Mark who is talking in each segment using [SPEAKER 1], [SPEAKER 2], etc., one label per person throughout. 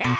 [SPEAKER 1] El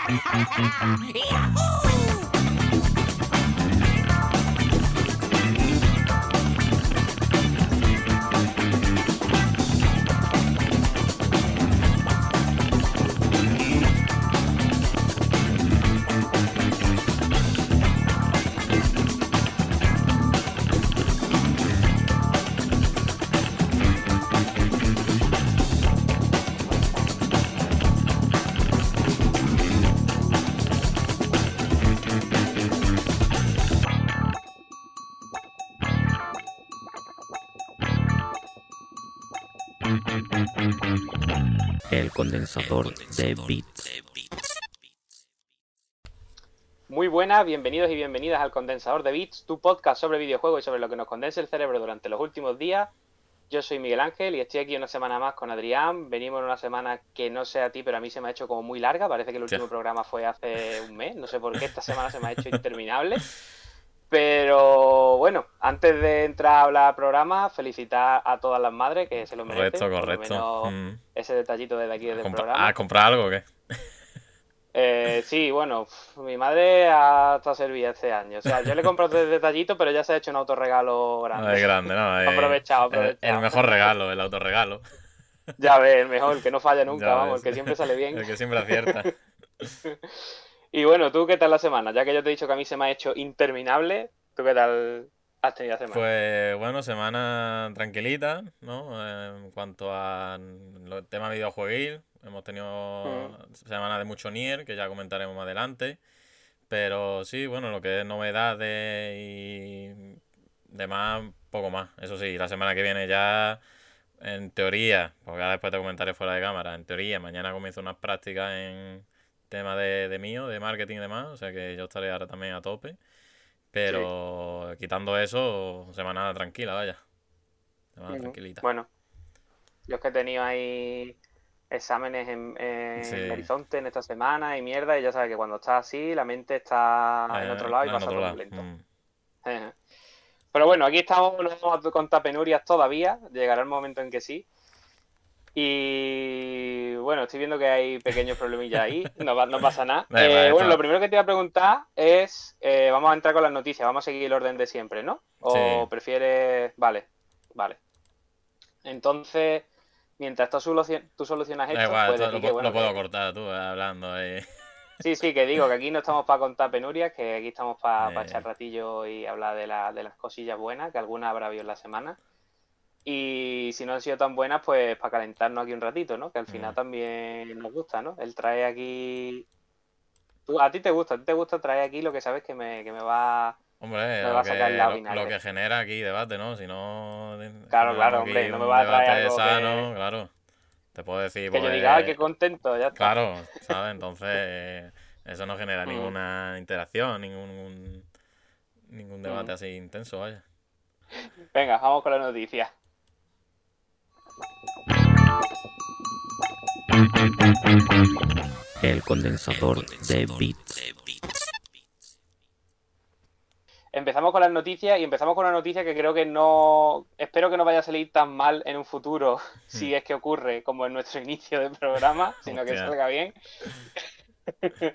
[SPEAKER 1] condensador de bits.
[SPEAKER 2] Muy buenas, bienvenidos y bienvenidas al Condensador de Bits, tu podcast sobre videojuegos y sobre lo que nos condensa el cerebro durante los últimos días. Yo soy Miguel Ángel y estoy aquí una semana más con Adrián. Venimos en una semana que no sé a ti, pero a mí se me ha hecho como muy larga. Parece que el último programa fue hace un mes. No sé por qué esta semana se me ha hecho interminable. Pero bueno, antes de entrar a hablar programa, felicitar a todas las madres que se lo merecen.
[SPEAKER 3] Correcto, correcto.
[SPEAKER 2] Mm. Ese detallito desde aquí desde el programa.
[SPEAKER 3] ¿A comprar algo o qué?
[SPEAKER 2] Eh, sí, bueno, mi madre ha estado servida este año. O sea, yo le he comprado este detallito, pero ya se ha hecho un autorregalo grande.
[SPEAKER 3] Es grande, ¿no?
[SPEAKER 2] aprovechado, aprovechado.
[SPEAKER 3] El, mejor regalo, el autorregalo.
[SPEAKER 2] Ya ves, el mejor, el que no falla nunca, vamos, el que siempre sale bien.
[SPEAKER 3] El que siempre acierta.
[SPEAKER 2] y bueno, ¿tú qué tal la semana? Ya que yo te he dicho que a mí se me ha hecho interminable, ¿tú qué tal has tenido la semana?
[SPEAKER 3] Pues bueno, semana tranquilita, ¿no? En cuanto a el tema videojueguil, Hemos tenido mm. semana de mucho Nier, que ya comentaremos más adelante. Pero sí, bueno, lo que es novedades y demás, poco más. Eso sí, la semana que viene ya, en teoría, porque ya después te comentaré fuera de cámara, en teoría, mañana comienzo unas prácticas en tema de, de mío, de marketing y demás. O sea que yo estaré ahora también a tope. Pero quitando eso, semana tranquila, vaya. Semana tranquilita.
[SPEAKER 2] Bueno, yo es que he tenido ahí exámenes en, en Horizonte en esta semana y mierda, y ya sabes que cuando estás así, la mente está en eh, otro lado y pasa todo lento. Mm. Pero bueno, aquí estamos, no vamos a contar penurias todavía, llegará el momento en que sí. Y bueno, estoy viendo que hay pequeños problemillas ahí, no, no pasa nada. Eh, bueno, lo primero que te iba a preguntar es, eh, vamos a entrar con las noticias, vamos a seguir el orden de siempre, ¿no? ¿O prefieres...? Vale, vale. Entonces, mientras tú, solucionas esto,
[SPEAKER 3] igual, lo, puedo cortar tú eh, hablando ahí.
[SPEAKER 2] Sí, sí, que digo que aquí no estamos para contar penurias, que aquí estamos para, echar ratillo y hablar de, de las cosillas buenas, que algunas habrá habido en la semana. Y si no han sido tan buenas, pues para calentarnos aquí un ratito, ¿no? Que al final mm. también nos gusta, ¿no? Él trae aquí... a ti te gusta, a ti te gusta traer aquí lo que sabes que me, que me va
[SPEAKER 3] Hombre, lo, que, lo, que genera aquí debate, ¿no? Si no.
[SPEAKER 2] Claro, claro, hombre, no me va a traer algo
[SPEAKER 3] sano, claro. Te puedo decir.
[SPEAKER 2] Que yo diga, ay, qué contento, ya está.
[SPEAKER 3] Claro, ¿sabes? Entonces, eso no genera mm. ninguna interacción, ningún, ningún debate mm. así intenso, vaya.
[SPEAKER 2] Venga, vamos con la noticia.
[SPEAKER 1] El condensador de bits.
[SPEAKER 2] Empezamos con las noticias y empezamos con una noticia que creo que no. Espero que no vaya a salir tan mal en un futuro, si hmm. es que ocurre como en nuestro inicio del programa, sino que salga bien.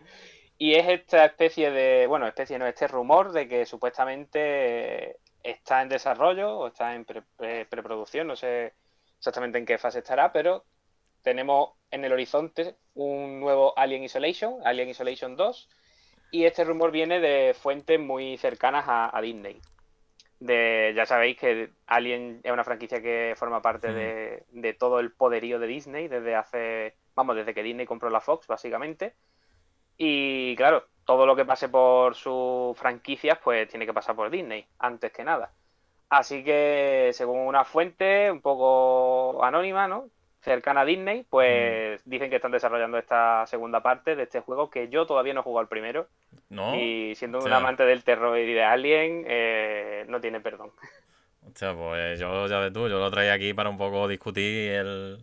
[SPEAKER 2] y es esta especie de. Bueno, especie no, este rumor de que supuestamente está en desarrollo o está en preproducción, no sé exactamente en qué fase estará, pero tenemos en el horizonte un nuevo Alien Isolation, Alien Isolation 2 y este rumor viene de fuentes muy cercanas a, Disney. De, ya sabéis que Alien es una franquicia que forma parte de, todo el poderío de Disney desde hace, vamos, desde que Disney compró la Fox, básicamente. Y claro, todo lo que pase por sus franquicias, pues tiene que pasar por Disney, antes que nada. Así que, según una fuente un poco anónima, ¿no? cercana a Disney, pues mm. dicen que están desarrollando esta segunda parte de este juego que yo todavía no he jugado el primero.
[SPEAKER 3] No.
[SPEAKER 2] Y siendo un amante del terror y de Alien, eh, no tiene perdón.
[SPEAKER 3] O sea, pues yo, ya ves tú, yo lo traía aquí para un poco discutir el,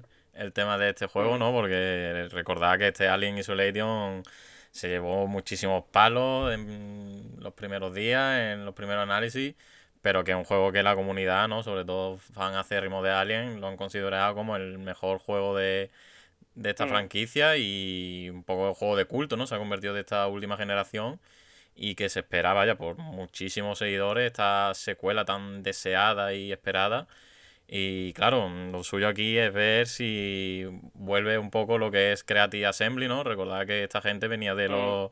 [SPEAKER 3] tema de este juego, ¿no? Porque recordad que este Alien Isolation se llevó muchísimos palos en los primeros días, en los primeros análisis pero que es un juego que la comunidad, ¿no? Sobre todo fan acérrimo de Alien, lo han considerado como el mejor juego de, de esta
[SPEAKER 2] Mm.
[SPEAKER 3] franquicia y un poco de juego de culto, ¿no? Se ha convertido de esta última generación y que se espera, vaya, por muchísimos seguidores, esta secuela tan deseada y esperada. Y claro, lo suyo aquí es ver si vuelve un poco lo que es Creative Assembly, ¿no? Recordad que esta gente venía de
[SPEAKER 2] Mm.
[SPEAKER 3] los,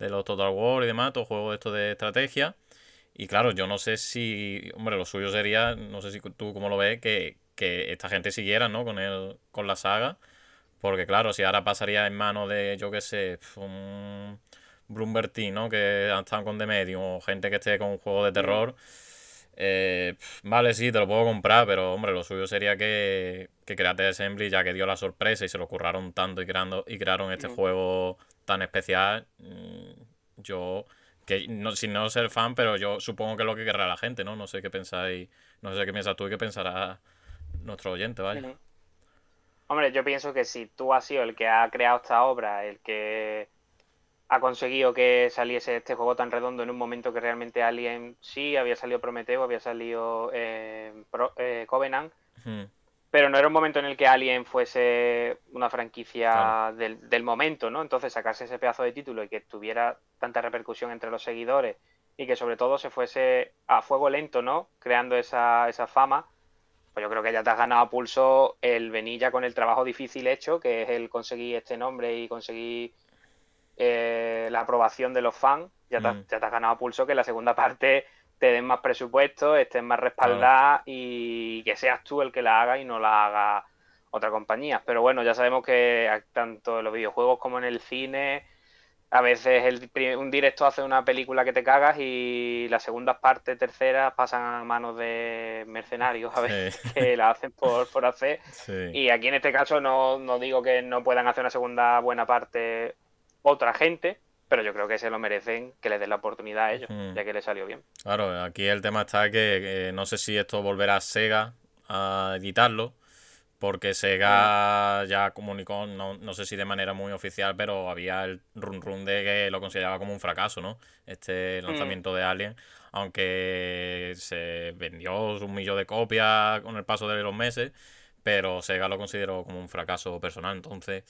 [SPEAKER 3] de los Total War y demás, todo juego esto de estrategia. Y claro, yo no sé si, hombre, lo suyo sería, no sé si tú cómo lo ves, que, que esta gente siguiera, ¿no? Con el, con la saga. Porque claro, si ahora pasaría en manos de, yo qué sé, un Bloomberg Team, ¿no? Que están con The Medium, o gente que esté con un juego de terror. eh, vale, sí, te lo puedo comprar, pero hombre, lo suyo sería que, que Creative Assembly, ya que dio la sorpresa y se lo curraron tanto y, creando, y crearon este
[SPEAKER 2] Mm.
[SPEAKER 3] juego tan especial, mm, yo, que no, sin no ser fan, pero yo supongo que es lo que querrá la gente, ¿no? No sé qué pensáis, no sé qué piensas tú y qué pensará nuestro oyente.
[SPEAKER 2] Ujú. Hombre, yo pienso que si tú has sido el que ha creado esta obra, el que ha conseguido que saliese este juego tan redondo en un momento que realmente Alien sí, había salido Prometeo, había salido eh, Pro- eh, Covenant, pero no era un momento en el que Alien fuese una franquicia
[SPEAKER 3] Claro.
[SPEAKER 2] del, del momento, ¿no? Entonces sacarse ese pedazo de título y que tuviera tanta repercusión entre los seguidores y que sobre todo se fuese a fuego lento, ¿no? Creando esa, esa fama, pues yo creo que ya te has ganado a pulso el venir ya con el trabajo difícil hecho, que es el conseguir este nombre y conseguir eh, la aprobación de los fans. Ya te,
[SPEAKER 3] Mm.
[SPEAKER 2] ya te has ganado a pulso que la segunda parte te den más presupuesto, estés más respaldada y que seas tú el que la haga y no la haga otra compañía. Pero bueno, ya sabemos que tanto en los videojuegos como en el cine, a veces el, un directo hace una película que te cagas y las segundas partes, terceras, pasan a manos de mercenarios a
[SPEAKER 3] Sí.
[SPEAKER 2] que la hacen por, por hacer.
[SPEAKER 3] sí.
[SPEAKER 2] Y aquí en este caso no, no digo que no puedan hacer una segunda buena parte otra gente, pero yo creo que se lo merecen que les den la oportunidad a ellos,
[SPEAKER 3] Mm.
[SPEAKER 2] ya que les salió bien.
[SPEAKER 3] Claro, aquí el tema está que, que no sé si esto volverá a Sega a editarlo, porque Sega ya comunicó, no, no sé si de manera muy oficial, pero había el run run de que lo consideraba como un fracaso, ¿no? Este lanzamiento de Alien, aunque se vendió un millón de copias con el paso de los meses, pero Sega lo consideró como un fracaso personal, entonces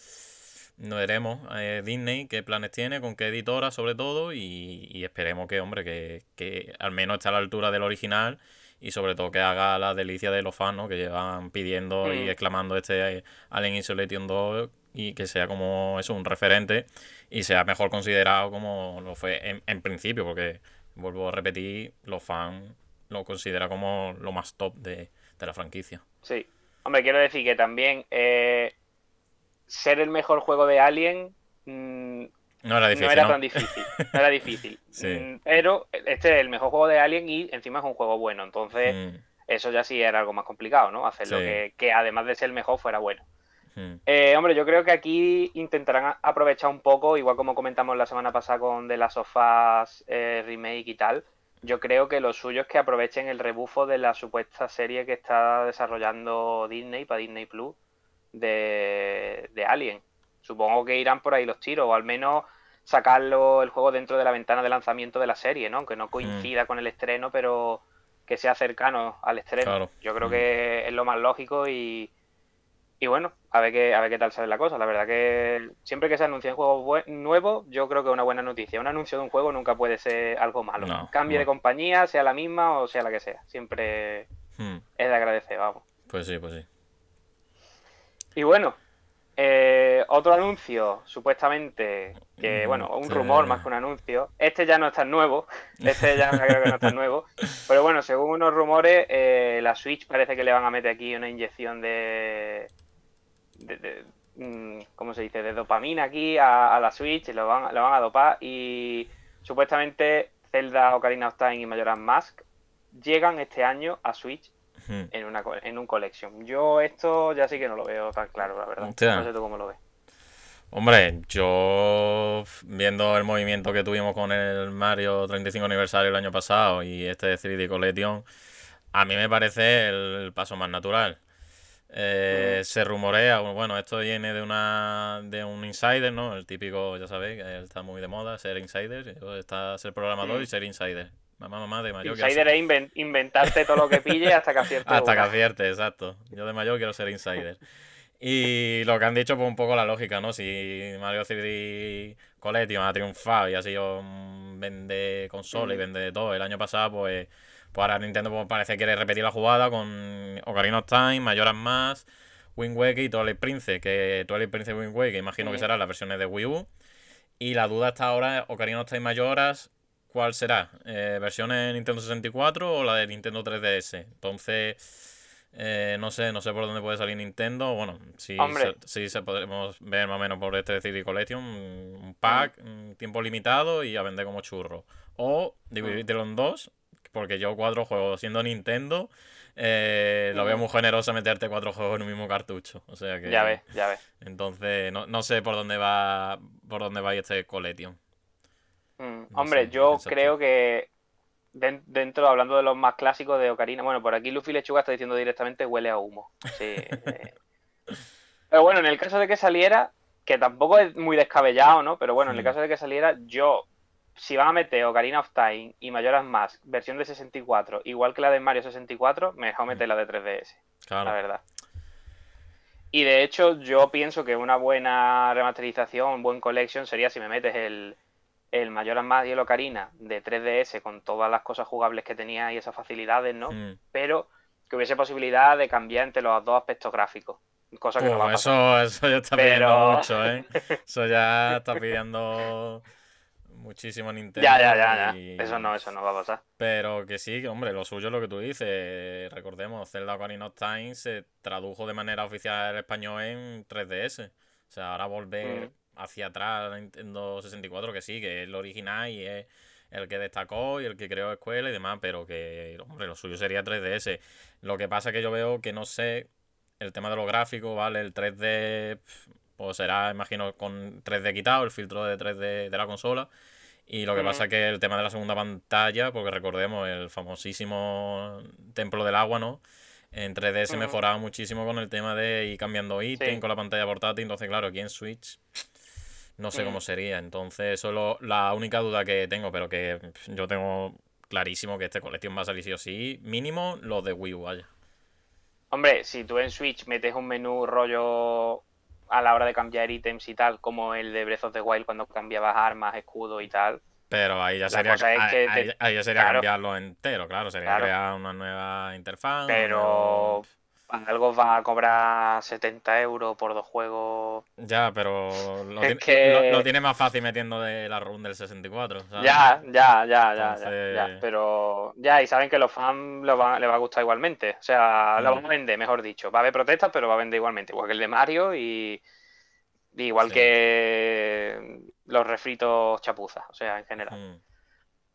[SPEAKER 3] no veremos eh, Disney qué planes tiene, con qué editora sobre todo y, y esperemos que, hombre, que, que al menos esté a la altura del original y sobre todo que haga la delicia de los fans, ¿no? Que llevan pidiendo y
[SPEAKER 2] Mm.
[SPEAKER 3] exclamando este eh, Alien Isolation 2 y que sea como eso, un referente y sea mejor considerado como lo fue en, en principio, porque vuelvo a repetir, los fans lo considera como lo más top de, de la franquicia.
[SPEAKER 2] Sí. Hombre, quiero decir que también eh, ser el mejor juego de Alien mm,
[SPEAKER 3] No era difícil,
[SPEAKER 2] no era
[SPEAKER 3] ¿no?
[SPEAKER 2] tan difícil. No era difícil.
[SPEAKER 3] Sí.
[SPEAKER 2] Mm, Pero este es el mejor juego de Alien y encima es un juego bueno. Entonces,
[SPEAKER 3] Mm,
[SPEAKER 2] eso ya sí era algo más complicado, ¿no? Hacerlo
[SPEAKER 3] Sí.
[SPEAKER 2] que, que además de ser el mejor fuera bueno.
[SPEAKER 3] mm,
[SPEAKER 2] Eh, hombre, yo creo que aquí intentarán aprovechar un poco, igual como comentamos la semana pasada con The Last of Us eh, remake y tal. Yo creo que lo suyo es que aprovechen el rebufo de la supuesta serie que está desarrollando Disney para Disney Plus de, de Alien. Supongo que irán por ahí los tiros, o al menos sacarlo el juego dentro de la ventana de lanzamiento de la serie, ¿no? Aunque no coincida con el estreno, pero que sea cercano al estreno.
[SPEAKER 3] Claro.
[SPEAKER 2] Yo creo
[SPEAKER 3] Mm.
[SPEAKER 2] que es lo más lógico y, y bueno, a ver qué, a ver qué tal sale la cosa. La verdad que siempre que se anuncian juegos nuevos, yo creo que es una buena noticia. Un anuncio de un juego nunca puede ser algo malo.
[SPEAKER 3] No,
[SPEAKER 2] Cambie
[SPEAKER 3] no.
[SPEAKER 2] de compañía, sea la misma o sea la que sea. Siempre
[SPEAKER 3] mm.
[SPEAKER 2] es de agradecer, vamos.
[SPEAKER 3] Pues sí, pues sí.
[SPEAKER 2] Y bueno, eh, otro anuncio, supuestamente, que
[SPEAKER 3] Mm,
[SPEAKER 2] bueno, un rumor más que un anuncio. Este ya no es tan nuevo, este ya creo que no es tan nuevo. Pero bueno, según unos rumores, eh, la Switch parece que le van a meter aquí una inyección de... de- de- mm, ¿Cómo se dice? De dopamina aquí a, a la Switch, y lo van, lo van a dopar y supuestamente Zelda Ocarina of Time y Majora's Mask llegan este año a Switch
[SPEAKER 3] Mm.
[SPEAKER 2] en, una, en un collection. Yo esto ya sí que no lo veo tan claro, la verdad.
[SPEAKER 3] Hostia.
[SPEAKER 2] No sé tú cómo lo ves.
[SPEAKER 3] Hombre, yo viendo el movimiento que tuvimos con el Mario 35 aniversario el año pasado y este 3D Collection, a mí me parece el paso más natural. Eh, Se rumorea, bueno, esto viene de una de un insider, ¿no? El típico, ya sabéis, está muy de moda, ser insider, está ser programador
[SPEAKER 2] Mm.
[SPEAKER 3] y ser insider. Mamá, mamá, de mayor
[SPEAKER 2] Insider es inven- inventarte todo lo que pille hasta que acierte
[SPEAKER 3] Hasta que acierte, exacto. Yo de mayor quiero ser insider. Y lo que han dicho, pues un poco la lógica, ¿no? Si Mario 3D Collection ha triunfado y ha sido vende consola y vende de todo el año pasado, pues, pues ahora Nintendo pues, parece que quiere repetir la jugada con Ocarina of Time, Mayoras Más, Wind Waker y Twilight Princess, que Twilight Princess y Wind Waker imagino que serán las versiones de Wii U. Y la duda está ahora, Ocarina of Time Mayoras, ¿cuál será? Eh, ¿Versión en Nintendo 64 o la de Nintendo 3DS? Entonces... Eh, no sé, no sé por dónde puede salir Nintendo. Bueno, sí, se, se podemos ver más o menos por este CD Collection, un pack, un tiempo limitado y a vender como churro. O dividírtelo en dos, porque yo cuatro juegos siendo Nintendo, eh, lo veo muy generoso meterte cuatro juegos en un mismo cartucho. O sea que.
[SPEAKER 2] Ya ves, ya ves.
[SPEAKER 3] Entonces, no, no sé por dónde va. por dónde va este Collection.
[SPEAKER 2] Mm, hombre, yo creo que dentro, hablando de los más clásicos de Ocarina, bueno, por aquí Luffy Lechuga está diciendo directamente huele a humo. Sí. Eh. Pero bueno, en el caso de que saliera, que tampoco es muy descabellado, ¿no? Pero bueno, en el caso de que saliera, yo, si van a meter Ocarina of Time y Mayoras Mask, versión de 64, igual que la de Mario 64, mejor meter la de 3DS. Claro. La verdad. Y de hecho, yo pienso que una buena remasterización, un buen collection sería si me metes el, el Mayoras Más y el Ocarina de 3DS con todas las cosas jugables que tenía y esas facilidades, ¿no? Mm. Pero que hubiese posibilidad de cambiar entre los dos aspectos gráficos. Cosa que no va a
[SPEAKER 3] Eso, eso ya está pidiendo mucho, ¿eh? Eso ya está pidiendo muchísimo Nintendo.
[SPEAKER 2] Ya, ya, ya, Eso no, eso no va a pasar.
[SPEAKER 3] Pero que sí, hombre, lo suyo es lo que tú dices. Recordemos, Zelda Ocarina of Time se tradujo de manera oficial al español en 3DS. O sea, ahora volver mm hacia atrás Nintendo 64, que sí, que es el original y es el que destacó y el que creó escuela y demás, pero que, hombre, lo suyo sería 3DS. Lo que pasa es que yo veo que no sé el tema de los gráficos, ¿vale? El 3D, pues será, imagino, con 3D quitado, el filtro de 3D de la consola. Y lo que pasa es que el tema de la segunda pantalla, porque recordemos el famosísimo Templo del Agua, ¿no? En 3D se mejoraba muchísimo con el tema de ir cambiando ítem con la pantalla portátil. Entonces, claro, aquí en Switch no sé cómo mm. sería. Entonces, solo la única duda que tengo, pero que yo tengo clarísimo que este colección va a salir sí o sí, mínimo los de Wii U, vaya.
[SPEAKER 2] Hombre, si tú en Switch metes un menú rollo a la hora de cambiar ítems y tal, como el de Breath of the Wild cuando cambiabas armas, escudo y tal.
[SPEAKER 3] Pero ahí ya sería, ahí, ya sería cambiarlo entero, claro, sería crear una nueva interfaz.
[SPEAKER 2] Pero algo va a cobrar 70 euros por dos juegos.
[SPEAKER 3] Ya, pero lo, tiene, más fácil metiendo de la run del 64.
[SPEAKER 2] Ya, ya, ya, ya, ya, Pero ya, y saben que los fans les va, a gustar igualmente. O sea, lo van a vender, mejor dicho. Va a haber protestas, pero va a vender igualmente. Igual que el de Mario y. igual que los refritos chapuzas, o sea, en general. Mm.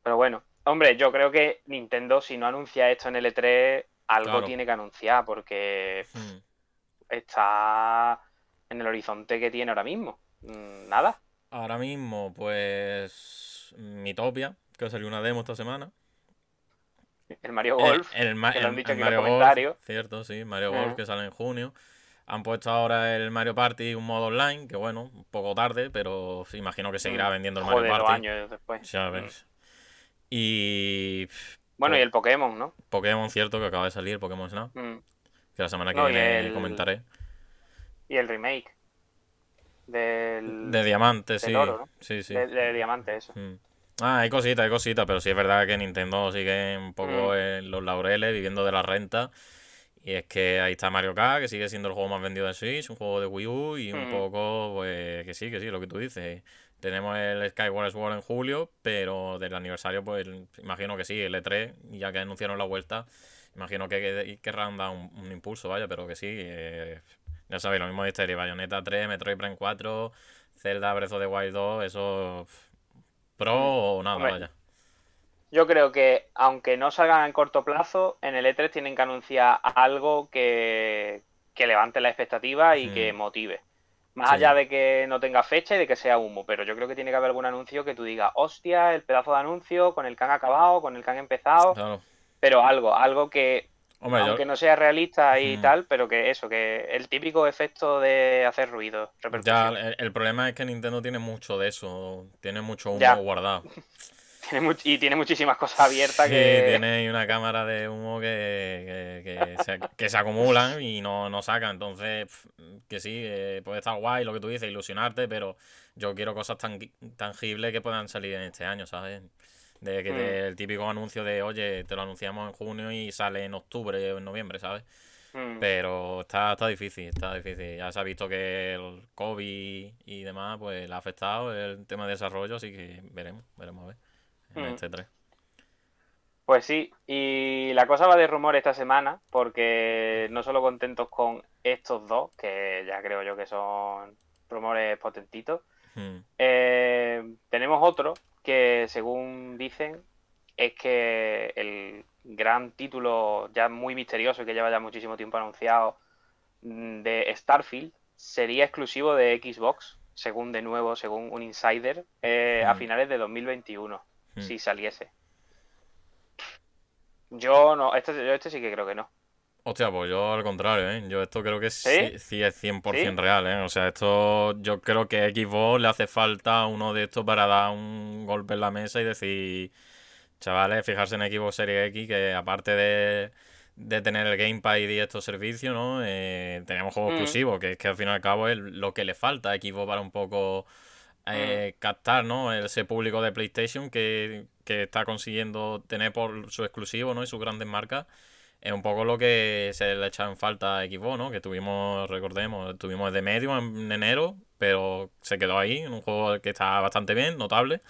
[SPEAKER 2] Pero bueno, hombre, yo creo que Nintendo, si no anuncia esto en L3, algo tiene que anunciar porque hmm. está en el horizonte que tiene ahora mismo. Mm, nada.
[SPEAKER 3] Ahora mismo, pues. Mitopia, que salió una demo esta semana.
[SPEAKER 2] El Mario Golf. El, Mario Golf.
[SPEAKER 3] Cierto, sí, Mario Golf que sale en junio. Han puesto ahora el Mario Party un modo online, que bueno, un poco tarde, pero imagino que seguirá mm. vendiendo el Mario Party.
[SPEAKER 2] años después.
[SPEAKER 3] Ya mm. Y
[SPEAKER 2] bueno, y el Pokémon, ¿no?
[SPEAKER 3] Pokémon, cierto, que acaba de salir, Pokémon Snap. Mm. Que la semana que viene comentaré.
[SPEAKER 2] Y el remake. Del...
[SPEAKER 3] De Diamante, sí. Sí, sí.
[SPEAKER 2] De, Diamante, eso.
[SPEAKER 3] Mm. Ah, hay cositas, hay cositas, pero sí es verdad que Nintendo sigue un poco mm. en los laureles, viviendo de la renta. Y es que ahí está Mario Kart, que sigue siendo el juego más vendido de Switch, un juego de Wii U y un poco, pues, que sí, que sí, lo que tú dices. Tenemos el Skyward Sword en julio, pero del aniversario, pues imagino que sí, el E3, ya que anunciaron la vuelta, imagino que querrán dar un, impulso, vaya, pero que sí. Eh, ya sabéis, lo mismo de Histeria, Bayonetta 3, Metroid Prime 4, Zelda Breath of the Wild 2, eso. Pro o nada, vaya.
[SPEAKER 2] Yo creo que, aunque no salgan en corto plazo, en el E3 tienen que anunciar algo que, levante la expectativa y que motive. Más allá de que no tenga fecha y de que sea humo, pero yo creo que tiene que haber algún anuncio que tú digas, hostia, el pedazo de anuncio con el que han acabado, con el que han empezado, pero algo, algo que, aunque no sea realista y mm. tal, pero que eso, que el típico efecto de hacer ruido.
[SPEAKER 3] Ya, el, problema es que Nintendo tiene mucho de eso, tiene mucho humo guardado.
[SPEAKER 2] Tiene y tiene muchísimas cosas abiertas
[SPEAKER 3] sí,
[SPEAKER 2] que.
[SPEAKER 3] tiene una cámara de humo que, que, se, que se, acumulan y no, no sacan. Entonces, que sí, eh, puede estar guay lo que tú dices, ilusionarte, pero yo quiero cosas tan tangibles que puedan salir en este año, ¿sabes? De que mm. el típico anuncio de, oye, te lo anunciamos en junio y sale en octubre o en noviembre, ¿sabes? Mm. Pero está, está difícil, está difícil. Ya se ha visto que el COVID y demás, pues le ha afectado el tema de desarrollo, así que veremos, veremos a ver. En mm. este 3.
[SPEAKER 2] Pues sí, y la cosa va de rumor esta semana, porque no solo contentos con estos dos, que ya creo yo que son rumores potentitos, hmm. eh, tenemos otro que según dicen es que el gran título ya muy misterioso que lleva ya muchísimo tiempo anunciado mm, de Starfield sería exclusivo de Xbox, según de nuevo, según un insider, eh, a hmm. finales de 2021, hmm. si saliese. Yo no, este, yo este sí que creo que no.
[SPEAKER 3] Hostia, pues yo al contrario, ¿eh? Yo esto creo que sí, sí, es 100% real, ¿eh? O sea, esto yo creo que a Xbox le hace falta uno de estos para dar un golpe en la mesa y decir, chavales, fijarse en Xbox Series X que aparte de, tener el Gamepad y estos servicios, ¿no? Eh, tenemos juegos mm. exclusivos, que es que al fin y al cabo es lo que le falta a Xbox para un poco eh, captar, ¿no? Ese público de PlayStation que, que está consiguiendo tener por su exclusivo, ¿no? Y sus grandes marcas es un poco lo que se le echa en falta a Xbox, ¿no? Que tuvimos, recordemos, tuvimos de medio en enero, pero se quedó ahí, en un juego que está bastante bien, notable,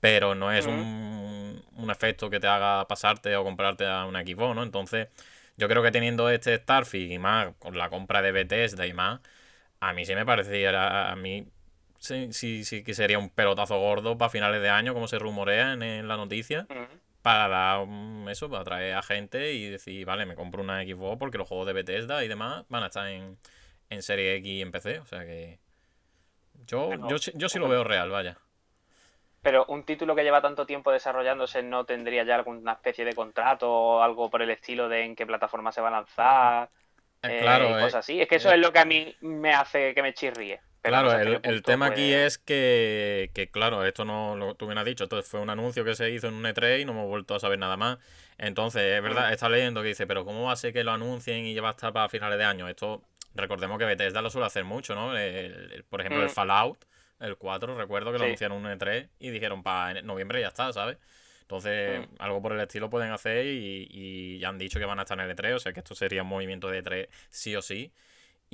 [SPEAKER 3] pero no es un, un, efecto que te haga pasarte o comprarte a una Xbox, ¿no? Entonces, yo creo que teniendo este Starfield y más con la compra de Bethesda y más, a mí sí me pareciera, a mí sí, sí, sí que sería un pelotazo gordo para finales de año, como se rumorea en, la noticia para dar eso, para atraer a gente y decir, vale, me compro una Xbox porque los juegos de Bethesda y demás van a estar en, en Serie X y en PC. O sea que yo, yo, yo sí lo veo real, vaya.
[SPEAKER 2] Pero un título que lleva tanto tiempo desarrollándose no tendría ya alguna especie de contrato o algo por el estilo de en qué plataforma se va a lanzar. Eh, claro, y cosas así. Es que eso es lo que a mí me hace que me chirríe
[SPEAKER 3] claro, el, tema aquí es que, claro, esto no lo tú bien has dicho, entonces fue un anuncio que se hizo en un E3 y no hemos vuelto a saber nada más. Entonces, es verdad, mm. está leyendo que dice, pero ¿cómo va a ser que lo anuncien y lleva hasta para finales de año? Esto, recordemos que Bethesda lo suele hacer mucho, ¿no? por ejemplo, el mm. Fallout, el 4, recuerdo que lo anunciaron en un E3 y dijeron para noviembre ya está, ¿sabes? Entonces, mm. algo por el estilo pueden hacer y, y, ya han dicho que van a estar en el E3, o sea que esto sería un movimiento de E3 sí o sí.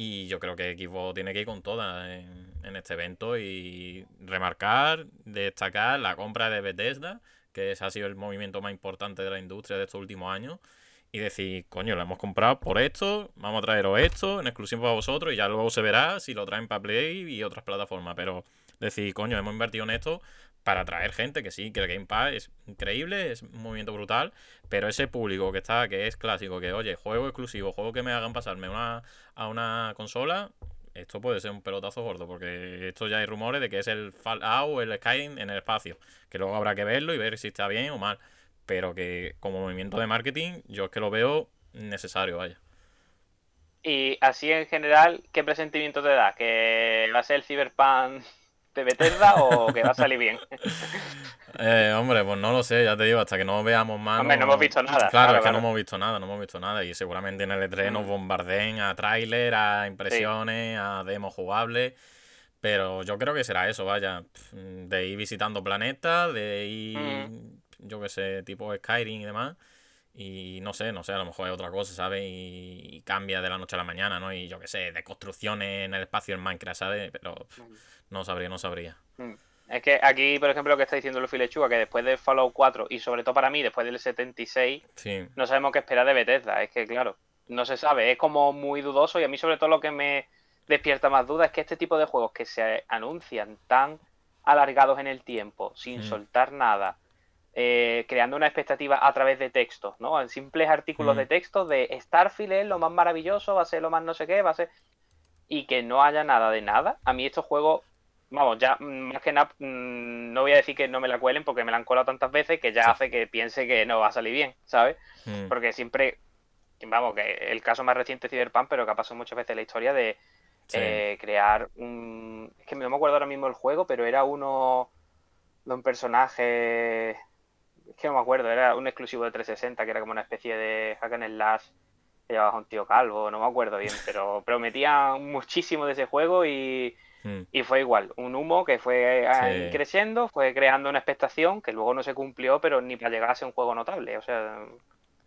[SPEAKER 3] Y yo creo que Xbox tiene que ir con todas en, este evento y remarcar, destacar la compra de Bethesda, que ha sido el movimiento más importante de la industria de estos últimos años. Y decir, coño, lo hemos comprado por esto, vamos a traeros esto en exclusivo para vosotros y ya luego se verá si lo traen para Play y otras plataformas. Pero decir, coño, hemos invertido en esto para atraer gente, que sí, que el Game Pass es increíble, es un movimiento brutal, pero ese público que está, que es clásico, que oye, juego exclusivo, juego que me hagan pasarme una, a una consola, esto puede ser un pelotazo gordo, porque esto ya hay rumores de que es el Fallout el Skyrim en el espacio, que luego habrá que verlo y ver si está bien o mal, pero que como movimiento de marketing, yo es que lo veo necesario, vaya.
[SPEAKER 2] Y así en general, ¿qué presentimiento te da? ¿Que va a ser el Cyberpunk de Bethesda o que va a salir bien?
[SPEAKER 3] Eh, hombre, pues no lo sé, ya te digo, hasta que no veamos más.
[SPEAKER 2] Hombre, no, hemos visto nada.
[SPEAKER 3] Claro, es que no hemos visto nada, no hemos visto nada. Y seguramente en el E3 nos mm. bombardeen a tráiler, a impresiones, a demos jugables. Pero yo creo que será eso, vaya. De ir visitando planetas, de ir, mm. yo qué sé, tipo Skyrim y demás. Y no sé, no sé, a lo mejor es otra cosa, ¿sabes? Y, cambia de la noche a la mañana, ¿no? Y yo qué sé, de construcciones en el espacio en Minecraft, ¿sabes? Pero no sabría, no sabría.
[SPEAKER 2] Mm. Es que aquí, por ejemplo, lo que está diciendo Luffy Lechuga, que después de Fallout 4 y sobre todo para mí, después del 76, no sabemos qué esperar de Bethesda. Es que, claro, no se sabe, es como muy dudoso y a mí sobre todo lo que me despierta más dudas es que este tipo de juegos que se anuncian tan alargados en el tiempo, sin mm. soltar nada, eh, creando una expectativa a través de textos, ¿no? En simples artículos mm. de texto de Starfield es lo más maravilloso, va a ser lo más no sé qué, va a ser... Y que no haya nada de nada. A mí estos juegos vamos, ya mm, más que nada, mm, no voy a decir que no me la cuelen porque me la han colado tantas veces que ya hace que piense que no va a salir bien, ¿sabes? Mm. Porque siempre, vamos, que el caso más reciente es Cyberpunk, pero que ha pasado muchas veces la historia de eh, crear un... Es que no me acuerdo ahora mismo el juego, pero era uno de un personaje es que no me acuerdo, era un exclusivo de 360 que era como una especie de hack and slash que llevaba un tío calvo, no me acuerdo bien, pero prometía muchísimo de ese juego y,
[SPEAKER 3] Mm.
[SPEAKER 2] y fue igual, un humo que fue eh,
[SPEAKER 3] Sí.
[SPEAKER 2] creciendo, fue creando una expectación que luego no se cumplió, pero ni para llegar a ser un juego notable, o sea,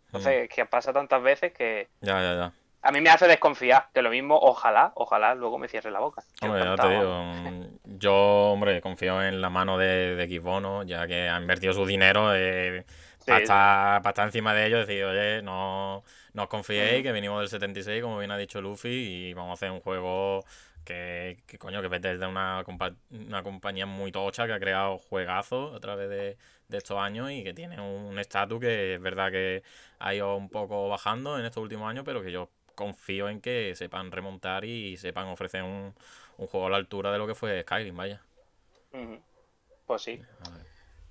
[SPEAKER 2] entonces que pasa tantas veces que
[SPEAKER 3] Ya, ya, ya.
[SPEAKER 2] a mí me hace desconfiar, que lo mismo, ojalá, ojalá luego me cierre la boca.
[SPEAKER 3] Hombre, te digo, mm, yo, hombre, confío en la mano de, de Xbox, ¿no? Ya que ha invertido su dinero eh, para,
[SPEAKER 2] Sí,
[SPEAKER 3] estar, para estar encima de ellos y decir, oye, no, no os confiéis, que venimos del 76, como bien ha dicho Luffy, y vamos a hacer un juego que, que coño, que vete de una, compa- una compañía muy tocha que ha creado juegazos a través de, de estos años y que tiene un estatus que es verdad que ha ido un poco bajando en estos últimos años, pero que yo confío en que sepan remontar y sepan ofrecer un, un juego a la altura de lo que fue Skyrim, vaya.
[SPEAKER 2] Pues sí.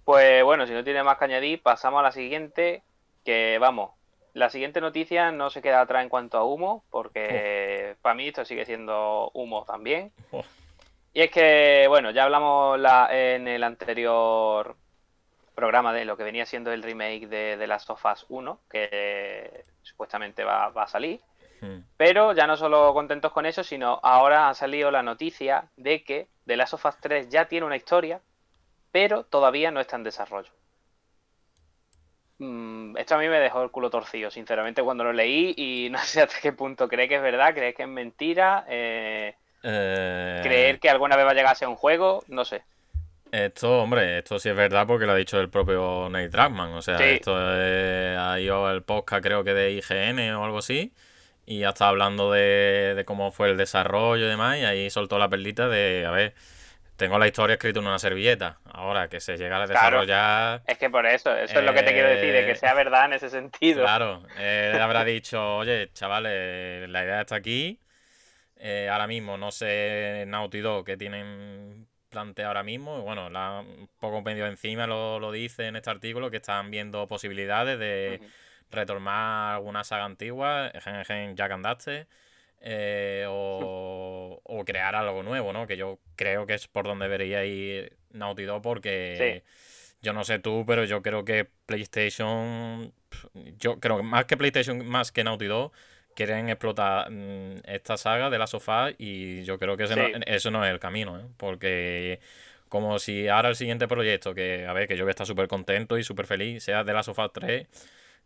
[SPEAKER 2] Pues bueno, si no tiene más que añadir, pasamos a la siguiente, que vamos, la siguiente noticia no se queda atrás en cuanto a humo, porque para mí esto sigue siendo humo también.
[SPEAKER 3] Oh.
[SPEAKER 2] Y es que, bueno, ya hablamos la- en el anterior programa de lo que venía siendo el remake de, de Last of Us 1, que supuestamente va, va a salir.
[SPEAKER 3] Hmm.
[SPEAKER 2] Pero ya no solo contentos con eso, sino ahora ha salido la noticia de que The Last of Us 3 ya tiene una historia, pero todavía no está en desarrollo. Mm, esto a mí me dejó el culo torcido, sinceramente, cuando lo leí y no sé hasta qué punto cree que es verdad, cree que es mentira, eh,
[SPEAKER 3] Eh,
[SPEAKER 2] creer que alguna vez va a llegar a ser un juego, no sé.
[SPEAKER 3] Esto, hombre, esto sí es verdad porque lo ha dicho el propio Nate Druckmann. O sea,
[SPEAKER 2] Sí.
[SPEAKER 3] esto es- ha ido el podcast, creo que de IGN o algo así. Y ha estado hablando de, de cómo fue el desarrollo y demás. Y ahí soltó la perlita de, a ver, tengo la historia escrita en una servilleta. Ahora que se llega a
[SPEAKER 2] Claro.
[SPEAKER 3] desarrollar.
[SPEAKER 2] Es que por eso, eso es lo que te quiero decir, de que
[SPEAKER 3] Eh,
[SPEAKER 2] sea verdad en ese sentido.
[SPEAKER 3] Claro, él habrá dicho, oye, chavales, la idea está aquí. Eh, ahora mismo no sé Naughty Dog qué tienen planteado ahora mismo. Bueno, la, un poco medio encima lo, lo dice en este artículo que están viendo posibilidades de retomar alguna saga antigua, Gen Gen Jack and Daxter, eh, o, o crear algo nuevo, ¿no? Que yo creo que es por donde debería ir Naughty Dog porque yo no sé tú, pero yo creo que PlayStation, yo creo que más que PlayStation, más que Naughty Dog, quieren explotar mm, esta saga de la sofá y yo creo que ese no- eso no es el camino, ¿eh? Porque como si ahora el siguiente proyecto, que a ver, que yo voy a estar súper contento y súper feliz, sea de la sofá 3,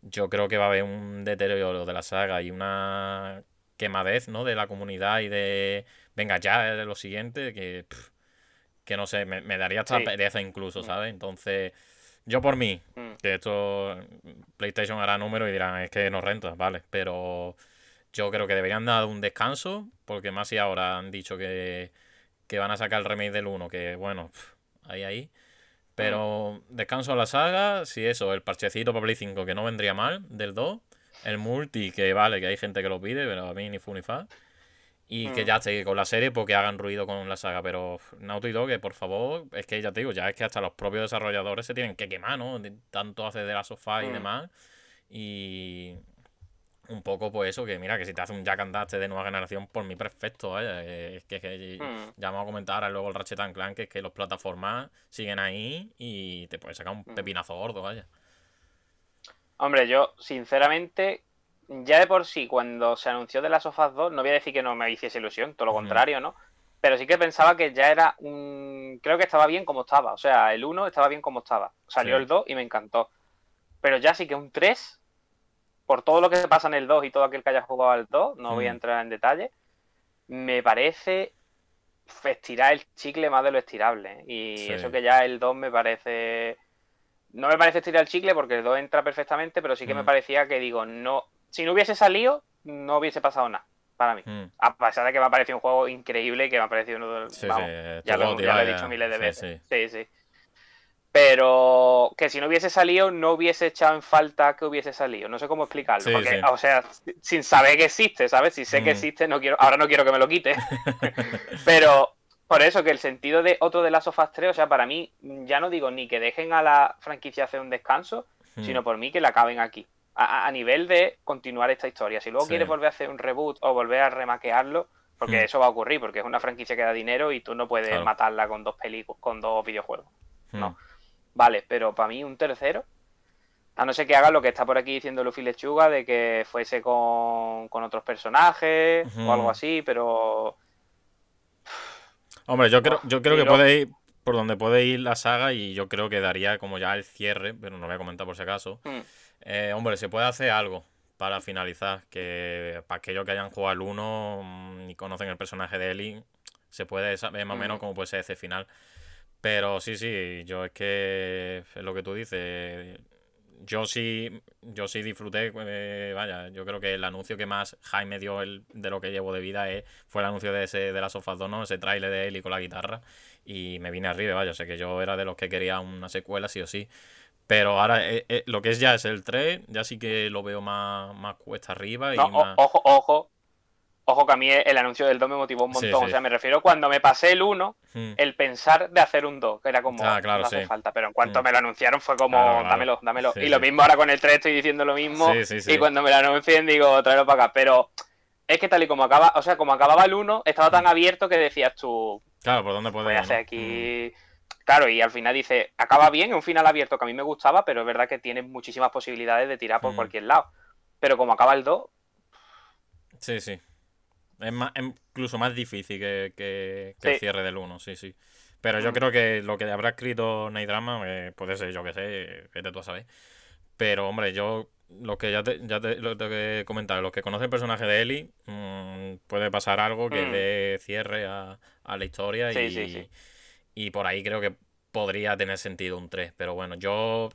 [SPEAKER 3] yo creo que va a haber un deterioro de la saga y una quemadez, ¿no? De la comunidad y de, venga, ya de lo siguiente, que, que no sé, me, me daría hasta
[SPEAKER 2] Sí.
[SPEAKER 3] pereza incluso,
[SPEAKER 2] Mm.
[SPEAKER 3] ¿sabes? Entonces, yo por mí,
[SPEAKER 2] Mm.
[SPEAKER 3] que esto PlayStation hará número y dirán, es que no renta, vale, pero yo creo que deberían dar un descanso, porque más si ahora han dicho que, que van a sacar el remake del 1, que bueno, ahí, ahí. Pero descanso a la saga, si eso, el parchecito para Play 5 que no vendría mal, del 2, el multi que vale, que hay gente que lo pide, pero a mí ni fu ni fa. Y que
[SPEAKER 2] Mm.
[SPEAKER 3] ya esté con la serie porque hagan ruido con la saga, pero Naughty Dog, que por favor, es que ya te digo, ya es que hasta los propios desarrolladores se tienen que quemar, ¿no? Tanto hace de la sofá y
[SPEAKER 2] Mm.
[SPEAKER 3] demás. Y un poco pues eso, que mira, que si te hace un Jack and Daxter de nueva generación, por mí perfecto, vaya. Es que, que
[SPEAKER 2] Mm.
[SPEAKER 3] ya vamos a comentar ahora luego el Ratchet and Clank, que es que los plataformas siguen ahí y te puedes sacar un
[SPEAKER 2] Mm.
[SPEAKER 3] pepinazo gordo, vaya.
[SPEAKER 2] Hombre, yo, sinceramente, ya de por sí, cuando se anunció de las of Us 2, no voy a decir que no me hiciese ilusión, todo lo contrario, ¿no? Pero sí que pensaba que ya era un... Creo que estaba bien como estaba. O sea, el 1 estaba bien como estaba. Salió
[SPEAKER 3] Sí.
[SPEAKER 2] el 2 y me encantó. Pero ya sí que un 3, por todo lo que pasa en el 2 y todo aquel que haya jugado al 2, no voy a entrar en detalle, me parece estirar el chicle más de lo estirable. ¿eh? Y
[SPEAKER 3] Sí.
[SPEAKER 2] eso que ya el 2 me parece... No me parece estirar el chicle porque el 2 entra perfectamente, pero sí que me
[SPEAKER 3] Mm.
[SPEAKER 2] parecía que digo, no, si no hubiese salido, no hubiese pasado nada para mí.
[SPEAKER 3] Mm.
[SPEAKER 2] A pesar de que me ha parecido un juego increíble y que me ha parecido uno de los...
[SPEAKER 3] Sí,
[SPEAKER 2] vamos,
[SPEAKER 3] sí,
[SPEAKER 2] ya lo,
[SPEAKER 3] goti,
[SPEAKER 2] ya lo he dicho miles de veces.
[SPEAKER 3] sí.
[SPEAKER 2] Sí, sí. Pero que si no hubiese salido, no hubiese echado en falta que hubiese salido. No sé cómo explicarlo. Porque, o sea, sin saber que existe, ¿sabes? Si sé que
[SPEAKER 3] Mm.
[SPEAKER 2] existe, no quiero, ahora no quiero que me lo quite. Pero por eso que el sentido de otro de las sofás 3, o sea, para mí, ya no digo ni que dejen a la franquicia hacer un descanso,
[SPEAKER 3] Mm.
[SPEAKER 2] sino por mí que la acaben aquí. A, nivel de continuar esta historia. Si luego
[SPEAKER 3] Sí.
[SPEAKER 2] quieres volver a hacer un reboot o volver a remaquearlo, porque
[SPEAKER 3] Mm.
[SPEAKER 2] eso va a ocurrir, porque es una franquicia que da dinero y tú no puedes
[SPEAKER 3] Claro.
[SPEAKER 2] matarla con dos películas, con dos videojuegos.
[SPEAKER 3] Mm.
[SPEAKER 2] no. Vale, pero para mí un tercero, A no ser que haga lo que está por aquí diciendo Luffy Lechuga, de que fuese con, con otros personajes o algo así, pero
[SPEAKER 3] Hombre, yo creo, yo creo que puede ir por donde puede ir la saga y yo creo que daría como ya el cierre, pero no lo voy a comentar por si acaso.
[SPEAKER 2] mm,
[SPEAKER 3] Eh, hombre, se puede hacer algo para finalizar, que para aquellos que hayan jugado al 1 mm, y conocen el personaje de Ellie, se puede saber más o menos
[SPEAKER 2] Mm.
[SPEAKER 3] cómo puede ser ese final. Pero sí, sí, yo es que es lo que tú dices. Yo sí, yo sí disfruté, eh, vaya, yo creo que el anuncio que más Jaime dio el, de lo que llevo de vida es, fue el anuncio de ese de las sofás 2, ¿no? Ese tráiler de Ellie con la guitarra. Y me vine arriba, vaya, sé que yo era de los que quería una secuela, sí o sí. Pero ahora eh, eh, lo que es ya es el 3, ya sí que lo veo más, más cuesta arriba y
[SPEAKER 2] no,
[SPEAKER 3] más...
[SPEAKER 2] ojo, ojo, ojo que a mí el anuncio del 2 me motivó un montón.
[SPEAKER 3] sí.
[SPEAKER 2] O sea, me refiero cuando me pasé el 1,
[SPEAKER 3] Mm.
[SPEAKER 2] el pensar de hacer un 2, que era como,
[SPEAKER 3] Ah, claro,
[SPEAKER 2] no hace
[SPEAKER 3] sí.
[SPEAKER 2] falta, pero en cuanto
[SPEAKER 3] Mm.
[SPEAKER 2] me lo anunciaron fue como,
[SPEAKER 3] Claro, claro.
[SPEAKER 2] dámelo, dámelo. Y lo mismo ahora con el 3 estoy diciendo lo mismo,
[SPEAKER 3] Sí, sí, sí.
[SPEAKER 2] y cuando me lo anuncien digo, tráelo para acá. Pero es que tal y como acaba, o sea, como acababa el 1, estaba tan abierto que decías tú,
[SPEAKER 3] Claro, ¿por dónde puede
[SPEAKER 2] voy a
[SPEAKER 3] ir,
[SPEAKER 2] hacer aquí... Claro, y al final dice, acaba bien, es un final abierto que a mí me gustaba, pero es verdad que tiene muchísimas posibilidades de tirar por
[SPEAKER 3] Mm.
[SPEAKER 2] cualquier lado. Pero como acaba el 2,
[SPEAKER 3] Sí, sí. Es más, es incluso más difícil que, que- que el cierre del 1, sí, sí. Pero yo
[SPEAKER 2] Mm.
[SPEAKER 3] creo que lo que habrá escrito Night Drama eh, puede ser, yo que sé, vete tú a saber. Pero, hombre, yo, lo que ya te, ya te, lo tengo que comentar, los que conocen el personaje de Ellie, mm, puede pasar algo que
[SPEAKER 2] Mm.
[SPEAKER 3] dé cierre a, a la historia
[SPEAKER 2] Sí,
[SPEAKER 3] y,
[SPEAKER 2] sí, sí.
[SPEAKER 3] y por ahí creo que podría tener sentido un 3. Pero bueno, yo,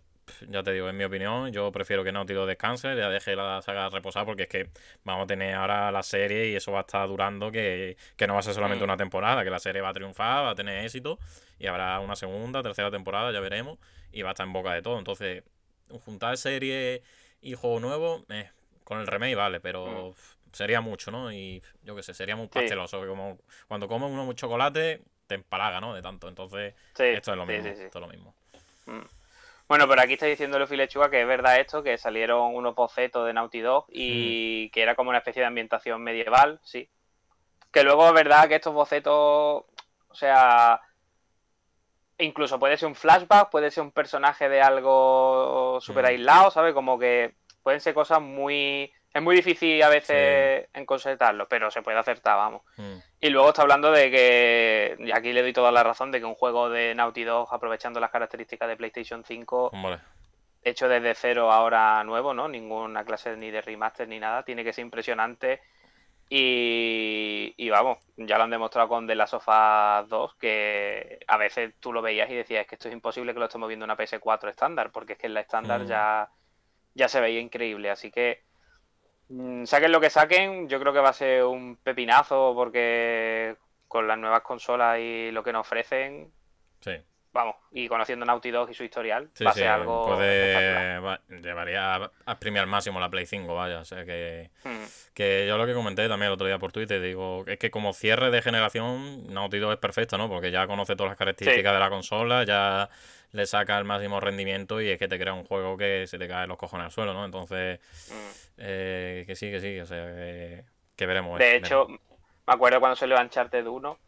[SPEAKER 3] ya te digo, en mi opinión, yo prefiero que Naughty Dog descanse, ya deje la saga reposar, porque es que vamos a tener ahora la serie y eso va a estar durando, que, que no va a ser solamente
[SPEAKER 2] Mm.
[SPEAKER 3] una temporada, que la serie va a triunfar, va a tener éxito, y habrá una segunda, tercera temporada, ya veremos, y va a estar en boca de todo. Entonces, juntar serie y juego nuevo, eh, con el remake vale, pero pf, sería mucho, ¿no? Y yo qué sé, sería muy
[SPEAKER 2] Sí.
[SPEAKER 3] pasteloso, que como cuando comes uno chocolate, te empalaga, ¿no? De tanto. Entonces,
[SPEAKER 2] sí,
[SPEAKER 3] esto es lo
[SPEAKER 2] sí,
[SPEAKER 3] mismo.
[SPEAKER 2] sí, sí.
[SPEAKER 3] Esto es lo mismo.
[SPEAKER 2] Mm. Bueno, pero aquí está diciendo Luffy Lechuga que es verdad esto, que salieron unos bocetos de Naughty Dog y
[SPEAKER 3] Mm.
[SPEAKER 2] que era como una especie de ambientación medieval, sí. Que luego es verdad que estos bocetos, o sea, incluso puede ser un flashback, puede ser un personaje de algo súper aislado, ¿sabes? Como que pueden ser cosas muy... Es muy difícil a veces en concertarlo, pero se puede acertar, vamos.
[SPEAKER 3] Mm.
[SPEAKER 2] Y luego está hablando de que, y aquí le doy toda la razón, de que un juego de Naughty Dog, aprovechando las características de PlayStation 5,
[SPEAKER 3] Hombre,
[SPEAKER 2] hecho desde cero ahora nuevo, ¿no? Ninguna clase ni de remaster ni nada, tiene que ser impresionante. Y, y vamos, ya lo han demostrado con The Last of Us 2, que a veces tú lo veías y decías, es que esto es imposible que lo estemos viendo en una PS4 estándar, porque es que en la estándar
[SPEAKER 3] Mm.
[SPEAKER 2] ya, ya se veía increíble. Así que saquen lo que saquen, yo creo que va a ser un pepinazo, porque con las nuevas consolas y lo que nos ofrecen,
[SPEAKER 3] sí.
[SPEAKER 2] Vamos, y conociendo Naughty Dog y su historial,
[SPEAKER 3] Sí,
[SPEAKER 2] va a
[SPEAKER 3] sí,
[SPEAKER 2] ser algo
[SPEAKER 3] puede, llevaría a- exprimir al máximo la Play 5, vaya. O sea que,
[SPEAKER 2] Mm.
[SPEAKER 3] que yo lo que comenté también el otro día por Twitter, digo, es que como cierre de generación, Naughty Dog es perfecto, ¿no? Porque ya conoce todas las características de la consola, ya le saca el máximo rendimiento y es que te crea un juego que se te cae los cojones al suelo, ¿no? Entonces,
[SPEAKER 2] Mm.
[SPEAKER 3] eh, que sí, que sí, o sea, que, que veremos.
[SPEAKER 2] De
[SPEAKER 3] eh,
[SPEAKER 2] hecho,
[SPEAKER 3] veremos.
[SPEAKER 2] me acuerdo cuando salió Uncharted 1,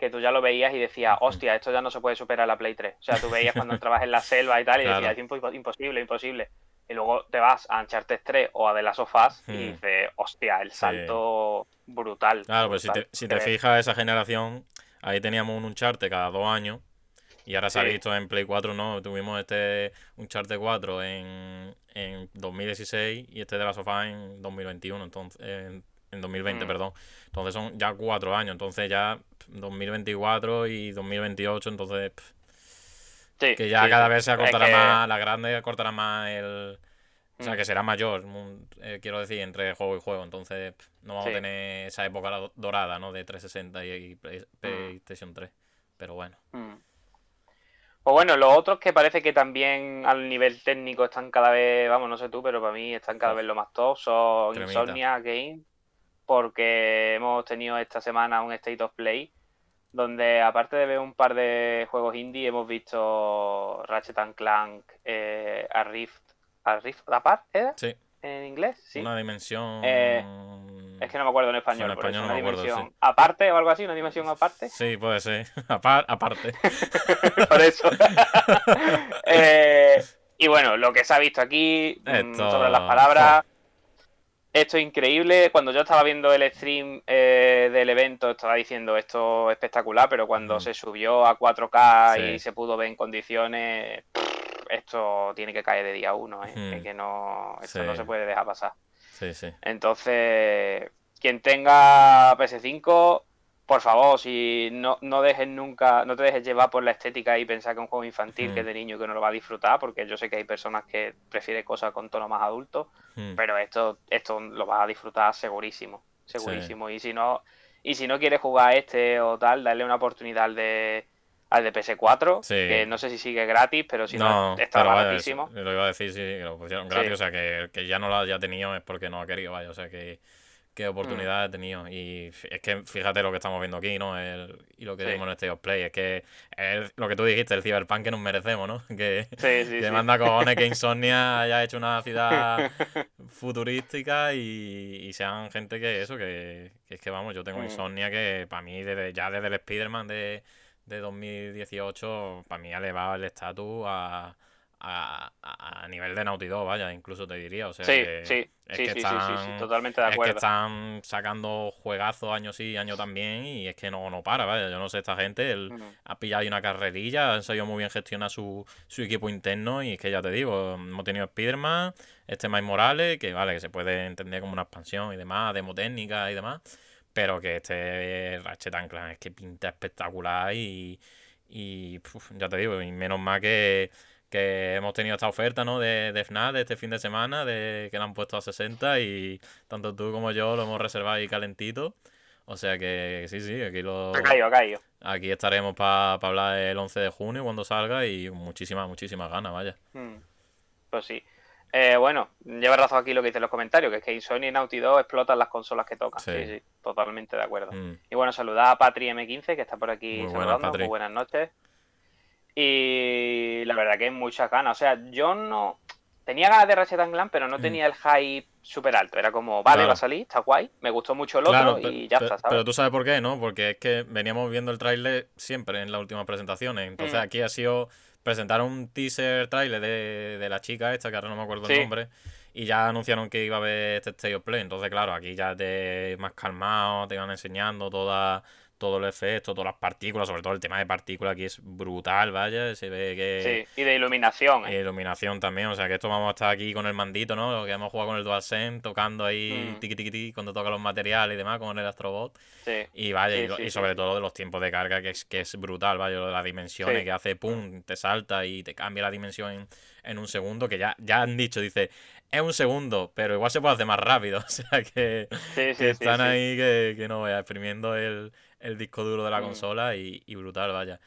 [SPEAKER 2] que tú ya lo veías y decías, hostia, esto ya no se puede superar la Play 3. O sea, tú veías cuando entrabas en la selva y tal y
[SPEAKER 3] Claro.
[SPEAKER 2] decías, "Es impo- imposible, imposible. Y luego te vas a Uncharted 3 o a The Last of Us y dices, hostia, el
[SPEAKER 3] Sí.
[SPEAKER 2] salto brutal.
[SPEAKER 3] Claro, pues si te, si te fijas, esa generación, ahí teníamos un Uncharted cada dos años. Y ahora se ha visto en Play 4, ¿no? Tuvimos este Uncharted 4 en, en 2016 y este de la sofá en 2021, entonces, en, en 2020,
[SPEAKER 2] Mm.
[SPEAKER 3] perdón. Entonces son ya cuatro años, entonces ya pf, 2024 y 2028, entonces pf,
[SPEAKER 2] Sí,
[SPEAKER 3] que ya
[SPEAKER 2] sí,
[SPEAKER 3] cada vez se
[SPEAKER 2] Es
[SPEAKER 3] acortará
[SPEAKER 2] que-
[SPEAKER 3] más, la grande acortará más el... O sea,
[SPEAKER 2] Mm.
[SPEAKER 3] que será mayor, mun- eh, quiero decir, entre juego y juego. Entonces, no vamos
[SPEAKER 2] Sí.
[SPEAKER 3] a tener esa época do- dorada, ¿no? De 360 y, y
[SPEAKER 2] Mm.
[SPEAKER 3] Play- PlayStation 3. Pero bueno.
[SPEAKER 2] Mm. Pues bueno, los otros que parece que también al nivel técnico están cada vez, vamos, no sé tú, pero para mí están cada
[SPEAKER 3] Uf.
[SPEAKER 2] vez lo más top, son. Insomnia Game, porque hemos tenido esta semana un State of Play, donde aparte de ver un par de juegos indie, hemos visto Ratchet and Clank, eh, a Rift, a Rift Apart, ¿era?
[SPEAKER 3] Sí,
[SPEAKER 2] En inglés, sí.
[SPEAKER 3] una dimensión...
[SPEAKER 2] Eh, Es que no me acuerdo en español,
[SPEAKER 3] En español no
[SPEAKER 2] una
[SPEAKER 3] me acuerdo,
[SPEAKER 2] dimensión
[SPEAKER 3] sí.
[SPEAKER 2] aparte o algo así, una dimensión aparte.
[SPEAKER 3] Sí, puede ser. Apar- aparte.
[SPEAKER 2] Por eso. Eh, Y bueno, lo que se ha visto aquí, mm,
[SPEAKER 3] Esto-
[SPEAKER 2] sobre las palabras, esto es increíble. Cuando yo estaba viendo el stream eh, del evento, estaba diciendo esto es espectacular, pero cuando se subió a 4K
[SPEAKER 3] Sí.
[SPEAKER 2] y se pudo ver en condiciones, pff, esto tiene que caer de día uno, ¿eh? Es que no, esto
[SPEAKER 3] Sí.
[SPEAKER 2] no se puede dejar pasar.
[SPEAKER 3] Sí, sí.
[SPEAKER 2] Entonces, quien tenga PS5, por favor, si no, no dejes nunca, no te dejes llevar por la estética y pensar que es un juego infantil,
[SPEAKER 3] Mm.
[SPEAKER 2] que es de niño que no lo va a disfrutar, porque yo sé que hay personas que prefieren cosas con tono más adulto,
[SPEAKER 3] Mm.
[SPEAKER 2] pero esto, esto lo vas a disfrutar segurísimo, segurísimo. Y si no, y si no quieres jugar este o tal, darle una oportunidad al de al de PS4,
[SPEAKER 3] Sí.
[SPEAKER 2] que no sé si sigue gratis, pero si no,
[SPEAKER 3] no,
[SPEAKER 2] está baratísimo.
[SPEAKER 3] lo iba a decir, sí, lo pusieron gratis,
[SPEAKER 2] Sí.
[SPEAKER 3] o sea, que, que ya no lo haya tenido es porque no ha querido, vaya, o sea, que qué
[SPEAKER 2] Mm.
[SPEAKER 3] oportunidad ha tenido. Y es que fíjate lo que estamos viendo aquí, ¿no? El, y lo que
[SPEAKER 2] Sí.
[SPEAKER 3] vimos en este of Play, es que es lo que tú dijiste, el Cyberpunk que nos merecemos, ¿no? Que,
[SPEAKER 2] Sí, sí,
[SPEAKER 3] que
[SPEAKER 2] sí.
[SPEAKER 3] manda cojones que Insomnia haya hecho una ciudad futurística y, y sean gente que eso, que, que es que vamos, yo tengo
[SPEAKER 2] Mm.
[SPEAKER 3] Insomnia que para mí desde, ya desde el Spider-Man de, de 2018, para mí ha elevado el estatus a, a, a- nivel de Naughty Dog, vaya, incluso te diría, o sea
[SPEAKER 2] Sí,
[SPEAKER 3] que
[SPEAKER 2] sí,
[SPEAKER 3] es
[SPEAKER 2] sí,
[SPEAKER 3] que
[SPEAKER 2] sí, sí, sí, sí,
[SPEAKER 3] están-
[SPEAKER 2] totalmente de
[SPEAKER 3] es que
[SPEAKER 2] acuerdo.
[SPEAKER 3] están sacando juegazos año sí, año también, y es que no, no para, vaya. Yo no sé, esta gente
[SPEAKER 2] Ujú.
[SPEAKER 3] ha pillado ahí una carrerilla, han sabido muy bien gestionar su, su equipo interno, y es que ya te digo, hemos tenido Spider-Man, este Miles Morales, que vale, que se puede entender como una expansión y demás, demo técnica y demás, pero que este Ratchet Clank es que pinta espectacular y, y puf, ya te digo, y menos mal que, que hemos tenido esta oferta, ¿no? De, de FNAF de este fin de semana, de que la han puesto a 60 y tanto tú como yo lo hemos reservado ahí calentito. O sea que sí, sí, aquí lo
[SPEAKER 2] Ha caído, ha caído.
[SPEAKER 3] aquí estaremos para hablar el 11 de junio cuando salga y muchísimas, muchísimas ganas, vaya.
[SPEAKER 2] Mm. Pues sí. Eh, bueno, lleva razón aquí lo que dicen los comentarios, que es que Sony y Naughty Dog explotan las consolas que tocan.
[SPEAKER 3] Sí.
[SPEAKER 2] Sí, sí, totalmente de acuerdo.
[SPEAKER 3] Mm,
[SPEAKER 2] Y bueno, saludad a Patri M15, que está por aquí
[SPEAKER 3] Muy buenas,
[SPEAKER 2] saludando.
[SPEAKER 3] Patri.
[SPEAKER 2] Muy buenas noches. Y la verdad que hay muchas ganas. O sea, yo no. Tenía ganas de Ratchet and Clank, pero no
[SPEAKER 3] Mm.
[SPEAKER 2] tenía el hype súper alto. Era como, vale,
[SPEAKER 3] Claro.
[SPEAKER 2] va a salir, está guay. Me gustó mucho el
[SPEAKER 3] Claro,
[SPEAKER 2] otro y ya está, ¿sabes?
[SPEAKER 3] Pero tú sabes por qué, ¿no? Porque es que veníamos viendo el tráiler siempre en las últimas presentaciones. Entonces
[SPEAKER 2] Mm.
[SPEAKER 3] aquí ha sido presentar un teaser tráiler de, de la chica esta, que ahora no me acuerdo el nombre, y ya anunciaron que iba a haber este State of Play. Entonces, claro, aquí ya te más calmado, te iban enseñando toda, todo el efecto, todas las partículas, sobre todo el tema de partículas aquí es brutal, vaya, se ve que...
[SPEAKER 2] Sí, y de iluminación.
[SPEAKER 3] Y
[SPEAKER 2] ¿eh?
[SPEAKER 3] iluminación también, o sea que esto vamos a estar aquí con el mandito, ¿no? Que hemos jugado con el DualSense, tocando ahí
[SPEAKER 2] Mm.
[SPEAKER 3] tiqui tiqui tiqui cuando toca los materiales y demás con el Astrobot.
[SPEAKER 2] Sí.
[SPEAKER 3] Y vaya,
[SPEAKER 2] Sí,
[SPEAKER 3] y,
[SPEAKER 2] sí,
[SPEAKER 3] sobre todo de los tiempos de carga, que es, que es brutal, vaya, lo de las dimensiones, que hace pum, te salta y te cambia la dimensión en, en un segundo, que ya, ya han dicho, dice, es un segundo, pero igual se puede hacer más rápido, o sea que,
[SPEAKER 2] Sí,
[SPEAKER 3] que
[SPEAKER 2] sí, sí,
[SPEAKER 3] están
[SPEAKER 2] sí.
[SPEAKER 3] ahí que, que no veas, exprimiendo el, el disco duro de la
[SPEAKER 2] Mm.
[SPEAKER 3] consola y, y brutal, vaya.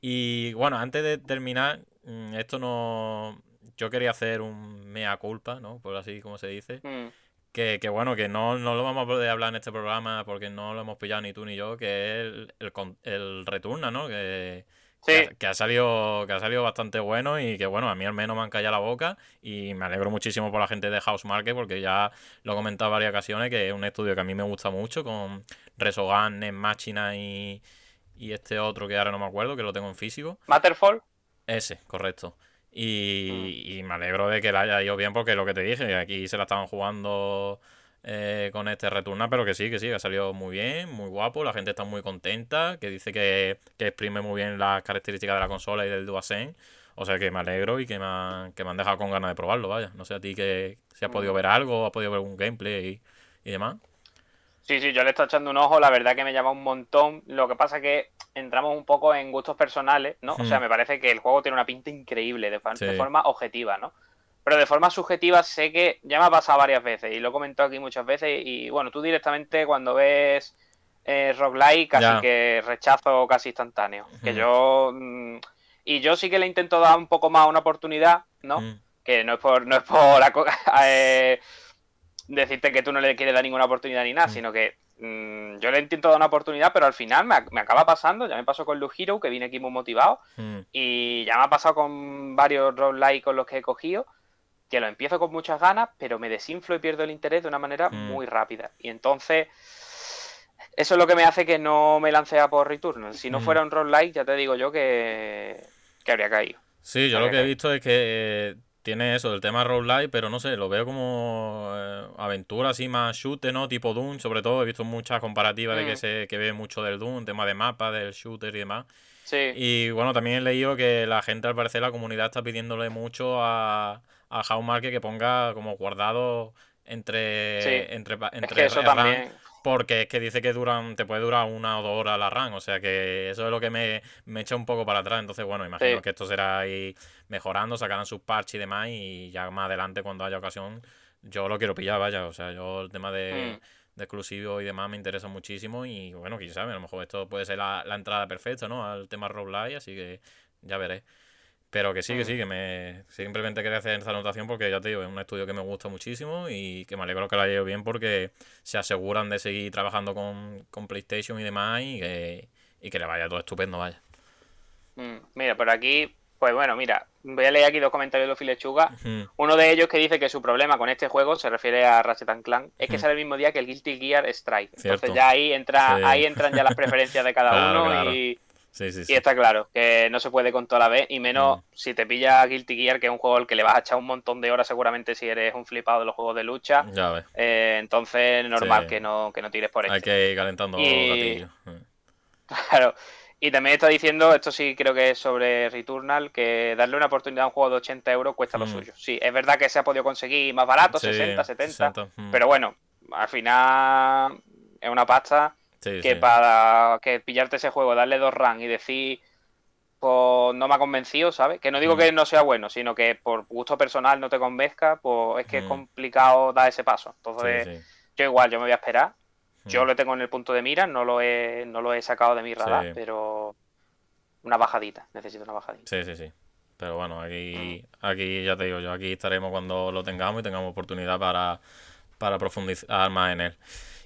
[SPEAKER 3] Y bueno, antes de terminar, mm, esto no... Yo quería hacer un mea culpa, ¿no? Por así como se dice.
[SPEAKER 2] Mm.
[SPEAKER 3] Que, que bueno, que no, no lo vamos a poder hablar en este programa porque no lo hemos pillado ni tú ni yo, que es el, el, con- el Returna, ¿no? Que,
[SPEAKER 2] Sí,
[SPEAKER 3] que, ha, que ha salido, que ha salido bastante bueno y que bueno, a mí al menos me han callado la boca y me alegro muchísimo por la gente de House Market porque ya lo he comentado varias ocasiones que es un estudio que a mí me gusta mucho con Resogan, Net Machina y, y este otro que ahora no me acuerdo, que lo tengo en físico.
[SPEAKER 2] Matterfall.
[SPEAKER 3] Ese, correcto. Y, y me alegro de que la haya ido bien porque lo que te dije, aquí se la estaban jugando eh, con este Returna, pero que sí, que sí, que ha salido muy bien, muy guapo, la gente está muy contenta, que dice que, que exprime muy bien las características de la consola y del DualSense. O sea que me alegro y que me han, que me han dejado con ganas de probarlo, vaya. No sé a ti que si has podido ver algo, has podido ver algún gameplay y, y demás.
[SPEAKER 2] Sí, sí, yo le estoy echando un ojo, la verdad que me llama un montón. Lo que pasa que entramos un poco en gustos personales, ¿no? O sea,
[SPEAKER 3] Hmm.
[SPEAKER 2] me parece que el juego tiene una pinta increíble de, forma objetiva, ¿no? Pero de forma subjetiva sé que ya me ha pasado varias veces y lo he comentado aquí muchas veces y bueno, tú directamente cuando ves eh, roguelike casi
[SPEAKER 3] Ya.
[SPEAKER 2] que rechazo casi instantáneo. Que yo... mm, y yo sí que le intento dar un poco más una oportunidad, ¿no? Que no es por no es por eh, decirte que tú no le quieres dar ninguna oportunidad ni nada, sino que mm, yo le intento dar una oportunidad, pero al final me, me acaba pasando, ya me pasó con Lu Hero, que vine aquí muy motivado, y ya me ha pasado con varios roguelike con los que he cogido, que lo empiezo con muchas ganas, pero me desinflo y pierdo el interés de una manera
[SPEAKER 3] Mm.
[SPEAKER 2] muy rápida. Y entonces, eso es lo que me hace que no me lance a por Returnal. Si no
[SPEAKER 3] Mm.
[SPEAKER 2] fuera un roguelike, ya te digo yo que, que habría caído.
[SPEAKER 3] Sí, yo lo que he visto es que eh, tiene eso, el tema roguelike, pero no sé, lo veo como eh, aventura así más shooter, ¿no? Tipo Doom, sobre todo. He visto muchas comparativas de que
[SPEAKER 2] Mm.
[SPEAKER 3] se que ve mucho del Doom, tema de mapa, del shooter y demás.
[SPEAKER 2] Sí.
[SPEAKER 3] Y bueno, también he leído que la gente, al parecer, la comunidad está pidiéndole mucho a, a Housemarque que ponga como guardado entre,
[SPEAKER 2] Sí.
[SPEAKER 3] entre, pa-
[SPEAKER 2] Es
[SPEAKER 3] entre
[SPEAKER 2] que eso
[SPEAKER 3] RAM,
[SPEAKER 2] también.
[SPEAKER 3] porque es que dice que duran, te puede durar una o dos horas la RAM, o sea que eso es lo que me, me echa un poco para atrás. Entonces, bueno, imagino
[SPEAKER 2] Sí.
[SPEAKER 3] que esto será ir mejorando, sacarán sus parches y demás, y ya más adelante, cuando haya ocasión, yo lo quiero pillar, vaya. O sea, yo el tema de,
[SPEAKER 2] Mm.
[SPEAKER 3] de exclusivo y demás me interesa muchísimo, y bueno, quién sabe, a lo mejor esto puede ser la, la entrada perfecta, ¿no? Al tema roguelike, así que ya veré. Pero que sí, que sí, que me simplemente quería hacer esta anotación porque ya te digo, es un estudio que me gusta muchísimo y que me alegro que lo haya ido bien porque se aseguran de seguir trabajando con, con PlayStation y demás y que, y que le vaya todo estupendo, vaya.
[SPEAKER 2] Mm, Mira, por aquí, pues bueno, mira, voy a leer aquí dos comentarios de los Filechuga. Uno de ellos que dice que su problema con este juego se refiere a Ratchet and Clank es que sale el mismo día que el Guilty Gear Strike.
[SPEAKER 3] Cierto.
[SPEAKER 2] Entonces ya ahí entra,
[SPEAKER 3] Sí.
[SPEAKER 2] ahí entran ya las preferencias de cada
[SPEAKER 3] Claro,
[SPEAKER 2] uno
[SPEAKER 3] claro.
[SPEAKER 2] y,
[SPEAKER 3] Sí, sí, sí.
[SPEAKER 2] y está claro que no se puede con toda la vez y menos
[SPEAKER 3] Mm.
[SPEAKER 2] si te pilla Guilty Gear, que es un juego al que le vas a echar un montón de horas seguramente si eres un flipado de los juegos de lucha.
[SPEAKER 3] Ya ves.
[SPEAKER 2] Eh, entonces normal que no que no tires por
[SPEAKER 3] Hay
[SPEAKER 2] este.
[SPEAKER 3] que ir calentando
[SPEAKER 2] Y-.
[SPEAKER 3] Eh.
[SPEAKER 2] Claro. Y también está diciendo, esto sí creo que es sobre Returnal, que darle una oportunidad a un juego de 80 euros cuesta lo
[SPEAKER 3] Mm.
[SPEAKER 2] suyo. Sí, es verdad que se ha podido conseguir más barato,
[SPEAKER 3] Sí,
[SPEAKER 2] 60, 70,
[SPEAKER 3] 60, mm.
[SPEAKER 2] pero bueno, al final es una pasta
[SPEAKER 3] Sí,
[SPEAKER 2] que
[SPEAKER 3] sí.
[SPEAKER 2] para que pillarte ese juego, darle dos RAM y decir, pues no me ha convencido, ¿sabes? Que no digo
[SPEAKER 3] Mm.
[SPEAKER 2] que no sea bueno, sino que por gusto personal no te convenzca, pues es que es
[SPEAKER 3] Mm.
[SPEAKER 2] complicado dar ese paso. Entonces,
[SPEAKER 3] sí.
[SPEAKER 2] yo igual, yo me voy a esperar. Yo
[SPEAKER 3] Mm.
[SPEAKER 2] lo tengo en el punto de mira, no lo he, no lo he sacado de mi radar, pero una bajadita, necesito una bajadita.
[SPEAKER 3] Sí, sí, sí. Pero bueno, aquí, aquí ya te digo yo, aquí estaremos cuando lo tengamos y tengamos oportunidad para, para profundizar más en él.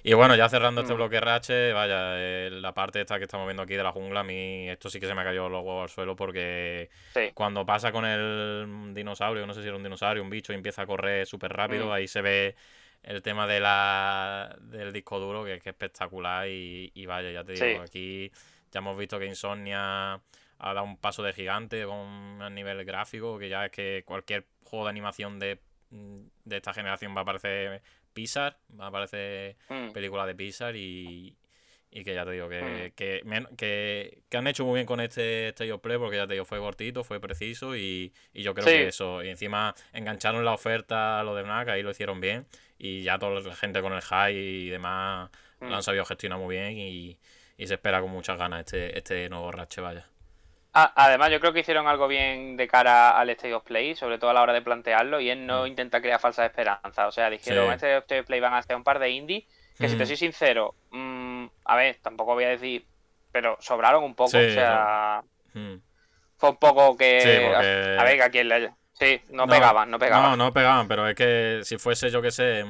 [SPEAKER 3] Y bueno, ya cerrando este
[SPEAKER 2] Mm.
[SPEAKER 3] bloque rache, vaya, eh, la parte esta que estamos viendo aquí de la jungla, a mí esto sí que se me ha caído los huevos al suelo porque
[SPEAKER 2] Sí,
[SPEAKER 3] cuando pasa con el dinosaurio, no sé si era un dinosaurio, un bicho, y empieza a correr súper rápido,
[SPEAKER 2] Mm.
[SPEAKER 3] ahí se ve el tema de la, del disco duro, que, que es espectacular y, y vaya, ya te digo,
[SPEAKER 2] Sí.
[SPEAKER 3] aquí ya hemos visto que Insomnia ha dado un paso de gigante con a nivel gráfico, que ya es que cualquier juego de animación de, de esta generación va a aparecer Pixar, va a aparecer
[SPEAKER 2] mm,
[SPEAKER 3] película de Pixar y, y que ya te digo que,
[SPEAKER 2] Mm.
[SPEAKER 3] que, que, que han hecho muy bien con este State of Play porque ya te digo, fue cortito, fue preciso y, y yo creo
[SPEAKER 2] Sí.
[SPEAKER 3] que eso, y encima engancharon la oferta a lo de NAC, ahí lo hicieron bien y ya toda la gente con el high y demás
[SPEAKER 2] mm.
[SPEAKER 3] lo han sabido gestionar muy bien y, y se espera con muchas ganas este, este nuevo Ratchet, vaya.
[SPEAKER 2] Ah, además, yo creo que hicieron algo bien de cara al State of Play, sobre todo a la hora de plantearlo, y es no
[SPEAKER 3] Mm.
[SPEAKER 2] intentar crear falsas esperanzas. O sea, dijeron,
[SPEAKER 3] Sí.
[SPEAKER 2] este State of Play van a hacer un par de indie, que si te
[SPEAKER 3] Mm.
[SPEAKER 2] soy sincero, mm, a ver, tampoco voy a decir, pero sobraron un poco.
[SPEAKER 3] Sí,
[SPEAKER 2] o sea,
[SPEAKER 3] Mm.
[SPEAKER 2] fue un poco que.
[SPEAKER 3] Sí, porque-
[SPEAKER 2] A ver, que a quien le. Sí, no,
[SPEAKER 3] No,
[SPEAKER 2] pegaban, no pegaban.
[SPEAKER 3] No, no pegaban, pero es que si fuese, yo que sé,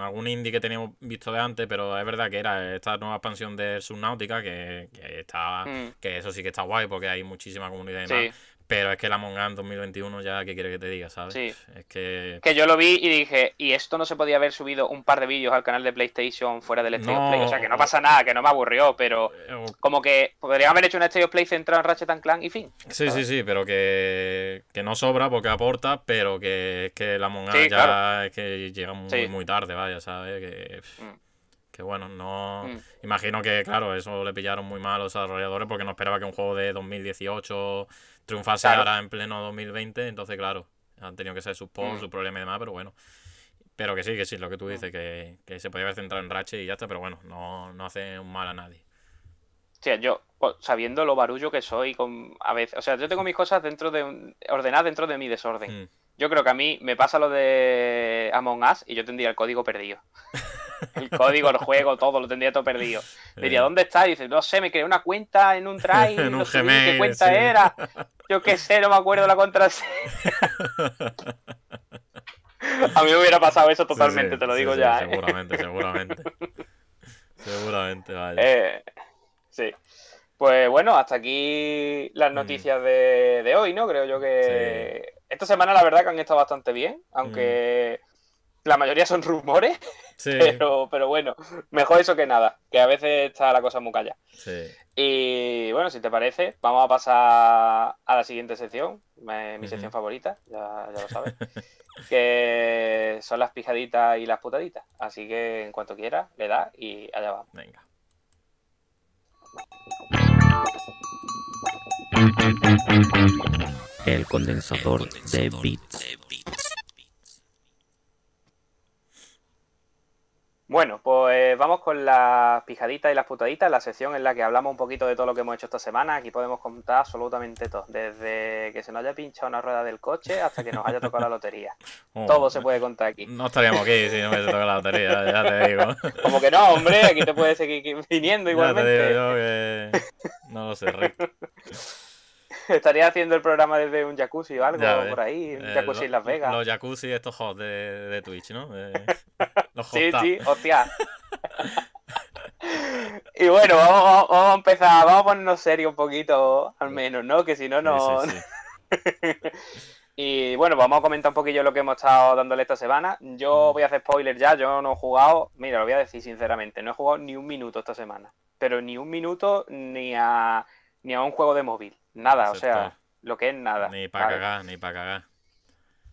[SPEAKER 3] algún indie que teníamos visto de antes, pero es verdad que era esta nueva expansión de Subnautica, que, que está,
[SPEAKER 2] Mm,
[SPEAKER 3] que eso sí que está guay porque hay muchísima comunidad y
[SPEAKER 2] sí,
[SPEAKER 3] Pero es que la Among Us 2021 ya, ¿qué quiere que te diga, sabes?
[SPEAKER 2] Sí.
[SPEAKER 3] Es que...
[SPEAKER 2] que yo lo vi y dije, ¿y esto no se podía haber subido un par de vídeos al canal de PlayStation fuera del State of Play? O sea, que no
[SPEAKER 3] No.
[SPEAKER 2] pasa nada, que no me aburrió, pero
[SPEAKER 3] eh,
[SPEAKER 2] como que podrían haber hecho un State of Play centrado en Ratchet and Clank y fin.
[SPEAKER 3] Sí, sí, sí, pero que, que no sobra porque aporta, pero que es que la Among Us
[SPEAKER 2] Sí,
[SPEAKER 3] ya
[SPEAKER 2] claro.
[SPEAKER 3] es que llega muy,
[SPEAKER 2] Sí.
[SPEAKER 3] muy tarde, vaya, ¿sabes? Que,
[SPEAKER 2] Mm.
[SPEAKER 3] que bueno, no...
[SPEAKER 2] Mm.
[SPEAKER 3] Imagino que, claro, eso le pillaron muy mal a los desarrolladores porque no esperaba que un juego de 2018 triunfase
[SPEAKER 2] Claro.
[SPEAKER 3] ahora en pleno 2020, entonces, claro, han tenido que ser sus posts,
[SPEAKER 2] Mm.
[SPEAKER 3] sus problemas y demás, pero bueno. Pero que sí, que sí, lo que tú dices, que, que se podía haber centrado en Ratchet y ya está, pero bueno, no, no hace un mal a nadie.
[SPEAKER 2] Sea, yo, sabiendo lo barullo que soy, con, a veces, o sea, yo tengo mis cosas dentro de un, ordenadas dentro de mi desorden.
[SPEAKER 3] Mm.
[SPEAKER 2] Yo creo que a mí me pasa lo de Among Us y yo tendría el código perdido. El código, el juego, todo, lo tendría todo perdido. Diría,
[SPEAKER 3] Eh,
[SPEAKER 2] ¿dónde está? Y dice, no sé, me creé una cuenta en un Drive,
[SPEAKER 3] En un
[SPEAKER 2] no sé bien
[SPEAKER 3] Gmail,
[SPEAKER 2] ¿qué cuenta
[SPEAKER 3] sí.
[SPEAKER 2] era? Yo qué sé, no me acuerdo la contraseña. A mí me hubiera pasado eso totalmente,
[SPEAKER 3] Sí, sí,
[SPEAKER 2] te lo digo ya. ¿eh?
[SPEAKER 3] Seguramente, seguramente. seguramente, vaya.
[SPEAKER 2] Eh, sí. Pues bueno, hasta aquí las
[SPEAKER 3] Mm.
[SPEAKER 2] noticias de, de hoy, ¿no? Creo yo que esta semana la verdad que han estado bastante bien, aunque la mayoría son rumores,
[SPEAKER 3] Sí,
[SPEAKER 2] pero, pero bueno, mejor eso que nada, que a veces está la cosa muy calla.
[SPEAKER 3] sí.
[SPEAKER 2] Y bueno, si te parece, vamos a pasar a la siguiente sección, me- mi sección favorita, ya, ya lo sabes, que son las pijaditas y las putaditas. Así que en cuanto quiera, le da y allá vamos.
[SPEAKER 3] Venga.
[SPEAKER 1] El condensador de bits.
[SPEAKER 2] Bueno, pues vamos con las pijaditas y las putaditas, la sección en la que hablamos un poquito de todo lo que hemos hecho esta semana. Aquí podemos contar absolutamente todo, desde que se nos haya pinchado una rueda del coche hasta que nos haya tocado la lotería.
[SPEAKER 3] Oh,
[SPEAKER 2] Todo se puede contar aquí.
[SPEAKER 3] No estaríamos aquí si no hubiese tocado la lotería, ya te digo.
[SPEAKER 2] Como que no, hombre, aquí te puedes seguir viniendo
[SPEAKER 3] Ya te digo
[SPEAKER 2] igualmente.
[SPEAKER 3] yo que. No lo sé, Rick.
[SPEAKER 2] Estaría haciendo el programa desde un jacuzzi o algo
[SPEAKER 3] Ya
[SPEAKER 2] por ahí, un
[SPEAKER 3] Eh,
[SPEAKER 2] jacuzzi en Las Vegas.
[SPEAKER 3] Los jacuzzi, estos hosts de, de Twitch, ¿no? De- los
[SPEAKER 2] Sí, sí, hostia. y bueno, vamos, a empezar, vamos a ponernos serios un poquito, al menos, ¿no? Que si no, no.
[SPEAKER 3] Sí.
[SPEAKER 2] Y bueno, vamos a comentar un poquillo lo que hemos estado dándole esta semana. Yo
[SPEAKER 3] Mm.
[SPEAKER 2] voy a hacer spoiler ya, yo no he jugado, mira, lo voy a decir sinceramente, no he jugado ni un minuto esta semana. Pero ni un minuto ni a, ni a un juego de móvil. Nada, o sea, lo que es nada.
[SPEAKER 3] Ni para cagar, ni para cagar.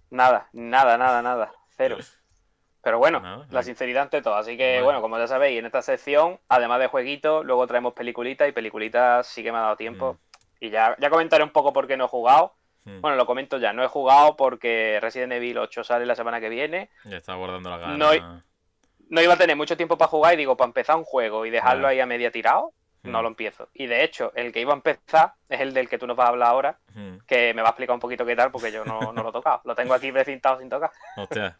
[SPEAKER 2] Nada, nada, nada, nada. Cero. Pero bueno, la sinceridad ante todo. Así que
[SPEAKER 3] Bueno.
[SPEAKER 2] bueno, como ya sabéis, en esta sección, además de jueguitos, luego traemos peliculitas y peliculitas sí que me ha dado tiempo. Y ya, ya comentaré un poco por qué no he jugado.
[SPEAKER 3] Mm.
[SPEAKER 2] Bueno, lo comento ya, no he jugado porque Resident Evil 8 sale la semana que viene.
[SPEAKER 3] Ya está guardando la gana.
[SPEAKER 2] No iba a tener mucho tiempo para jugar y digo, para empezar un juego y dejarlo ahí a media tirado, no
[SPEAKER 3] Mm.
[SPEAKER 2] lo empiezo. Y de hecho, el que iba a empezar es el del que tú nos vas a hablar ahora,
[SPEAKER 3] Mm.
[SPEAKER 2] que me va a explicar un poquito qué tal porque yo no, no lo he tocado. Lo tengo aquí precintado sin tocar.
[SPEAKER 3] Hostia.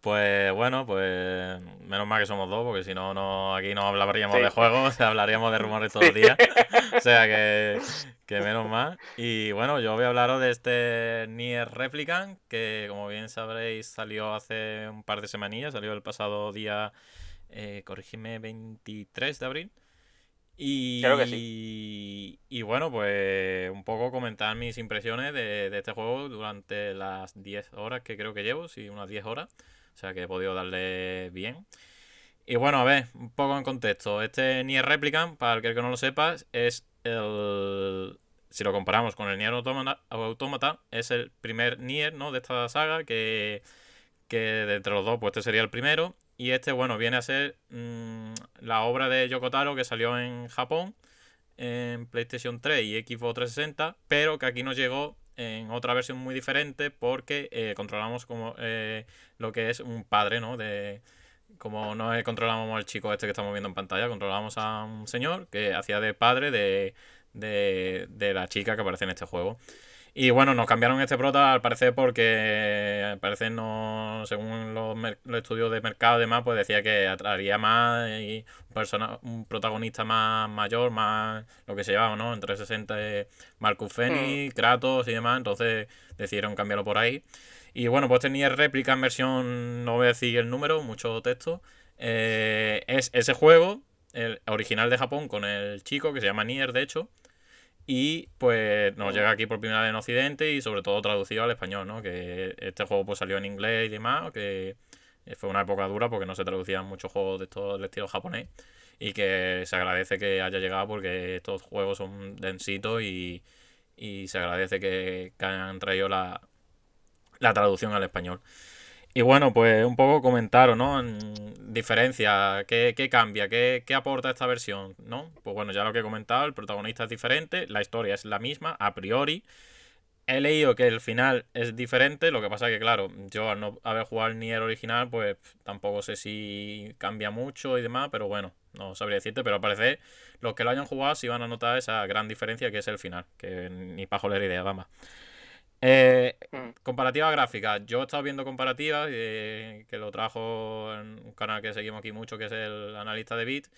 [SPEAKER 3] Pues bueno, pues menos mal que somos dos, porque si no, no aquí no hablaríamos
[SPEAKER 2] Sí.
[SPEAKER 3] de juegos, hablaríamos de rumores todos los días. O sea que, que menos mal. Y bueno, yo voy a hablaros de este Nier Replicant, que como bien sabréis salió hace un par de semanillas, salió el pasado día, eh, corrígeme, 23 de abril. Y, y bueno, pues un poco comentar mis impresiones de, de este juego durante las 10 horas que creo que llevo, sí, unas 10 horas. O sea que he podido darle bien. Y bueno, a ver, un poco en contexto. Este Nier Replicant, para el que no lo sepa, es el... Si lo comparamos con el Nier Automata, es el primer Nier, ¿no? De esta saga, que, que de entre los dos, pues este sería el primero. Y este, bueno, viene a ser mm, la obra de Yoko Taro que salió en Japón, en PlayStation 3 y Xbox 360, pero que aquí nos llegó en otra versión muy diferente porque eh, controlamos como eh, lo que es un padre, ¿no? De, como no controlamos al chico este que estamos viendo en pantalla, controlamos a un señor que hacía de padre de, de, de la chica que aparece en este juego. Y bueno, nos cambiaron este prota al parecer porque al parecer no, según los, los estudios de mercado y demás, pues decía que atraería más y un, persona, un protagonista más mayor, más lo que se llevaba, ¿no? Entre 60 de Marcus Fenix, Kratos y demás, entonces decidieron cambiarlo por ahí. Y bueno, pues tenía réplica en versión, no voy a decir el número, mucho texto. Eh, es ese juego, el original de Japón, con el chico que se llama Nier, de hecho. Y pues nos llega aquí por primera vez en Occidente y sobre todo traducido al español, ¿no? Que este juego pues salió en inglés y demás, que fue una época dura porque no se traducían muchos juegos de todo el estilo japonés. Y que se agradece que haya llegado porque estos juegos son densitos y, y se agradece que, que hayan traído la, la traducción al español. Y bueno, pues un poco comentaros, ¿no? En diferencia, ¿qué, qué cambia? ¿Qué, ¿Qué aporta esta versión? ¿No? Pues bueno, ya lo que he comentado, el protagonista es diferente, la historia es la misma, a priori. He leído que el final es diferente, lo que pasa que, claro, yo al no haber jugado el Nier original, pues tampoco sé si cambia mucho y demás, pero bueno, no sabría decirte, pero al parecer los que lo hayan jugado sí van a notar esa gran diferencia que es el final, que ni para joler idea, vamos. Eh,
[SPEAKER 2] Mm.
[SPEAKER 3] comparativa gráfica. Yo he estado viendo comparativas, eh, que lo trajo en un canal que seguimos aquí mucho, que es el analista de Bit.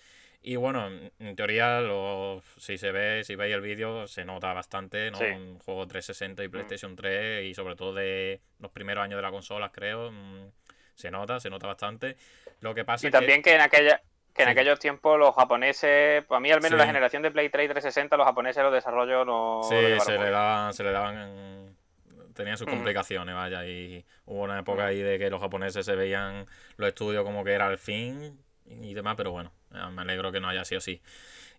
[SPEAKER 3] Y bueno, en teoría, lo, si se ve, si veis el vídeo, se nota bastante, ¿no?
[SPEAKER 2] Sí.
[SPEAKER 3] Un juego 360 y PlayStation 3, y sobre todo de los primeros años de la consola, creo. mm, Se nota, se nota bastante. Lo que pasa
[SPEAKER 2] Y
[SPEAKER 3] es que.
[SPEAKER 2] también que en aquella que en
[SPEAKER 3] Sí.
[SPEAKER 2] aquellos tiempos los japoneses, para mí al menos
[SPEAKER 3] Sí.
[SPEAKER 2] la generación de Play 3 y 360, los japoneses los desarrollos no
[SPEAKER 3] Sí,
[SPEAKER 2] lo
[SPEAKER 3] se le daban, se le daban en- tenía sus complicaciones, vaya, y hubo una época ahí de que los japoneses se veían los estudios como que era el fin y demás, pero bueno, me alegro que no haya sido así.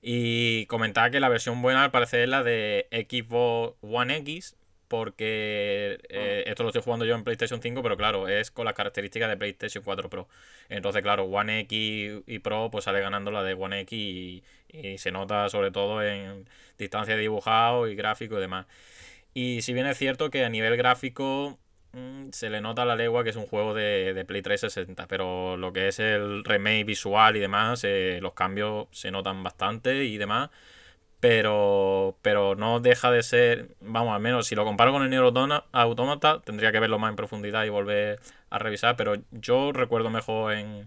[SPEAKER 3] Y comentar que la versión buena al parecer es la de Xbox One X, porque eh, esto lo estoy jugando yo en PlayStation 5, pero claro, es con las características de PlayStation 4 Pro. Entonces, claro, One X y Pro pues sale ganando la de One X y, se nota sobre todo en distancia de dibujado y gráfico y demás. Y si bien es cierto que a nivel gráfico mm, se le nota a la legua que es un juego de, de, Play 360, pero lo que es el remake visual y demás, eh, los cambios se notan bastante y demás pero, pero no deja de ser, vamos, al menos si lo comparo con el Nier Automata, tendría que verlo más en profundidad y volver a revisar, pero yo recuerdo mejor en,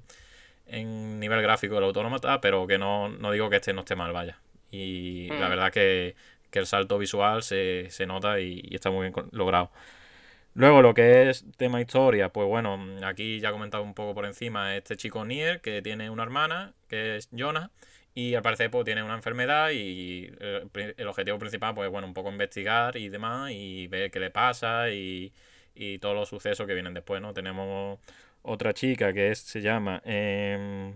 [SPEAKER 3] en nivel gráfico el Automata, pero que no, digo que este no esté mal, vaya. Y la mm. verdad que, que, el salto visual se, nota y, está muy bien logrado. Luego, lo que es tema historia, pues bueno, aquí ya he comentado un poco por encima, este chico Nier, que tiene una hermana, que es Jonah, y al parecer pues tiene una enfermedad y eh, el, objetivo principal pues bueno, un poco investigar y demás y ver qué le pasa y, todos los sucesos que vienen después, ¿no? Tenemos otra chica que es, se llama eh,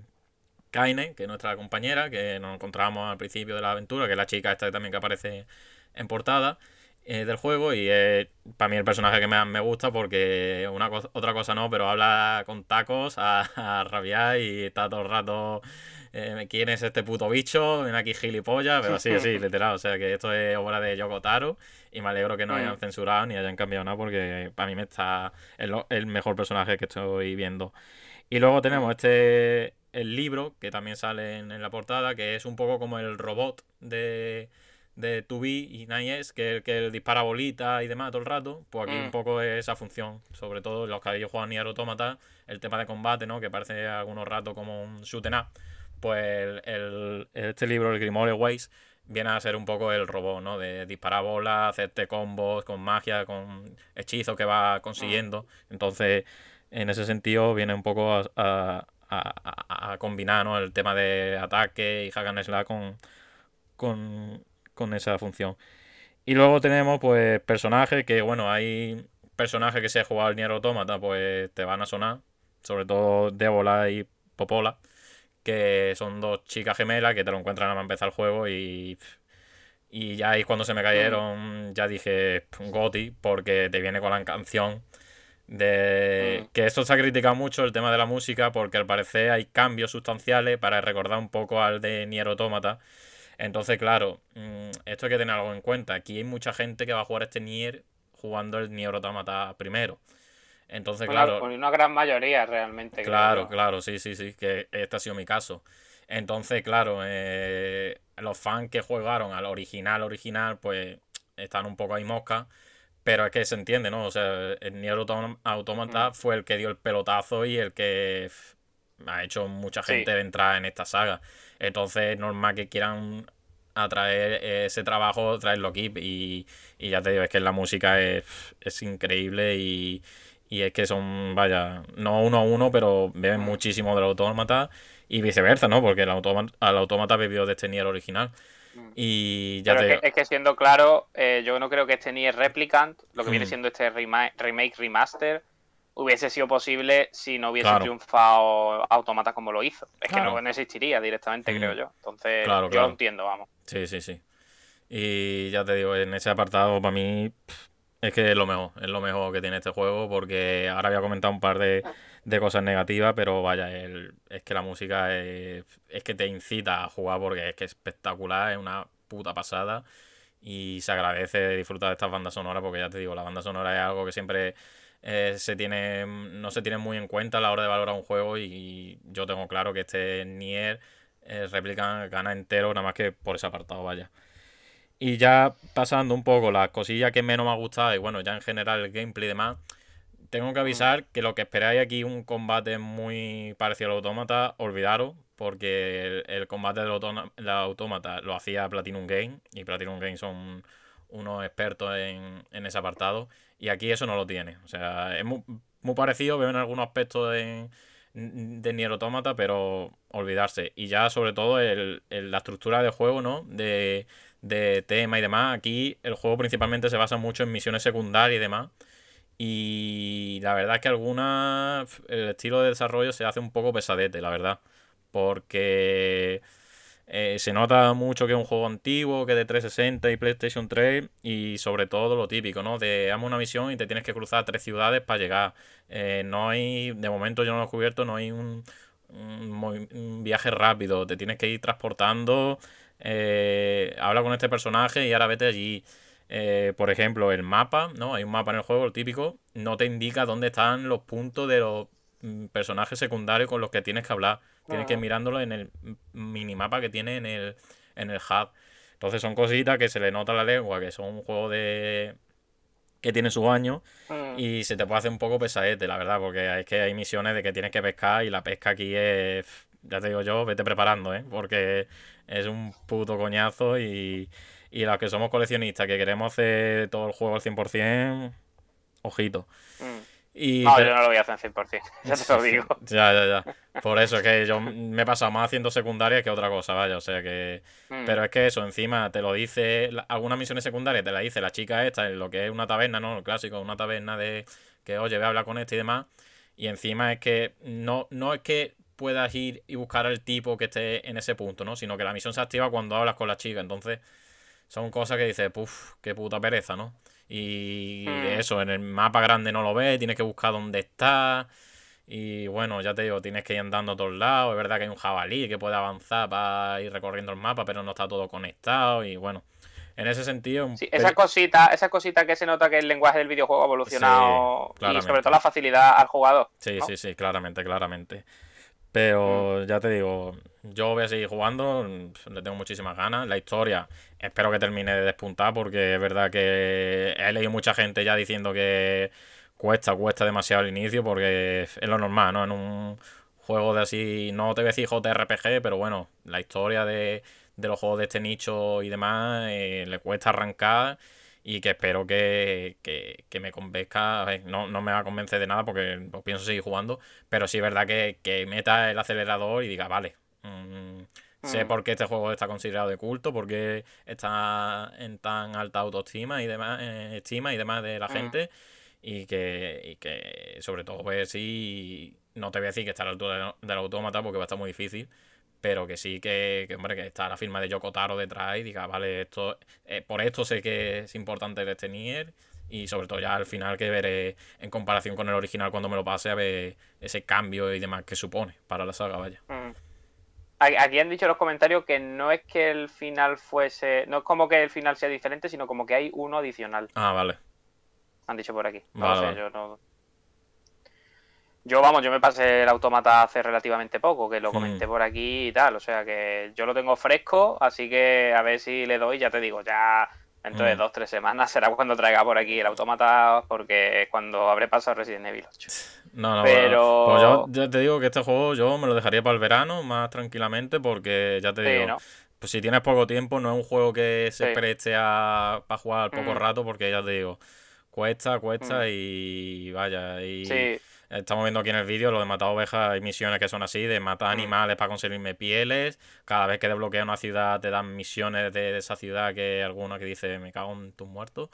[SPEAKER 3] Kaine, que es nuestra compañera, que nos encontramos al principio de la aventura, que es la chica esta también que aparece en portada eh, del juego y es para mí el personaje que más me gusta porque una otra cosa no, pero habla con tacos a, a rabiar y está todo el rato eh, ¿quién es este puto bicho? Ven aquí gilipollas, pero sí, sí, literal. O sea que esto es obra de Yoko Taro y me alegro que no hayan mm. censurado ni hayan cambiado nada porque para mí me está el, el mejor personaje que estoy viendo. Y luego tenemos mm. este el libro que también sale en, la portada, que es un poco como el robot de, de 2 y Nies, que el que dispara bolitas y demás todo el rato. Pues aquí un mm. poco es esa función, sobre todo los que habéis jugado Nier Automata, el tema de combate, ¿no? Que parece algunos ratos como un shoot up pues el, este libro, el Grimoire Ways, viene a ser un poco el robot, ¿no? De disparar bolas, hacerte combos con magia, con hechizos que va consiguiendo. Entonces, en ese sentido, viene un poco a, combinar el tema de ataque y hack and slash con, con, con esa función. Y luego tenemos, pues, personajes que, bueno, hay personajes que se ha jugado al Nier Automata, pues te van a sonar. Sobre todo Débola y Popola que son dos chicas gemelas que te lo encuentran a empezar el juego y, y ya ahí cuando se me cayeron ya dije Goti porque te viene con la canción de mm. que esto se ha criticado mucho el tema de la música porque al parecer hay cambios sustanciales para recordar un poco al de Nier Automata entonces claro mm, esto hay que tener algo en cuenta aquí hay mucha gente que va a jugar este Nier jugando el Nier Automata primero entonces, claro.
[SPEAKER 2] Con una gran mayoría realmente.
[SPEAKER 3] Claro, claro, sí, sí, sí, que este ha sido mi caso. Entonces, claro, eh, los fans que jugaron al original, original, pues están un poco ahí mosca. Pero es que se entiende, ¿no? O sea, el Nier Automata mm. fue el que dio el pelotazo y el que ha hecho mucha gente entrar en esta saga. Entonces, es normal que quieran atraer ese trabajo, traerlo aquí. Y, y ya te digo, es que la música es, es increíble y, y es que son, vaya, no uno a uno, pero beben muchísimo del autómata y viceversa, ¿no? Porque el autómata, el autómata bebió de este Nier original. Mm. Y ya
[SPEAKER 2] te... es, que, siendo claro, eh, yo no creo que este Nier Replicant, lo que viene mm. siendo este remake remaster, hubiese sido posible si no hubiese triunfado Automata como lo hizo. Es que no, existiría directamente, creo mm. yo. Entonces, yo lo entiendo, vamos.
[SPEAKER 3] Sí, sí, sí. Y ya te digo, en ese apartado, para mí, es que es lo mejor, es lo mejor que tiene este juego porque ahora había comentado un par de, cosas negativas, pero vaya, es que la música es, que te incita a jugar porque es que es espectacular, es una puta pasada y se agradece disfrutar de estas bandas sonoras porque ya te digo, la banda sonora es algo que siempre eh, se tiene no se tiene muy en cuenta a la hora de valorar un juego y, yo tengo claro que este Nier eh, Replican gana entero nada más que por ese apartado, vaya. Y ya pasando un poco las cosillas que menos me ha gustado y bueno, ya en general el gameplay y demás, tengo que avisar que lo que esperáis aquí un combate muy parecido al autómata, olvidaros, porque el, combate del autómata lo hacía Platinum Game y Platinum Game son unos expertos en, ese apartado y aquí eso no lo tiene. O sea, es muy, parecido, veo en algunos aspectos de, de Nier Automata, pero olvidarse. Y ya sobre todo el, la estructura de juego, ¿no? De de tema y demás. Aquí el juego principalmente se basa mucho en misiones secundarias y demás. Y la verdad es que algunas, el estilo de desarrollo se hace un poco pesadete, la verdad. Porque eh, se nota mucho que es un juego antiguo, que de 360 y PlayStation 3. Y sobre todo lo típico, ¿no? De amo una misión y te tienes que cruzar tres ciudades para llegar. Eh, no hay, de momento yo no lo he cubierto, no hay un, un, viaje rápido. Te tienes que ir transportando. Eh, habla con este personaje y ahora vete allí. Eh, por ejemplo, el mapa, ¿no? Hay un mapa en el juego, el típico, no te indica dónde están los puntos de los mm, personajes secundarios con los que tienes que hablar. Tienes que ir mirándolo en el minimapa que tiene en el, en el hub. Entonces son cositas que se le nota la lengua, que son un juego de que tiene su año mm. y se te puede hacer un poco pesadete, la verdad, porque es que hay misiones de que tienes que pescar y la pesca aquí es, ya te digo yo, vete preparando, ¿eh? Porque es un puto coñazo y y los que somos coleccionistas, que queremos hacer todo el juego al 100%, ojito.
[SPEAKER 2] Mm. Y, no, yo no lo voy a hacer al 100%, ya te lo digo.
[SPEAKER 3] ya, ya, ya. Por eso es que yo me he pasado más haciendo secundarias que otra cosa, vaya, o sea que... Mm. Pero es que eso, encima te lo dice, algunas misiones secundarias te la dice la chica esta en lo que es una taberna, ¿no? El clásico, una taberna de que, oye, ve a hablar con este y demás. Y encima es que no, no es que puedas ir y buscar al tipo que esté en ese punto, ¿no? Sino que la misión se activa cuando hablas con la chica, entonces son cosas que dices, puff, qué puta pereza, ¿no? Y hmm. eso, en el mapa grande no lo ves, tienes que buscar dónde está. Y bueno, ya te digo, tienes que ir andando a todos lados. Es verdad que hay un jabalí que puede avanzar para ir recorriendo el mapa, pero no está todo conectado. Y bueno, en ese sentido.
[SPEAKER 2] Sí, esa cosita, esa cosita que se nota que el lenguaje del videojuego ha evolucionado y sobre todo la facilidad al jugador.
[SPEAKER 3] Sí, sí, sí, claramente, claramente. Pero ya te digo, yo voy a seguir jugando, le tengo muchísimas ganas. La historia, espero que termine de despuntar porque es verdad que he leído mucha gente ya diciendo que cuesta, cuesta demasiado el inicio porque es lo normal, ¿no? En un juego de así, no te voy a decir JRPG, pero bueno, la historia de, de los juegos de este nicho y demás eh, le cuesta arrancar y que espero que, me convenzca. no, no, me va a convencer de nada porque pienso seguir jugando, pero sí es verdad que, meta el acelerador y diga, vale, mm, sé mm. por qué este juego está considerado de culto, porque está en tan alta autoestima y demás, eh, estima y demás de la mm. gente. Y que, y que sobre todo pues sí, no te voy a decir que está a la altura del autómata porque va a estar muy difícil, pero que sí que, hombre, que está la firma de Yoko Taro detrás y diga, vale, esto eh, por esto sé que es importante este Nier y sobre todo ya al final que veré en comparación con el original cuando me lo pase a ver ese cambio y demás que supone para la saga, vaya. Mm.
[SPEAKER 2] Aquí han dicho en los comentarios que no es que el final fuese, no es como que el final sea diferente, sino como que hay uno adicional.
[SPEAKER 3] Ah, vale.
[SPEAKER 2] Han dicho por aquí. No sé, yo no, yo, vamos, yo me pasé el automata hace relativamente poco, que lo hmm. comenté por aquí y tal. O sea que yo lo tengo fresco, así que a ver si le doy, ya te digo, ya dentro de hmm. dos, tres semanas será cuando traiga por aquí el automata, porque es cuando habré pasado Resident Evil 8.
[SPEAKER 3] No, no, pero pues yo te digo que este juego yo me lo dejaría para el verano más tranquilamente, porque ya te digo. Pues si tienes poco tiempo, no es un juego que se preste a, para jugar al poco hmm. rato, porque ya te digo, cuesta, cuesta y vaya. Y, sí Estamos viendo aquí en el vídeo lo de matar ovejas. Hay misiones que son así, de matar mm. animales para conseguirme pieles. Cada vez que desbloquea una ciudad te dan misiones de, esa ciudad que alguna que dice me cago en tus muertos.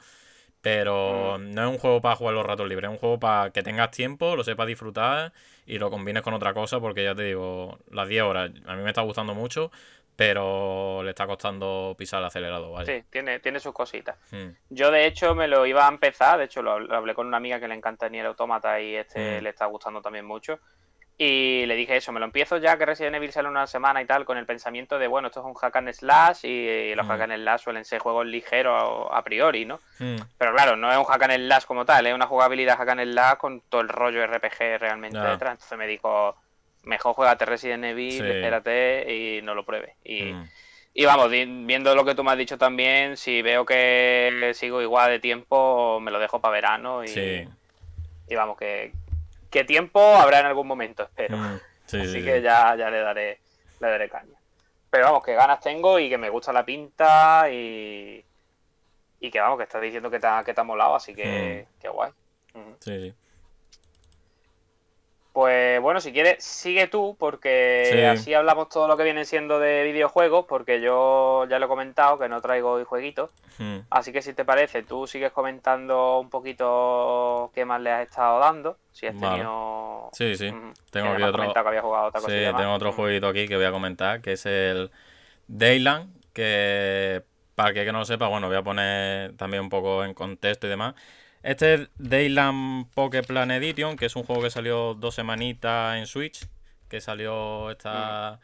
[SPEAKER 3] Pero mm. no es un juego para jugar los ratos libres, es un juego para que tengas tiempo, lo sepas disfrutar y lo combines con otra cosa, porque ya te digo, las 10 horas a mí me está gustando mucho pero le está costando pisar el acelerador. Vaya.
[SPEAKER 2] Sí, tiene, tiene sus cositas. Hmm. Yo, de hecho, me lo iba a empezar. De hecho, lo, hablé con una amiga que le encanta ni el Automata y este hmm. le está gustando también mucho. Y le dije eso, me lo empiezo ya que Resident Evil sale una semana y tal, con el pensamiento de, bueno, esto es un hack and slash y, los hmm. hack and slash suelen ser juegos ligeros a, priori, ¿no? Pero claro, no es un hack and slash como tal, es una jugabilidad hack and slash con todo el rollo RPG realmente detrás. Entonces me dijo mejor juegate Resident Evil, espérate y no lo pruebe Y, mm. y vamos, viendo lo que tú me has dicho también, si veo que sigo igual de tiempo, me lo dejo para verano y, y vamos, que, que tiempo habrá en algún momento, espero. Mm. Así que ya, ya le daré le daré caña. Pero vamos, que ganas tengo y que me gusta la pinta y, y que vamos, que estás diciendo que te ha, que te molado, así que, mm. que guay.
[SPEAKER 3] Sí, sí.
[SPEAKER 2] Pues bueno, si quieres, sigue tú, porque así hablamos todo lo que viene siendo de videojuegos, porque yo ya lo he comentado que no traigo hoy jueguitos. Hmm. Así que si te parece, tú sigues comentando un poquito qué más le has estado dando. Si has tenido.
[SPEAKER 3] Sí, sí. Tengo aquí otro. sí, tengo otro jueguito aquí que voy a comentar, que es el Dayland, que para que no lo sepa, bueno, voy a poner también un poco en contexto y demás. Este es Dayland Poké Plan Edition, que es un juego que salió dos semanitas en Switch, que salió esta,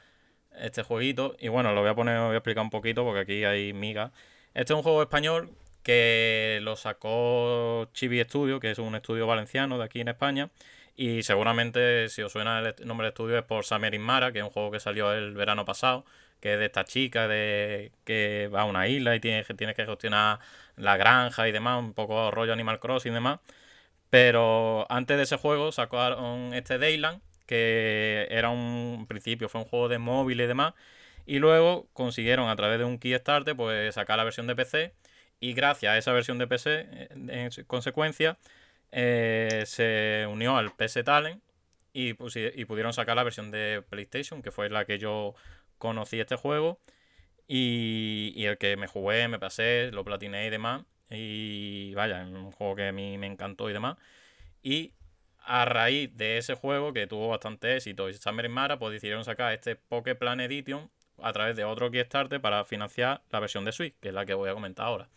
[SPEAKER 3] este jueguito. Y bueno, lo voy a poner, voy a explicar un poquito porque aquí hay migas. Este es un juego español que lo sacó Chibi Studio, que es un estudio valenciano de aquí en España. Y seguramente, si os suena el nombre del estudio, es por Samerin Mara, que es un juego que salió el verano pasado, que es de esta chica de que va a una isla y tiene, tiene que gestionar la granja y demás, un poco rollo Animal Crossing y demás. Pero antes de ese juego sacaron este Dayland, que era un principio, fue un juego de móvil y demás. Y luego consiguieron a través de un Kickstarter pues sacar la versión de PC. Y gracias a esa versión de PC, en consecuencia, eh, se unió al PC Talent y, y pudieron sacar la versión de PlayStation, que fue la que yo conocí este juego. Y, el que me jugué, me pasé, lo platiné y demás. Y vaya, un juego que a mí me encantó y demás. Y a raíz de ese juego, que tuvo bastante éxito, y Summer Mara, pues decidieron sacar este Poké Plan Edition a través de otro Kickstarter para financiar la versión de Switch, que es la que voy a comentar ahora.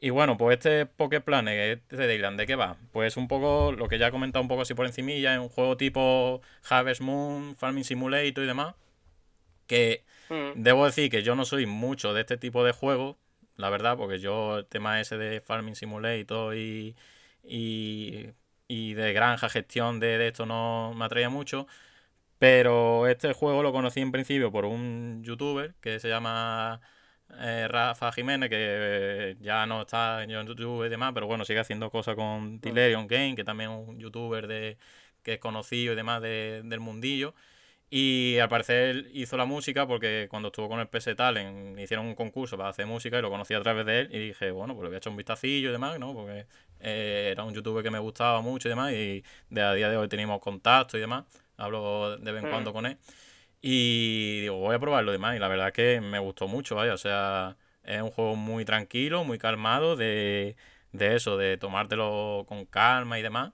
[SPEAKER 3] Y bueno, pues este Poké Plan este de Dayland, ¿de qué va? Pues un poco lo que ya he comentado un poco así por encimilla, es un juego tipo Harvest Moon, Farming Simulator y demás, que Mm. Debo decir que yo no soy mucho de este tipo de juegos, la verdad, porque yo el tema ese de Farming Simulator y, y, y de granja, gestión de, esto no me atraía mucho. Pero este juego lo conocí en principio por un youtuber que se llama eh, Rafa Jiménez, que ya no está en YouTube y demás, pero bueno, sigue haciendo cosas con mm. Tilerion Game, que también es un youtuber de, que es conocido y demás del mundillo. Y al parecer hizo la música porque cuando estuvo con el PS Talent hicieron un concurso para hacer música y lo conocí a través de él y dije, bueno, pues le voy a echar un vistacillo y demás, ¿no? Porque eh, era un youtuber que me gustaba mucho y demás y de a día de hoy tenemos contacto y demás. Hablo de vez en cuando mm. con él. Y digo, voy a probarlo y demás. Y la verdad es que me gustó mucho, vaya. O sea, es un juego muy tranquilo, muy calmado, de, de eso, de tomártelo con calma y demás.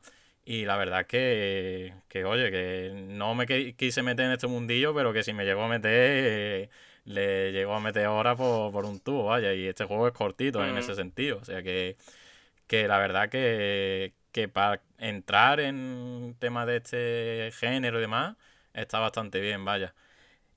[SPEAKER 3] Y la verdad que, que, oye, que no me quise meter en este mundillo, pero que si me llegó a meter, le llegó a meter ahora por, por un tubo, vaya. Y este juego es cortito en ese sentido. O sea que, que la verdad que, que para entrar en temas de este género y demás, está bastante bien, vaya.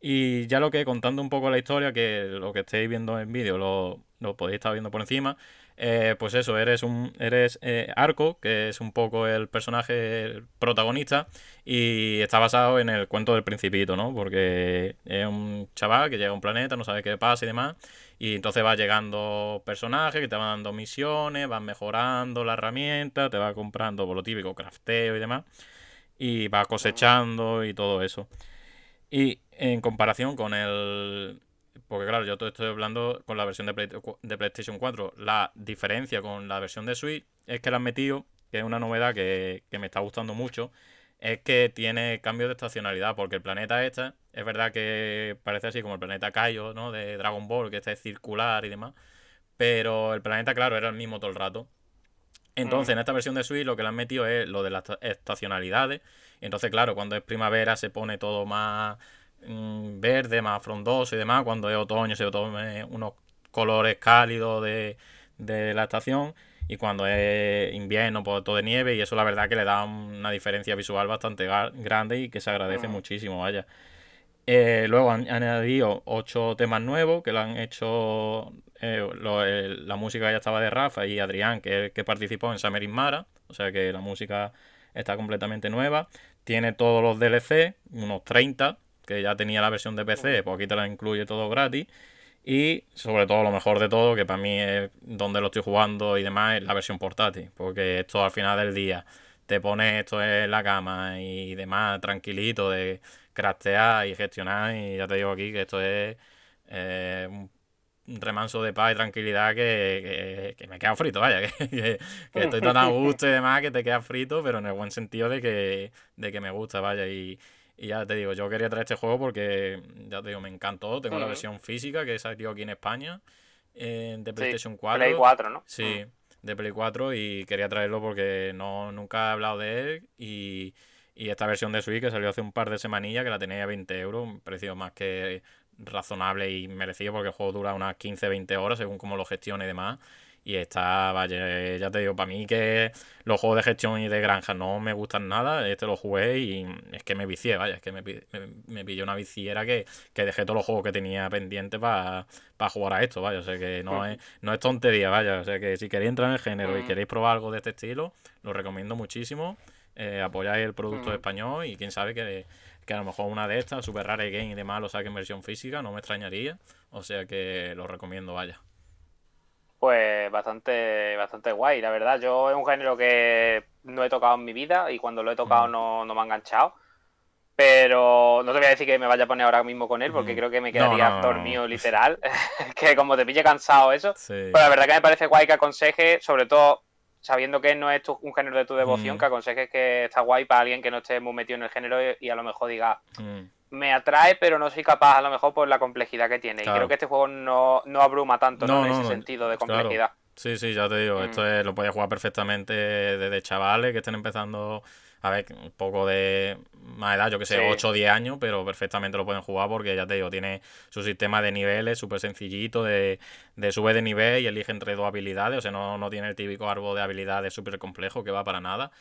[SPEAKER 3] Y ya lo que contando un poco la historia, que lo que estéis viendo en vídeo lo, lo podéis estar viendo por encima, eh, pues eso, eres un eres eh, Arco, que es un poco el personaje protagonista, y está basado en el cuento del principito, ¿no? Porque es un chaval que llega a un planeta, no sabe qué pasa y demás, y entonces va llegando personajes que te van dando misiones, van mejorando la herramienta, te va comprando por lo típico, crafteo y demás, y va cosechando y todo eso. Y en comparación con el, porque claro, yo estoy hablando con la versión de, PlayStation 4. La diferencia con la versión de Switch es que la han metido, que es una novedad que, me está gustando mucho, es que tiene cambio de estacionalidad, porque el planeta este es verdad que parece así como el planeta Kaio, ¿no? De Dragon Ball, que este es circular y demás, pero el planeta, claro, era el mismo todo el rato. Entonces, mm. en esta versión de Switch lo que le han metido es lo de las estacionalidades. Entonces, claro, cuando es primavera se pone todo más verde, más frondoso y demás. Cuando es otoño se tome unos colores cálidos de, la estación. Y cuando es invierno, pues todo de nieve. Y eso la verdad que le da una diferencia visual bastante grande y que se agradece mm. muchísimo, vaya. Eh, luego han añadido ocho temas nuevos que lo han hecho. Eh, la música ya estaba de Rafa y Adrián, que, que participó en Summer Mara. O sea que la música está completamente nueva. Tiene todos los DLC, unos 30 que ya tenía la versión de PC, pues aquí te la incluye todo gratis. Y sobre todo, lo mejor de todo, que para mí es donde lo estoy jugando y demás, es la versión portátil. Porque esto al final del día te pones esto en la cama y demás, tranquilito, de craftear y gestionar. Y ya te digo aquí que esto es eh, remanso de paz y tranquilidad que, que, me he quedado frito, vaya, que, estoy tan a gusto y demás que te quedas frito, pero en el buen sentido de que, de que me gusta, vaya, y, ya te digo, yo quería traer este juego porque, ya te digo, me encantó, tengo la versión física que salió aquí en España, eh, de PlayStation 4.
[SPEAKER 2] Play 4, ¿no?
[SPEAKER 3] Sí, de Play 4 y quería traerlo porque no, nunca he hablado de él y... Y esta versión de Switch que salió hace un par de semanillas, que la tenía a 20 euros, un precio más que razonable y merecido porque el juego dura unas 15-20 horas según cómo lo gestione y demás. Y está, vaya, ya te digo, para mí que los juegos de gestión y de granja no me gustan nada, este lo jugué y es que me vicié, vaya, es que me, me, pilló una viciera que, que, dejé todos los juegos que tenía pendientes para jugar a esto, vaya, o sea que no es, no es tontería, vaya, o sea que si queréis entrar en el género y queréis probar algo de este estilo, lo recomiendo muchísimo, eh, apoyáis el producto español y quién sabe que que a lo mejor una de estas, Super Rare Game y demás, lo saque en versión física, no me extrañaría. O sea que lo recomiendo, vaya.
[SPEAKER 2] Pues bastante, bastante guay, la verdad. Yo es un género que no he tocado en mi vida y cuando lo he tocado mm. no, me ha enganchado. Pero no te voy a decir que me vaya a poner ahora mismo con él, porque mm. creo que me quedaría dormido literal. que como te pille cansado eso. Pero la verdad que me parece guay que aconseje, sobre todo sabiendo que no es un género de tu devoción, mm. que aconsejes que está guay para alguien que no esté muy metido en el género y, a lo mejor diga, mm. Me atrae, pero no soy capaz a lo mejor por la complejidad que tiene. Y creo que este juego no, abruma tanto en ese sentido de complejidad.
[SPEAKER 3] Sí, sí, ya te digo, esto mm. lo puedes jugar perfectamente desde chavales que estén empezando a ver, un poco de más edad, yo que sé, 8 o 10 años, pero perfectamente lo pueden jugar porque ya te digo, tiene su sistema de niveles súper sencillito, de, de sube de nivel y elige entre dos habilidades, o sea, no, no tiene el típico árbol de habilidades súper complejo que va para nada.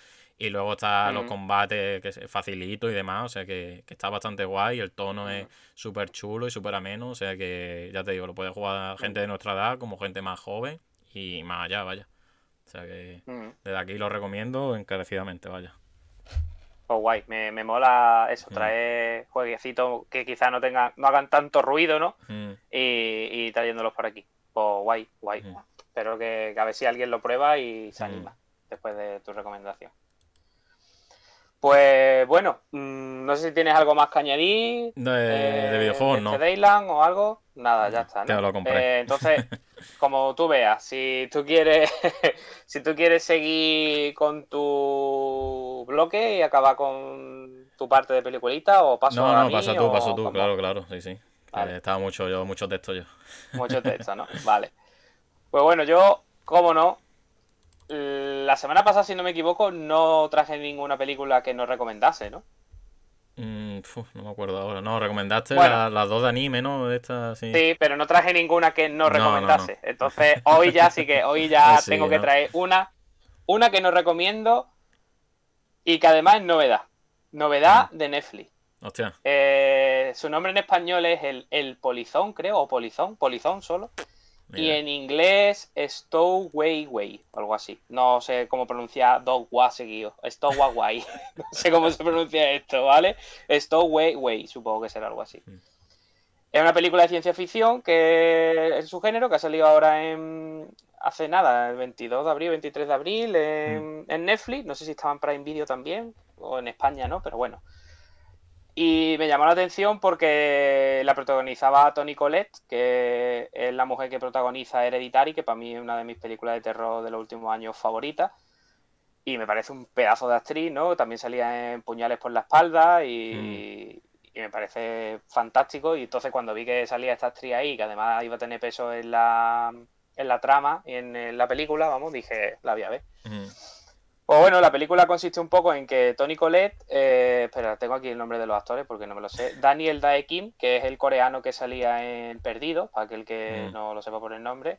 [SPEAKER 3] Y luego está los combates que es facilito y demás, o sea que, está bastante guay, el tono es súper chulo y súper ameno, o sea que ya te digo, lo puede jugar gente de nuestra edad como gente más joven y más allá, vaya. O sea que desde aquí lo recomiendo encarecidamente, vaya.
[SPEAKER 2] Pues guay, me, me mola eso, mm. traer jueguecitos que quizás no tengan, no hagan tanto ruido, ¿no? Mm. Y, y, trayéndolos por aquí. Pues guay, guay. Mm. Espero que, a ver si alguien lo prueba y se anima después de tu recomendación. Pues bueno, no sé si tienes algo más que añadir.
[SPEAKER 3] De, eh, videojuegos, ¿no?
[SPEAKER 2] De Dayland o algo. Nada, ya está.
[SPEAKER 3] ¿no? lo compré.
[SPEAKER 2] Eh, entonces, como tú veas, si tú quieres, si tú quieres seguir con tu bloque y acabar con tu parte de peliculita o paso
[SPEAKER 3] no,
[SPEAKER 2] a
[SPEAKER 3] no, pasa tú, pasa tú, claro, claro, sí, sí. estaba mucho yo, mucho texto yo.
[SPEAKER 2] Mucho texto, ¿no? Vale. Pues bueno, yo, cómo no, la semana pasada, si no me equivoco, no traje ninguna película que nos recomendase, ¿no?
[SPEAKER 3] Mm, no me acuerdo ahora. No, recomendaste las dos de anime, ¿no?
[SPEAKER 2] sí. pero no traje ninguna que no recomendase. Entonces, hoy ya sí que, hoy ya tengo que traer una, una que no recomiendo y que además es novedad. Novedad mm. de Netflix.
[SPEAKER 3] Hostia.
[SPEAKER 2] Eh, su nombre en español es el, el Polizón, creo, o Polizón, Polizón solo. Y en inglés, Stowaway, o algo así. No sé cómo pronunciar Dogwa seguido. Stowaway. no sé cómo se pronuncia esto, ¿vale? Stowaway, supongo que será algo así. Mm. Es una película de ciencia ficción que es su género, que ha salido ahora en. hace nada, el 22 de abril, 23 de abril, en, mm. en Netflix. No sé si estaba en Prime Video también, o en España, ¿no? Pero bueno. Y me llamó la atención porque la protagonizaba Toni Collette, que es la mujer que protagoniza Hereditary, que para mí es una de mis películas de terror de los últimos años favoritas. Y me parece un pedazo de actriz, ¿no? También salía en Puñales por la espalda y, mm. me parece fantástico. Y entonces cuando vi que salía esta actriz ahí, que además iba a tener peso en la, en la trama y en, la película, vamos, dije, la voy a ver. Pues bueno, la película consiste un poco en que Tony Collette, eh, espera, tengo aquí el nombre de los actores porque no me lo sé, Daniel Dae Kim, que es el coreano que salía en Perdido, para aquel que mm. no lo sepa por el nombre,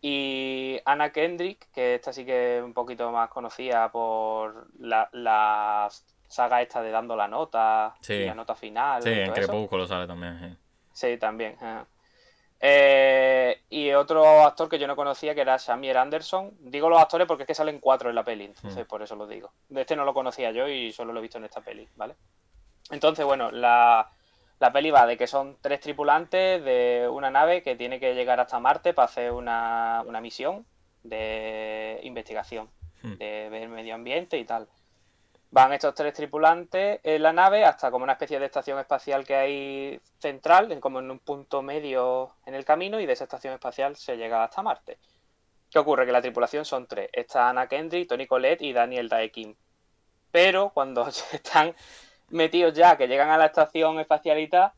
[SPEAKER 2] y Anna Kendrick, que esta sí que es un poquito más conocida por la, saga esta de dando la nota, la nota final.
[SPEAKER 3] Sí, en Crepúsculo sale también.
[SPEAKER 2] Sí, también. Eh, y otro actor que yo no conocía que era Samir Anderson. Digo los actores porque es que salen cuatro en la peli, entonces mm. por eso lo digo. De este no lo conocía yo y solo lo he visto en esta peli, ¿vale? Entonces, bueno, la, la peli va de que son tres tripulantes de una nave que tiene que llegar hasta Marte para hacer una, una misión de investigación, mm. de ver medio ambiente y tal. Van estos tres tripulantes en la nave hasta como una especie de estación espacial que hay central, como en un punto medio en el camino, y de esa estación espacial se llega hasta Marte. ¿Qué ocurre? Que la tripulación son tres. Está Ana Kendrick, Tony Collette y Daniel Daekim. Pero cuando están metidos ya, que llegan a la estación espacialita,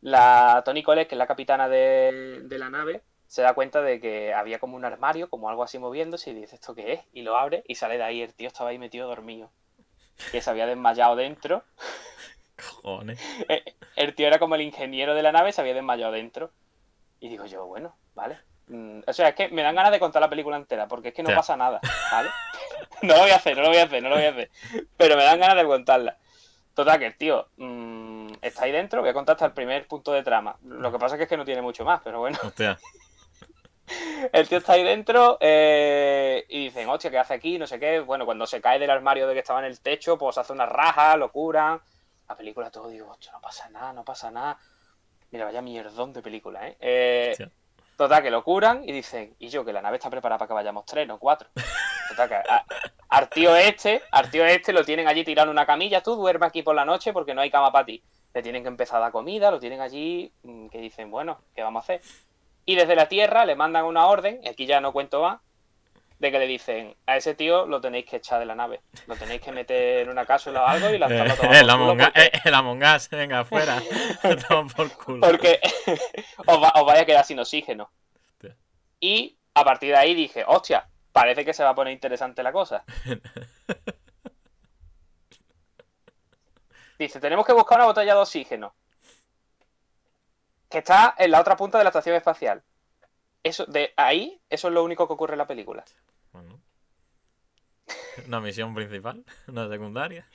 [SPEAKER 2] la Tony Collette, que es la capitana de, de la nave, se da cuenta de que había como un armario, como algo así moviéndose, y dice, ¿esto qué es? Y lo abre y sale de ahí. El tío estaba ahí metido dormido. Que se había desmayado dentro.
[SPEAKER 3] Cojones.
[SPEAKER 2] Eh, El tío era como el ingeniero de la nave, se había desmayado dentro. Y digo yo, bueno, vale. Mm, O sea, es que me dan ganas de contar la película entera, porque es que no pasa nada, ¿vale? no lo voy a hacer, no lo voy a hacer, no lo voy a hacer. Pero me dan ganas de contarla. Total, que el tío mm, está ahí dentro, voy a contar hasta el primer punto de trama. Lo que pasa es que, es que no tiene mucho más, pero bueno.
[SPEAKER 3] Hostia.
[SPEAKER 2] El tío está ahí dentro eh, y dicen, hostia, ¿qué hace aquí? No sé qué. Bueno, cuando se cae del armario de que estaba en el techo, pues hace una raja, lo curan. La película todo, digo, hostia, no pasa nada, no pasa nada. Mira, vaya mierdón de película, ¿eh? Eh, total, que lo curan y dicen, y yo, que la nave está preparada para que vayamos tres, no cuatro. Total, que a- al tío este, al tío este lo tienen allí tirado en una camilla, tú duermes aquí por la noche porque no hay cama para ti. Le tienen que empezar a dar comida, lo tienen allí, mm, que dicen, bueno, ¿qué vamos a hacer? Y desde la Tierra le mandan una orden, y aquí ya no cuento más, de que le dicen, a ese tío lo tenéis que echar de la nave. Lo tenéis que meter en una cápsula o algo y lanzarlo
[SPEAKER 3] el, Among Us,
[SPEAKER 2] porque,
[SPEAKER 3] eh, el Among Us, venga, afuera. Toma por culo.
[SPEAKER 2] porque os, va- os vaya a quedar sin oxígeno. Y a partir de ahí dije, hostia, parece que se va a poner interesante la cosa. Dice, tenemos que buscar una botella de oxígeno. Que está en la otra punta de la estación espacial. Eso, de ahí, eso es lo único que ocurre en la película.
[SPEAKER 3] Bueno. Una misión principal, una secundaria.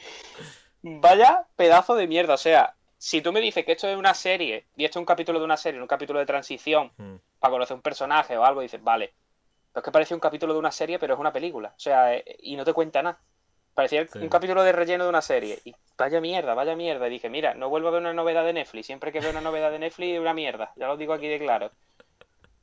[SPEAKER 2] Vaya pedazo de mierda. O sea, si tú me dices que esto es una serie, y esto es un capítulo de una serie, un capítulo de transición,
[SPEAKER 3] Mm.
[SPEAKER 2] para conocer un personaje o algo, dices, vale. Pero es que parece un capítulo de una serie, pero es una película. O sea, eh, y no te cuenta nada. Parecía
[SPEAKER 3] Sí.
[SPEAKER 2] un capítulo de relleno de una serie. Y vaya mierda, vaya mierda. Y dije, mira, no vuelvo a ver una novedad de Netflix. Siempre que veo una novedad de Netflix es una mierda. Ya lo digo aquí de claro.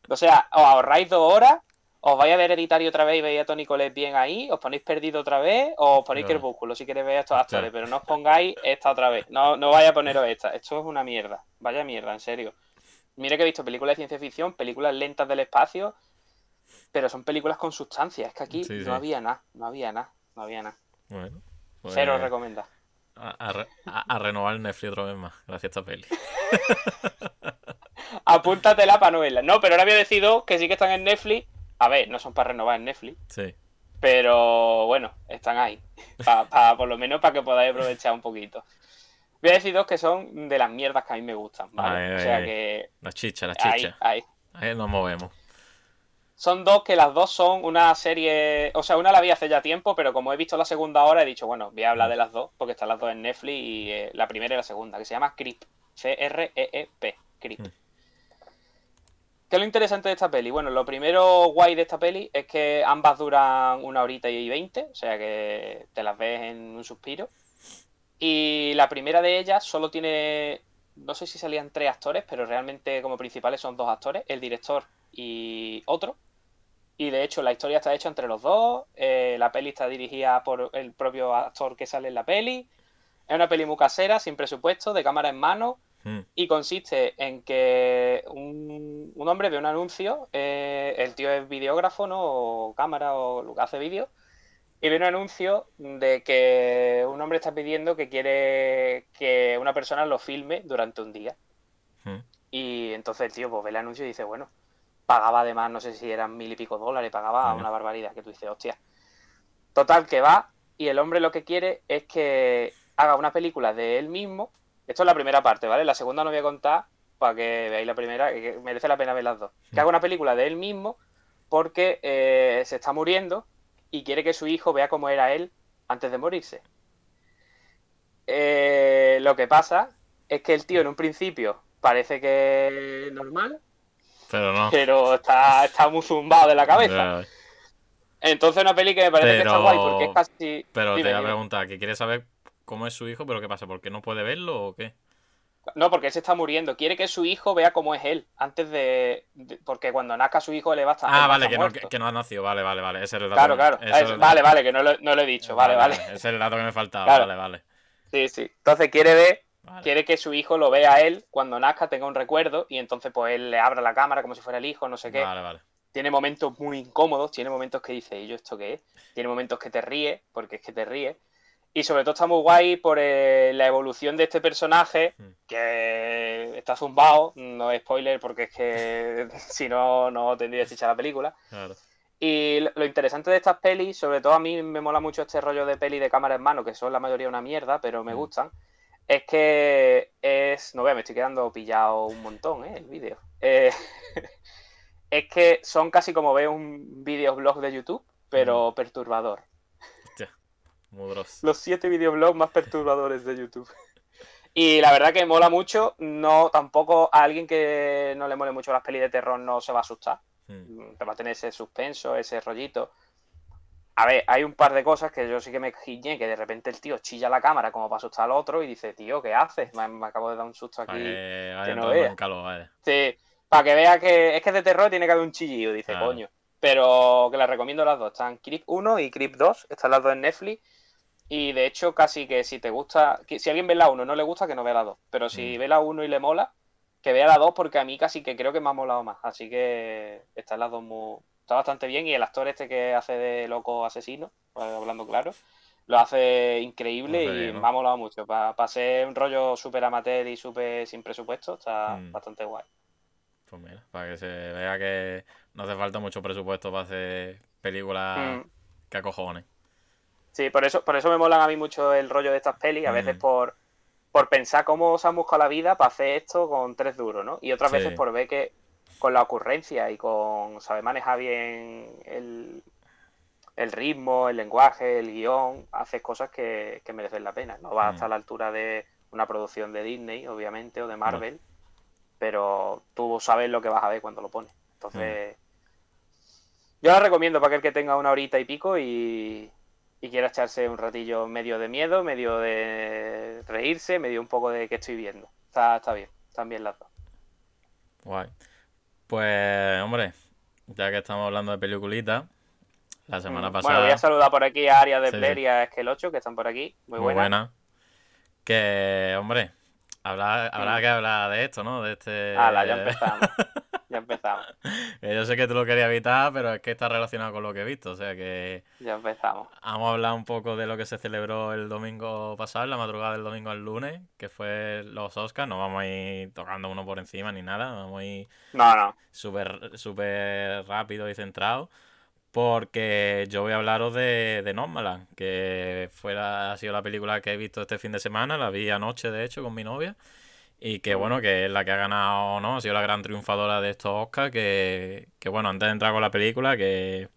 [SPEAKER 2] O sea, os ahorráis dos horas, os vais a ver Hereditario otra vez y veis a Tony Collette bien ahí, os ponéis perdido otra vez, o os ponéis
[SPEAKER 3] Claro.
[SPEAKER 2] Crepúsculo si queréis ver a estos actores, pero no os pongáis esta otra vez. No, no vaya a poneros esta. Esto es una mierda. Vaya mierda, en serio. Mira que he visto películas de ciencia ficción, películas lentas del espacio, pero son películas con sustancia. Es que aquí
[SPEAKER 3] Sí,
[SPEAKER 2] no
[SPEAKER 3] sí.
[SPEAKER 2] había nada, no había nada, no había nada.
[SPEAKER 3] Bueno. pues,
[SPEAKER 2] Cero recomenda.
[SPEAKER 3] a, a a- renovar Netflix otra vez más, gracias a esta peli.
[SPEAKER 2] Apúntatela para no verla. No, pero ahora había decidido que sí que están en Netflix. A ver, no son para renovar en Netflix,
[SPEAKER 3] Sí.
[SPEAKER 2] pero bueno, están ahí. Pa- pa- por lo menos para que podáis aprovechar un poquito. Voy a decir dos que son de las mierdas que a mí me gustan, ¿vale?
[SPEAKER 3] Ay,
[SPEAKER 2] o sea
[SPEAKER 3] ay,
[SPEAKER 2] que
[SPEAKER 3] La chicha, la
[SPEAKER 2] ahí,
[SPEAKER 3] chicha.
[SPEAKER 2] ahí.
[SPEAKER 3] Ahí nos movemos.
[SPEAKER 2] Son dos que las dos son una serie. O sea, una la vi hace ya tiempo, pero como he visto la segunda hora, he dicho, bueno, voy a hablar de las dos, porque están las dos en Netflix y eh, la primera y la segunda, que se llama Creep. C-R-E-E-P. Creep.
[SPEAKER 3] Mm.
[SPEAKER 2] ¿Qué es lo interesante de esta peli? Bueno, lo primero guay de esta peli es que ambas duran una horita y veinte, o sea que te las ves en un suspiro. Y la primera de ellas solo tiene, no sé si salían tres actores, pero realmente como principales son dos actores, el director y otro. Y de hecho la historia está hecha entre los dos, eh, la peli está dirigida por el propio actor que sale en la peli. Es una peli muy casera, sin presupuesto, de cámara en mano,
[SPEAKER 3] Mm.
[SPEAKER 2] y consiste en que un, un hombre ve un anuncio, eh, el tío es videógrafo, ¿no? O cámara, o lo que hace vídeo, y ve un anuncio de que un hombre está pidiendo que quiere que una persona lo filme durante un día.
[SPEAKER 3] Mm.
[SPEAKER 2] Y entonces el tío pues ve el anuncio y dice, bueno, pagaba además, no sé si eran mil y pico dólares, pagaba una barbaridad, que tú dices, hostia. Total, que va y el hombre lo que quiere es que haga una película de él mismo. Esto es la primera parte, ¿vale? La segunda no voy a contar para que veáis la primera, que merece la pena ver las dos. Que haga una película de él mismo porque eh, se está muriendo y quiere que su hijo vea cómo era él antes de morirse. Eh, lo que pasa es que el tío en un principio parece que es normal,
[SPEAKER 3] Pero no.
[SPEAKER 2] pero está, está muy zumbado de la cabeza. Entonces una peli que me parece que está guay porque es casi...
[SPEAKER 3] Pero
[SPEAKER 2] Dime,
[SPEAKER 3] te voy a preguntar, que quieres saber cómo es su hijo, pero ¿qué pasa? ¿Porque no puede verlo o qué?
[SPEAKER 2] No, porque él se está muriendo. Quiere que su hijo vea cómo es él. Antes de. de- porque cuando nazca su hijo, le va a estar.
[SPEAKER 3] Ah, vale, que no, que, que no ha nacido. Vale, vale, vale. Ese es el dato.
[SPEAKER 2] Claro, claro.
[SPEAKER 3] es el
[SPEAKER 2] vale,
[SPEAKER 3] dato.
[SPEAKER 2] vale, que no lo, no lo he dicho. Vale, vale.
[SPEAKER 3] Ese es el dato que me faltaba.
[SPEAKER 2] Claro.
[SPEAKER 3] Vale, vale.
[SPEAKER 2] Sí, sí. Entonces quiere ver,
[SPEAKER 3] Vale.
[SPEAKER 2] quiere que su hijo lo vea a él cuando nazca, tenga un recuerdo, y entonces pues él le abra la cámara como si fuera el hijo, no sé qué.
[SPEAKER 3] Vale, vale.
[SPEAKER 2] Tiene momentos muy incómodos, tiene momentos que dice, ¿y yo esto qué es? Tiene momentos que te ríe, porque es que te ríe. Y sobre todo está muy guay por eh, la evolución de este personaje,
[SPEAKER 3] Mm.
[SPEAKER 2] que está zumbado, no es spoiler porque es que si no, no tendría chicha la película.
[SPEAKER 3] Claro.
[SPEAKER 2] Y lo- lo interesante de estas pelis, sobre todo a mí me mola mucho este rollo de peli de cámara en mano, que son la mayoría una mierda, pero me
[SPEAKER 3] Mm.
[SPEAKER 2] gustan, es que es... No vea, me estoy quedando pillado un montón, ¿eh? El vídeo. Eh, es que son casi como ver un videoblog de YouTube, pero perturbador.
[SPEAKER 3] Hostia.
[SPEAKER 2] Los siete videoblogs más perturbadores de YouTube. Y la verdad que mola mucho, no tampoco a alguien que no le mole mucho las pelis de terror no se va a asustar
[SPEAKER 3] Mm.
[SPEAKER 2] te va a tener ese suspenso, ese rollito. A ver, hay un par de cosas que yo sí que me giñé, que de repente el tío chilla la cámara como para asustar al otro y dice, tío, ¿qué haces? Me, me acabo de dar un susto aquí.
[SPEAKER 3] que vaya
[SPEAKER 2] que no vea.
[SPEAKER 3] calor, vaya.
[SPEAKER 2] Sí, para que vea que es que es de terror tiene que haber un chillido, dice, coño. Pero que las recomiendo las dos. Están Creep 1 y Creep 2, están las dos en Netflix. Y de hecho, casi que si te gusta, que si alguien ve la 1 y no le gusta, que no vea la 2. Pero si
[SPEAKER 3] Mm.
[SPEAKER 2] ve la 1 y le mola, que vea la 2 porque a mí casi que creo que me ha molado más. Así que están las dos muy... Está bastante bien y el actor este que hace de loco asesino, pues, hablando claro, lo hace increíble y me ha molado mucho. Para ser un rollo súper amateur y súper sin presupuesto, está
[SPEAKER 3] Mm.
[SPEAKER 2] bastante guay.
[SPEAKER 3] Pues mira, para que se vea que no hace falta mucho presupuesto para hacer películas
[SPEAKER 2] Mm.
[SPEAKER 3] que acojones.
[SPEAKER 2] Sí, por eso, por eso me molan a mí mucho el rollo de estas pelis, a veces
[SPEAKER 3] Mm.
[SPEAKER 2] por, por pensar cómo se han buscado la vida para hacer esto con tres duros, ¿no? Y otras
[SPEAKER 3] Sí.
[SPEAKER 2] veces por ver que con la ocurrencia y con saber manejar bien el, el ritmo, el lenguaje, el guion, haces cosas que, que merecen la pena. No va
[SPEAKER 3] Mm.
[SPEAKER 2] hasta a la altura de una producción de Disney, obviamente, o de Marvel, pero tú sabes lo que vas a ver cuando lo pones. Entonces, yo la recomiendo para aquel que tenga una horita y pico y, y quiera echarse un ratillo medio de miedo, medio de reírse, medio un poco de qué estoy viendo. Está, está bien, están bien las dos.
[SPEAKER 3] Guay. Pues, hombre, ya que estamos hablando de peliculitas, la semana
[SPEAKER 2] Mm,
[SPEAKER 3] pasada.
[SPEAKER 2] Bueno, voy a saludar por aquí a Aria de
[SPEAKER 3] Sí,
[SPEAKER 2] Blair y a Esquel 8 que están por aquí. Muy,
[SPEAKER 3] muy
[SPEAKER 2] buenas.
[SPEAKER 3] buena. Que, hombre, habrá, habrá
[SPEAKER 2] Mm.
[SPEAKER 3] que hablar de esto, ¿no? De este.
[SPEAKER 2] Hala, ya empezamos. empezamos.
[SPEAKER 3] yo sé que tú lo querías evitar, pero es que está relacionado con lo que he visto. O sea que
[SPEAKER 2] Ya empezamos.
[SPEAKER 3] vamos a hablar un poco de lo que se celebró el domingo pasado, la madrugada del domingo al lunes, que fue los Oscars. No vamos a ir tocando uno por encima ni nada, vamos a ir
[SPEAKER 2] No, no.
[SPEAKER 3] súper súper rápido y centrado. Porque yo voy a hablaros de, de Nomadland, que fue la- ha sido la película que he visto este fin de semana, la vi anoche de hecho con mi novia. Y que bueno, que es la que ha ganado, ¿no? Ha sido la gran triunfadora de estos Oscars. Que, que bueno, antes de entrar con la película, que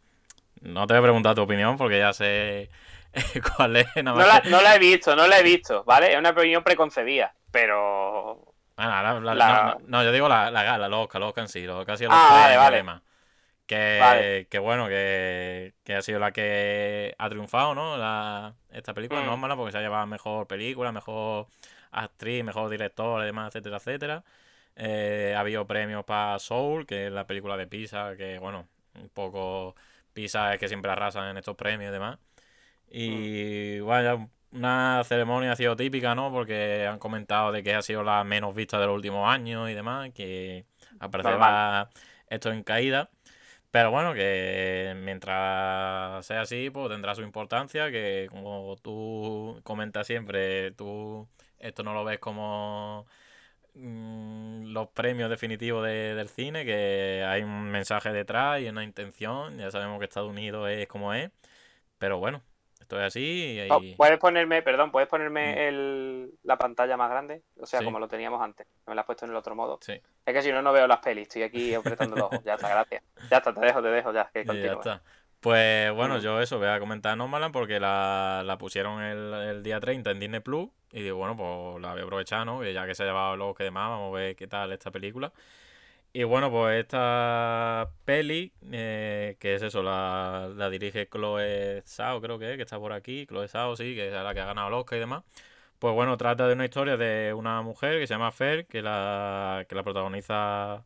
[SPEAKER 3] no te voy a preguntar tu opinión porque ya sé cuál es. Nada
[SPEAKER 2] No la,
[SPEAKER 3] que-
[SPEAKER 2] no la he visto, no la he visto, ¿vale? Es una opinión preconcebida, pero...
[SPEAKER 3] Bueno, la-
[SPEAKER 2] La-
[SPEAKER 3] No, yo digo la, la gala, los Oscar, los Oscar en sí, los Oscar ha sido los
[SPEAKER 2] Ah, vale, vale.
[SPEAKER 3] demás. Que,
[SPEAKER 2] Vale.
[SPEAKER 3] que bueno, que, que ha sido la que ha triunfado, ¿no? La, esta película,
[SPEAKER 2] Mm.
[SPEAKER 3] no es mala porque se ha llevado mejor película, mejor actriz, mejor director y demás, etcétera, etcétera. Eh, ha habido premios para Soul, que es la película de Pisa, que bueno, un poco Pisa es que siempre arrasan en estos premios y demás. Y bueno, una ceremonia ha sido típica, ¿no? Porque han comentado de que ha sido la menos vista de los últimos años y demás, que va esto en caída. Pero bueno, que mientras sea así, pues tendrá su importancia, que como tú comentas siempre, tú esto no lo ves como mm, los premios definitivos de- del cine, que hay un mensaje detrás y una intención, ya sabemos que Estados Unidos es como es, pero bueno, esto es así y...
[SPEAKER 2] No, puedes ponerme, perdón, puedes ponerme
[SPEAKER 3] Mm.
[SPEAKER 2] el, la pantalla más grande, o sea,
[SPEAKER 3] Sí.
[SPEAKER 2] como lo teníamos antes. Me la has puesto en el otro modo.
[SPEAKER 3] Sí,
[SPEAKER 2] Es que si no, no veo las pelis, estoy aquí apretando los ojos. Ya está, gracias. Ya está, te dejo, te dejo, ya, que
[SPEAKER 3] ya está. Pues bueno, yo eso voy a comentar Nomadland porque la, la pusieron el, el día 30 en Disney Plus y digo, bueno, pues la voy a aprovechar, ¿no? Que ya que se ha llevado los que demás, vamos a ver qué tal esta película. Y bueno, pues esta peli, eh, que es eso, la, la dirige Chloe Zhao, creo que es, que está por aquí, Chloe Zhao, sí, que es la que ha ganado el Oscar y demás. Pues bueno, trata de una historia de una mujer que se llama Fer, que la, que la protagoniza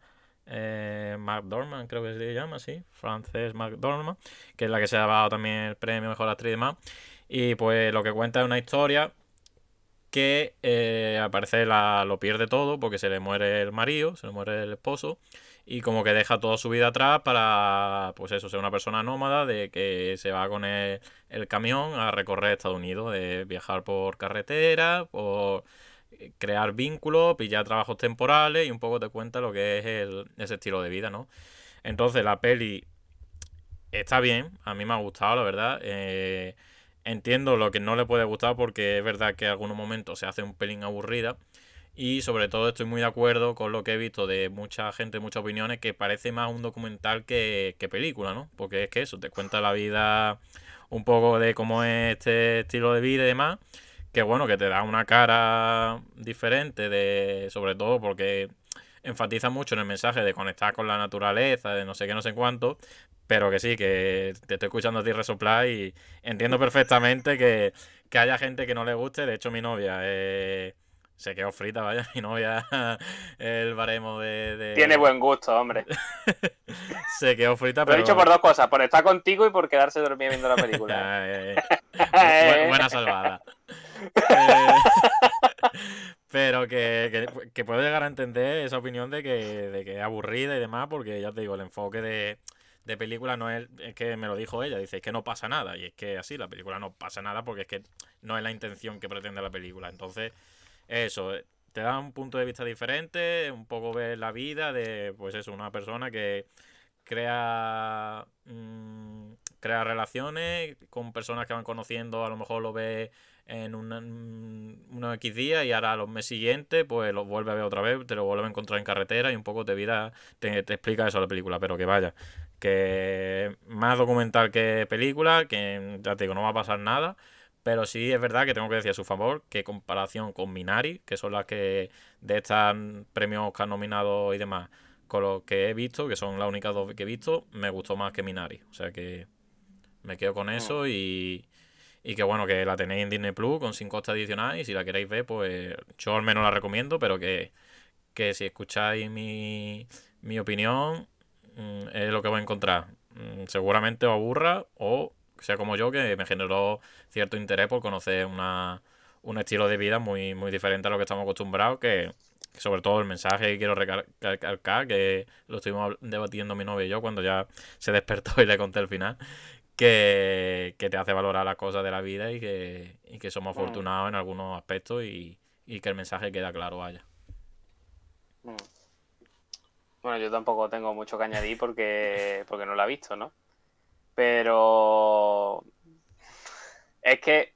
[SPEAKER 3] eh, McDormand, creo que se llama, sí, Frances McDormand, que es la que se ha dado también el premio Mejor Actriz y demás. Y pues lo que cuenta es una historia que eh, al parecer la, lo pierde todo porque se le muere el marido, se le muere el esposo y como que deja toda su vida atrás para, pues eso, ser una persona nómada de que se va con el, el camión a recorrer Estados Unidos, de viajar por carretera, por crear vínculos, pillar trabajos temporales y un poco te cuenta lo que es el, ese estilo de vida, ¿no? Entonces la peli está bien, a mí me ha gustado, la verdad. Eh, entiendo lo que no le puede gustar porque es verdad que en algunos momentos se hace un pelín aburrida. Y sobre todo estoy muy de acuerdo con lo que he visto de mucha gente, muchas opiniones, que parece más un documental que película, ¿no? Porque es que eso, te cuenta la vida un poco de cómo es este estilo de vida y demás que bueno, que te da una cara diferente de, sobre todo porque enfatiza mucho en el mensaje de conectar con la naturaleza, de no sé qué, no sé cuánto, pero que sí, que te estoy escuchando a ti resoplar y entiendo perfectamente que, haya gente que no le guste, de hecho mi novia eh, se quedó frita, vaya, mi novia, el baremo de...
[SPEAKER 2] Tiene buen gusto, hombre.
[SPEAKER 3] se quedó frita, pero...
[SPEAKER 2] Lo he dicho por dos cosas, por estar contigo y por quedarse dormida viendo la película.
[SPEAKER 3] buena salvada. Pero que, que, puedo llegar a entender esa opinión de que, de que es aburrida y demás, porque ya te digo, el enfoque de, de película no es, es que me lo dijo ella, dice, que no pasa nada, y es que así, la película no pasa nada porque es que no es la intención que pretende la película. Entonces, eso, te da un punto de vista diferente, un poco ver la vida de, pues eso, una persona que crea, mm, crea relaciones con personas que van conociendo, a lo mejor lo ve en unos X días y ahora los meses siguientes pues lo vuelve a ver otra vez, te lo vuelve a encontrar en carretera y un poco de vida te, explica eso la película, pero que vaya, que más documental que película, que ya te digo, no va a pasar nada. Pero sí es verdad que tengo que decir a su favor que comparación con Minari, que son las que de estos premios que han nominado y demás, con los que he visto, que son las únicas dos que he visto, me gustó más que Minari. O sea que me quedo con eso mm. y, y que bueno, que la tenéis en Disney Plus con sin costa adicional. Y si la queréis ver, pues yo al menos la recomiendo. Pero que, si escucháis mi, mi opinión, mm, es lo que voy a encontrar. Mm, seguramente os aburra o sea como yo, que me generó cierto interés por conocer una, un estilo de vida muy, muy diferente a lo que estamos acostumbrados. Que, sobre todo el mensaje que quiero recalcar, que lo estuvimos debatiendo mi novia y yo cuando ya se despertó y le conté el final, que, te hace valorar las cosas de la vida y que, que somos mm. afortunados en algunos aspectos y, que el mensaje queda claro vaya.
[SPEAKER 2] Mm. Bueno, yo tampoco tengo mucho que añadir porque, porque no la he visto, ¿no? Pero es que,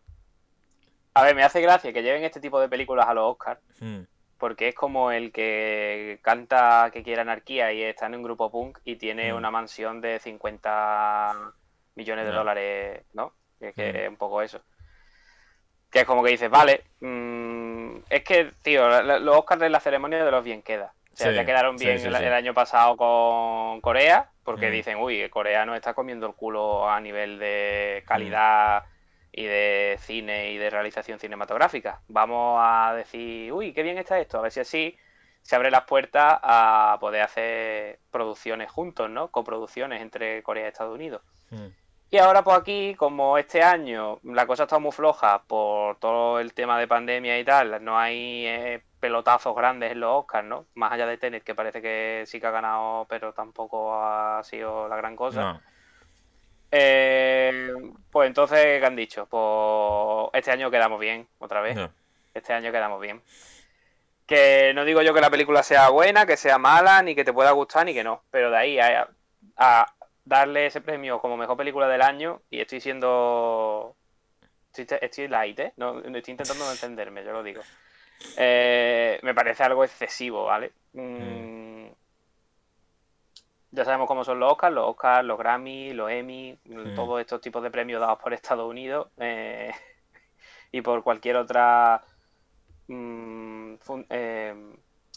[SPEAKER 2] a ver, me hace gracia que lleven este tipo de películas a los Oscars. Mm. Porque es como el que canta que quiere anarquía y está en un grupo punk y tiene una mansión de 50 millones de dólares, ¿no? Es que es un poco eso. Que es como que dices, vale, mm, es que, tío, los Oscars de la ceremonia de los bien queda. O sea, ya quedaron bien el, año pasado con Corea, porque dicen, uy, Corea no está comiendo el culo a nivel de calidad y de cine y de realización cinematográfica. Vamos a decir, uy, qué bien está esto, a ver si así se abre las puertas a poder hacer producciones juntos, ¿no? Coproducciones entre Corea y Estados Unidos. Y ahora pues aquí, como este año la cosa está muy floja por todo el tema de pandemia y tal, no hay eh, pelotazos grandes en los Oscars, ¿no? Más allá de Tenet, que parece que sí que ha ganado, pero tampoco ha sido la gran cosa. Eh, pues entonces, ¿qué han dicho? Pues este año quedamos bien, otra vez. Este año quedamos bien. Que no digo yo que la película sea buena, que sea mala, ni que te pueda gustar, ni que no. Pero de ahí a darle ese premio como mejor película del año y estoy siendo. Estoy, light, ¿eh? No, estoy intentando no entenderme, yo lo digo. Eh, me parece algo excesivo, ¿vale? Mm, ya sabemos cómo son los Oscars, los Oscars, los Grammy, los Emmy, todos estos tipos de premios dados por Estados Unidos eh, y por cualquier otra mm, eh,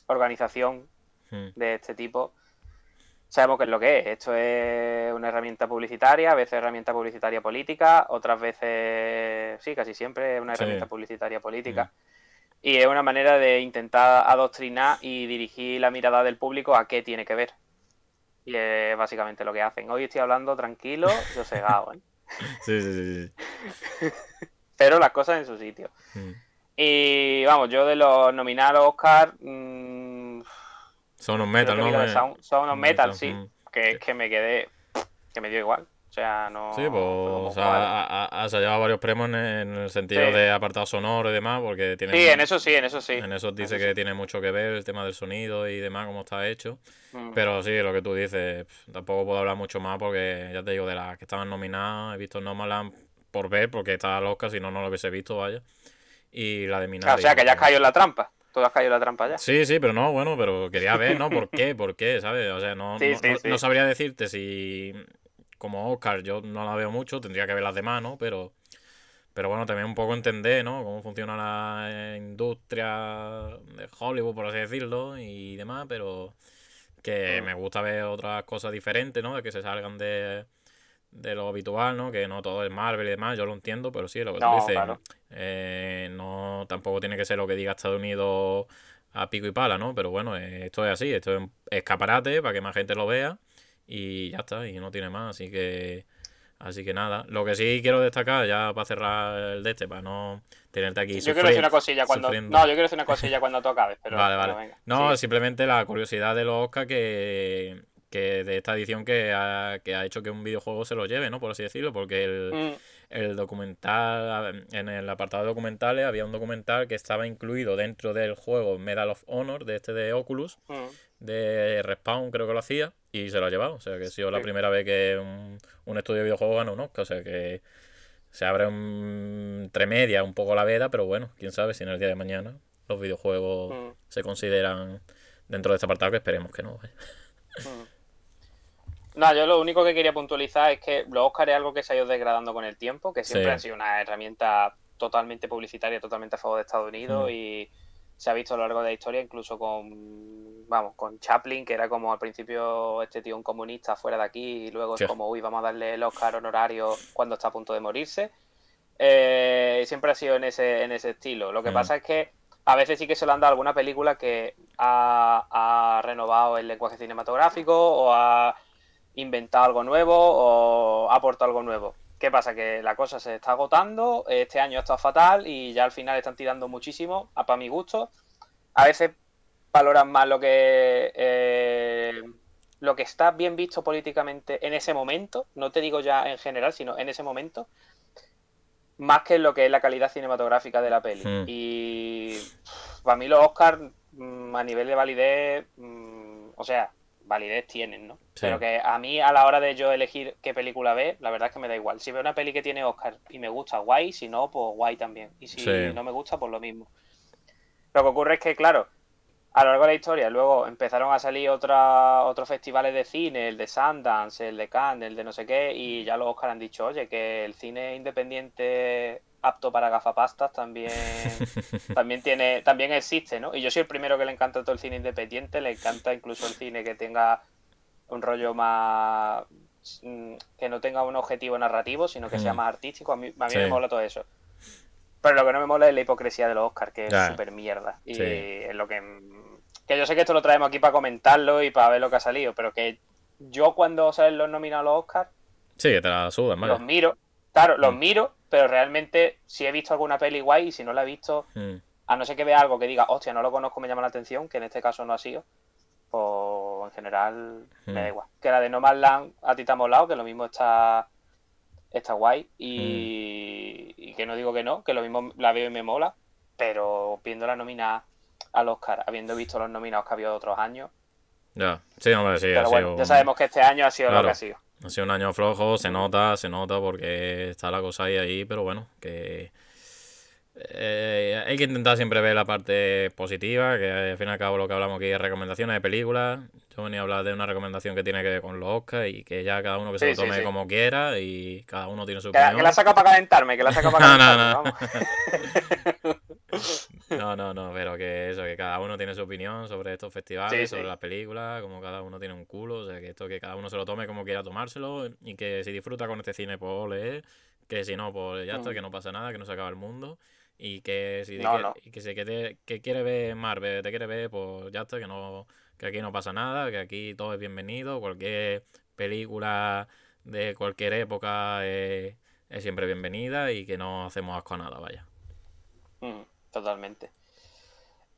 [SPEAKER 2] organización de este tipo sabemos qué es lo que es. Esto es una herramienta publicitaria, a veces herramienta publicitaria política, otras veces, sí, casi siempre es una herramienta publicitaria política. Mm. Y es una manera de intentar adoctrinar y dirigir la mirada del público a qué tiene que ver. Y es básicamente lo que hacen. Hoy estoy hablando tranquilo, yo cegado, ¿eh?
[SPEAKER 3] Sí, sí, sí. sí.
[SPEAKER 2] Pero las cosas en su sitio.
[SPEAKER 3] Mm.
[SPEAKER 2] Y vamos, yo de los nominados Oscar. mmm,
[SPEAKER 3] Son unos metal, ¿no? Me-
[SPEAKER 2] Sound- son unos metal,
[SPEAKER 3] metal,
[SPEAKER 2] sí.
[SPEAKER 3] mm.
[SPEAKER 2] Que es que me quedé. Que me dio igual. O sea, no.
[SPEAKER 3] Sí, pues, o sea, ha, ha- llevado varios premios en, en el sentido
[SPEAKER 2] Sí.
[SPEAKER 3] de apartado sonoro y demás, porque tiene...
[SPEAKER 2] Sí, en eso sí, en eso sí.
[SPEAKER 3] En eso dice
[SPEAKER 2] eso
[SPEAKER 3] que
[SPEAKER 2] sí.
[SPEAKER 3] tiene mucho que ver el tema del sonido y demás, cómo está hecho.
[SPEAKER 2] Mm.
[SPEAKER 3] Pero sí, lo que tú dices, tampoco puedo hablar mucho más porque ya te digo, de las que estaban nominadas, he visto Nomadland por ver, porque está al Oscar, si no, no lo hubiese visto, vaya. Y la de
[SPEAKER 2] Ah,
[SPEAKER 3] Minari.
[SPEAKER 2] o sea, que ya has caído en la trampa. Tú has caído la trampa ya.
[SPEAKER 3] Sí, sí, pero no, bueno, pero quería ver, ¿no? ¿Por qué? ¿Por qué? ¿Sabes? O sea, no,
[SPEAKER 2] Sí,
[SPEAKER 3] no,
[SPEAKER 2] sí,
[SPEAKER 3] no-
[SPEAKER 2] sí.
[SPEAKER 3] no sabría decirte si como Oscar yo no la veo mucho, tendría que ver las demás, ¿no? Pero, pero bueno, también un poco entender, ¿no? Cómo funciona la industria de Hollywood, por así decirlo, y demás, pero que
[SPEAKER 2] Mm.
[SPEAKER 3] me gusta ver otras cosas diferentes, ¿no? De que se salgan de, de lo habitual, ¿no? Que no todo es Marvel y demás, yo lo entiendo, pero sí, lo que tú dices,
[SPEAKER 2] claro.
[SPEAKER 3] eh, no, tampoco tiene que ser lo que diga Estados Unidos a pico y pala, ¿no? Pero bueno, eh, esto es así, esto es un escaparate para que más gente lo vea y ya está, y no tiene más, así que así que nada. Lo que sí quiero destacar, ya para cerrar el de este, para no tenerte aquí
[SPEAKER 2] Yo quiero decir una cosilla cuando.
[SPEAKER 3] sufriendo.
[SPEAKER 2] No, yo quiero decir una cosilla cuando tú acabes. Pero,
[SPEAKER 3] Vale,
[SPEAKER 2] pero
[SPEAKER 3] vale.
[SPEAKER 2] venga.
[SPEAKER 3] No,
[SPEAKER 2] Sí.
[SPEAKER 3] simplemente la curiosidad de los Oscar que, que de esta edición que ha, que ha hecho que un videojuego se lo lleve, ¿no? Por así decirlo, porque el,
[SPEAKER 2] Mm,
[SPEAKER 3] el documental, en el apartado de documentales había un documental que estaba incluido dentro del juego Medal of Honor de este de Oculus,
[SPEAKER 2] mm.
[SPEAKER 3] de Respawn creo que lo hacía, y se lo ha llevado. O sea que ha sido la primera vez que un, un estudio de videojuegos gana un Oscar. O sea que se abre un, entre media un poco la veda, pero bueno, quién sabe si en el día de mañana los videojuegos
[SPEAKER 2] Mm.
[SPEAKER 3] se consideran dentro de este apartado, que esperemos que no. vaya.
[SPEAKER 2] No, yo lo único que quería puntualizar es que los Oscar es algo que se ha ido degradando con el tiempo, que siempre
[SPEAKER 3] Sí.
[SPEAKER 2] ha sido una herramienta totalmente publicitaria, totalmente a favor de Estados Unidos
[SPEAKER 3] Mm.
[SPEAKER 2] y se ha visto a lo largo de la historia, incluso con, vamos, con Chaplin, que era como al principio este tío un comunista fuera de aquí y luego
[SPEAKER 3] Sí.
[SPEAKER 2] es como, uy, vamos a darle el Oscar honorario cuando está a punto de morirse. Eh, siempre ha sido en ese, en ese estilo. Lo que
[SPEAKER 3] Mm.
[SPEAKER 2] pasa es que a veces sí que se le han dado alguna película que ha, ha renovado el lenguaje cinematográfico o ha inventado algo nuevo o ha aportado algo nuevo. ¿Qué pasa? Que la cosa se está agotando, este año ha estado fatal y ya al final están tirando muchísimo, a para mi gusto. A veces valoran más lo que eh, lo que está bien visto políticamente en ese momento, no te digo ya en general, sino en ese momento, más que lo que es la calidad cinematográfica de la peli.
[SPEAKER 3] Hmm.
[SPEAKER 2] Y para mí los Oscars mm, a nivel de validez, mm, o sea, validez tienen, ¿no?
[SPEAKER 3] Sí.
[SPEAKER 2] Pero que a mí a la hora de yo elegir qué película ver, la verdad es que me da igual. Si veo una peli que tiene Oscar y me gusta, guay, si no, pues guay también. Y si
[SPEAKER 3] Sí.
[SPEAKER 2] no me gusta, pues lo mismo. Lo que ocurre es que, claro, a lo largo de la historia, luego empezaron a salir otra, otros festivales de cine, el de Sundance, el de Cannes, el de no sé qué, y ya los Oscar han dicho, oye, que el cine independiente apto para gafapastas también, también tiene, también existe, ¿no? Y yo soy el primero que le encanta todo el cine independiente, le encanta incluso el cine que tenga un rollo más mm, que no tenga un objetivo narrativo, sino que sea
[SPEAKER 3] Mm.
[SPEAKER 2] más artístico. A mí, a mí
[SPEAKER 3] Sí.
[SPEAKER 2] me mola todo eso. Pero lo que no me mola es la hipocresía de los Oscars, que es súper mierda. Y
[SPEAKER 3] Sí.
[SPEAKER 2] es lo que. Que yo sé que esto lo traemos aquí para comentarlo y para ver lo que ha salido, pero que yo cuando salen los nominados a los Oscars,
[SPEAKER 3] Sí, que te la sudan,
[SPEAKER 2] los miro. Claro, los
[SPEAKER 3] Mm.
[SPEAKER 2] miro, pero realmente si he visto alguna peli guay y si no la he visto,
[SPEAKER 3] Mm.
[SPEAKER 2] a no ser que vea algo que diga, hostia, no lo conozco, me llama la atención, que en este caso no ha sido, pues en general me da
[SPEAKER 3] Mm.
[SPEAKER 2] igual. Que la de No Man's Land a ti te ha molado, que lo mismo está, está guay, y, y que no digo que no, que lo mismo la veo y me mola, pero viendo la nómina al Oscar, habiendo visto los nominados que ha habido otros años,
[SPEAKER 3] Ya, sí, hombre, sí, ha
[SPEAKER 2] pero bueno,
[SPEAKER 3] sido
[SPEAKER 2] ya sabemos que este año ha sido lo que ha sido.
[SPEAKER 3] Ha sido un año flojo, se nota, se nota porque está la cosa ahí, ahí, pero bueno, que eh, hay que intentar siempre ver la parte positiva, que al fin y al cabo lo que hablamos aquí es recomendaciones de películas. Yo venía a hablar de una recomendación que tiene que ver con los Oscars y que ya cada uno que se
[SPEAKER 2] Sí,
[SPEAKER 3] lo tome
[SPEAKER 2] sí.
[SPEAKER 3] como quiera y cada uno tiene su
[SPEAKER 2] Que,
[SPEAKER 3] opinión.
[SPEAKER 2] que la saca para calentarme, que la saca para
[SPEAKER 3] No, no,
[SPEAKER 2] calentarme,
[SPEAKER 3] no.
[SPEAKER 2] vamos.
[SPEAKER 3] No, no, no, pero que eso, que cada uno tiene su opinión sobre estos festivales,
[SPEAKER 2] Sí,
[SPEAKER 3] sobre
[SPEAKER 2] sí.
[SPEAKER 3] las películas, como cada uno tiene un culo, o sea, que esto que cada uno se lo tome como quiera tomárselo y que si disfruta con este cine, pues ole, que si no, pues ya está,
[SPEAKER 2] Mm.
[SPEAKER 3] que no pasa nada, que no se acaba el mundo. Y que si
[SPEAKER 2] No,
[SPEAKER 3] quiere-
[SPEAKER 2] no.
[SPEAKER 3] que si que, te- que quiere ver Marvel, te quiere ver, pues ya está, que no, que aquí no pasa nada, que aquí todo es bienvenido, cualquier película de cualquier época es, es siempre bienvenida y que no hacemos asco a nada, vaya.
[SPEAKER 2] Mm, totalmente.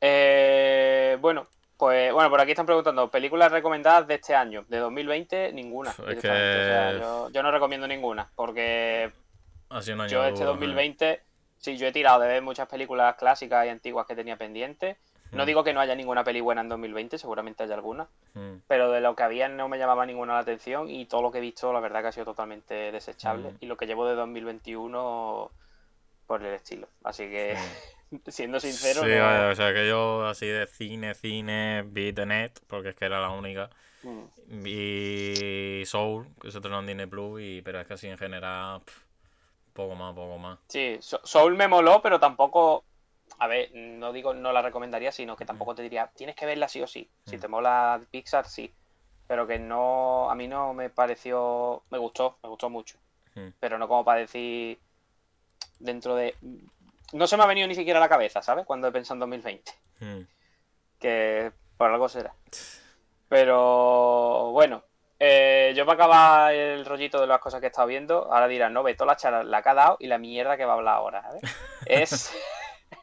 [SPEAKER 2] Eh, bueno, pues bueno, por aquí están preguntando, películas recomendadas de este año, de 2020, ninguna.
[SPEAKER 3] Es
[SPEAKER 2] directamente. O sea,
[SPEAKER 3] que-
[SPEAKER 2] yo, yo no recomiendo ninguna, porque
[SPEAKER 3] Ha sido un año
[SPEAKER 2] yo este
[SPEAKER 3] duro, ¿eh?
[SPEAKER 2] 2020, sí, yo he tirado de ver muchas películas clásicas y antiguas que tenía pendientes. No
[SPEAKER 3] Mm.
[SPEAKER 2] digo que no haya ninguna peli buena en 2020, seguramente haya alguna,
[SPEAKER 3] Mm.
[SPEAKER 2] pero de lo que había no me llamaba ninguna la atención y todo lo que he visto, la verdad que ha sido totalmente desechable.
[SPEAKER 3] Mm.
[SPEAKER 2] Y lo que llevo de 2021 por el estilo. Así que, siendo sincero,
[SPEAKER 3] Sí,
[SPEAKER 2] no-
[SPEAKER 3] o sea que yo así de cine, cine, vi The Net, porque es que era la única.
[SPEAKER 2] Mm.
[SPEAKER 3] Vi Soul, que se estrenó en Disney Plus, y, pero es que así en general, poco más, poco más.
[SPEAKER 2] Sí, So- Soul me moló, pero tampoco. A ver, no digo no la recomendaría, sino que tampoco te diría, tienes que verla sí o sí. Si
[SPEAKER 3] Mm.
[SPEAKER 2] te mola Pixar, sí. Pero que no. A mí no me pareció. Me gustó, me gustó mucho.
[SPEAKER 3] Mm.
[SPEAKER 2] Pero no como para decir. Dentro de. No se me ha venido ni siquiera a la cabeza, ¿sabes? Cuando he pensado en 2020.
[SPEAKER 3] Mm.
[SPEAKER 2] Que por algo será. Pero bueno, eh, yo para acabar el rollito de las cosas que he estado viendo, ahora dirán, no, ve toda la charla la que ha dado y la mierda que va a hablar ahora, ¿sabes? Es.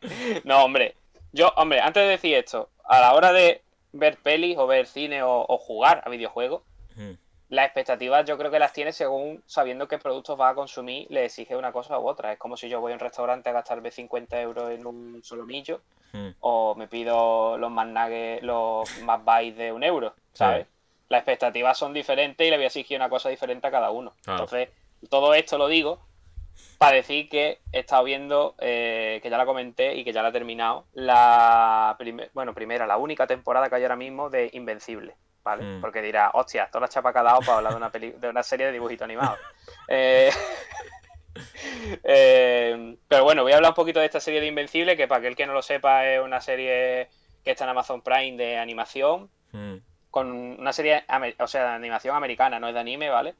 [SPEAKER 2] no, hombre. Yo, hombre, antes de decir esto, a la hora de ver pelis o ver cine o, o jugar a videojuegos,
[SPEAKER 3] Mm.
[SPEAKER 2] Las expectativas yo creo que las tienes según sabiendo qué productos vas a consumir, le exige una cosa u otra. Es como si yo voy a un restaurante a gastarme 50 euros en un solomillo
[SPEAKER 3] Mm.
[SPEAKER 2] o me pido los más nuggets, los más bytes de un euro, ¿sabes? Las expectativas son diferentes y le voy a exigir una cosa diferente a cada uno.
[SPEAKER 3] Claro.
[SPEAKER 2] Entonces, todo esto lo digo para decir que he estado viendo, eh, que ya la comenté y que ya la he terminado, la prime- bueno, primera, la única temporada que hay ahora mismo de Invencible, ¿vale?
[SPEAKER 3] Mm.
[SPEAKER 2] Porque dirá, hostia, toda la chapa que ha dado para hablar de una, peli- de una serie de dibujitos animados. Eh, eh, pero bueno, voy a hablar un poquito de esta serie de Invencible, que para aquel que no lo sepa es una serie que está en Amazon Prime de animación,
[SPEAKER 3] Mm.
[SPEAKER 2] con una serie, o sea, de animación americana, no es de anime, ¿vale?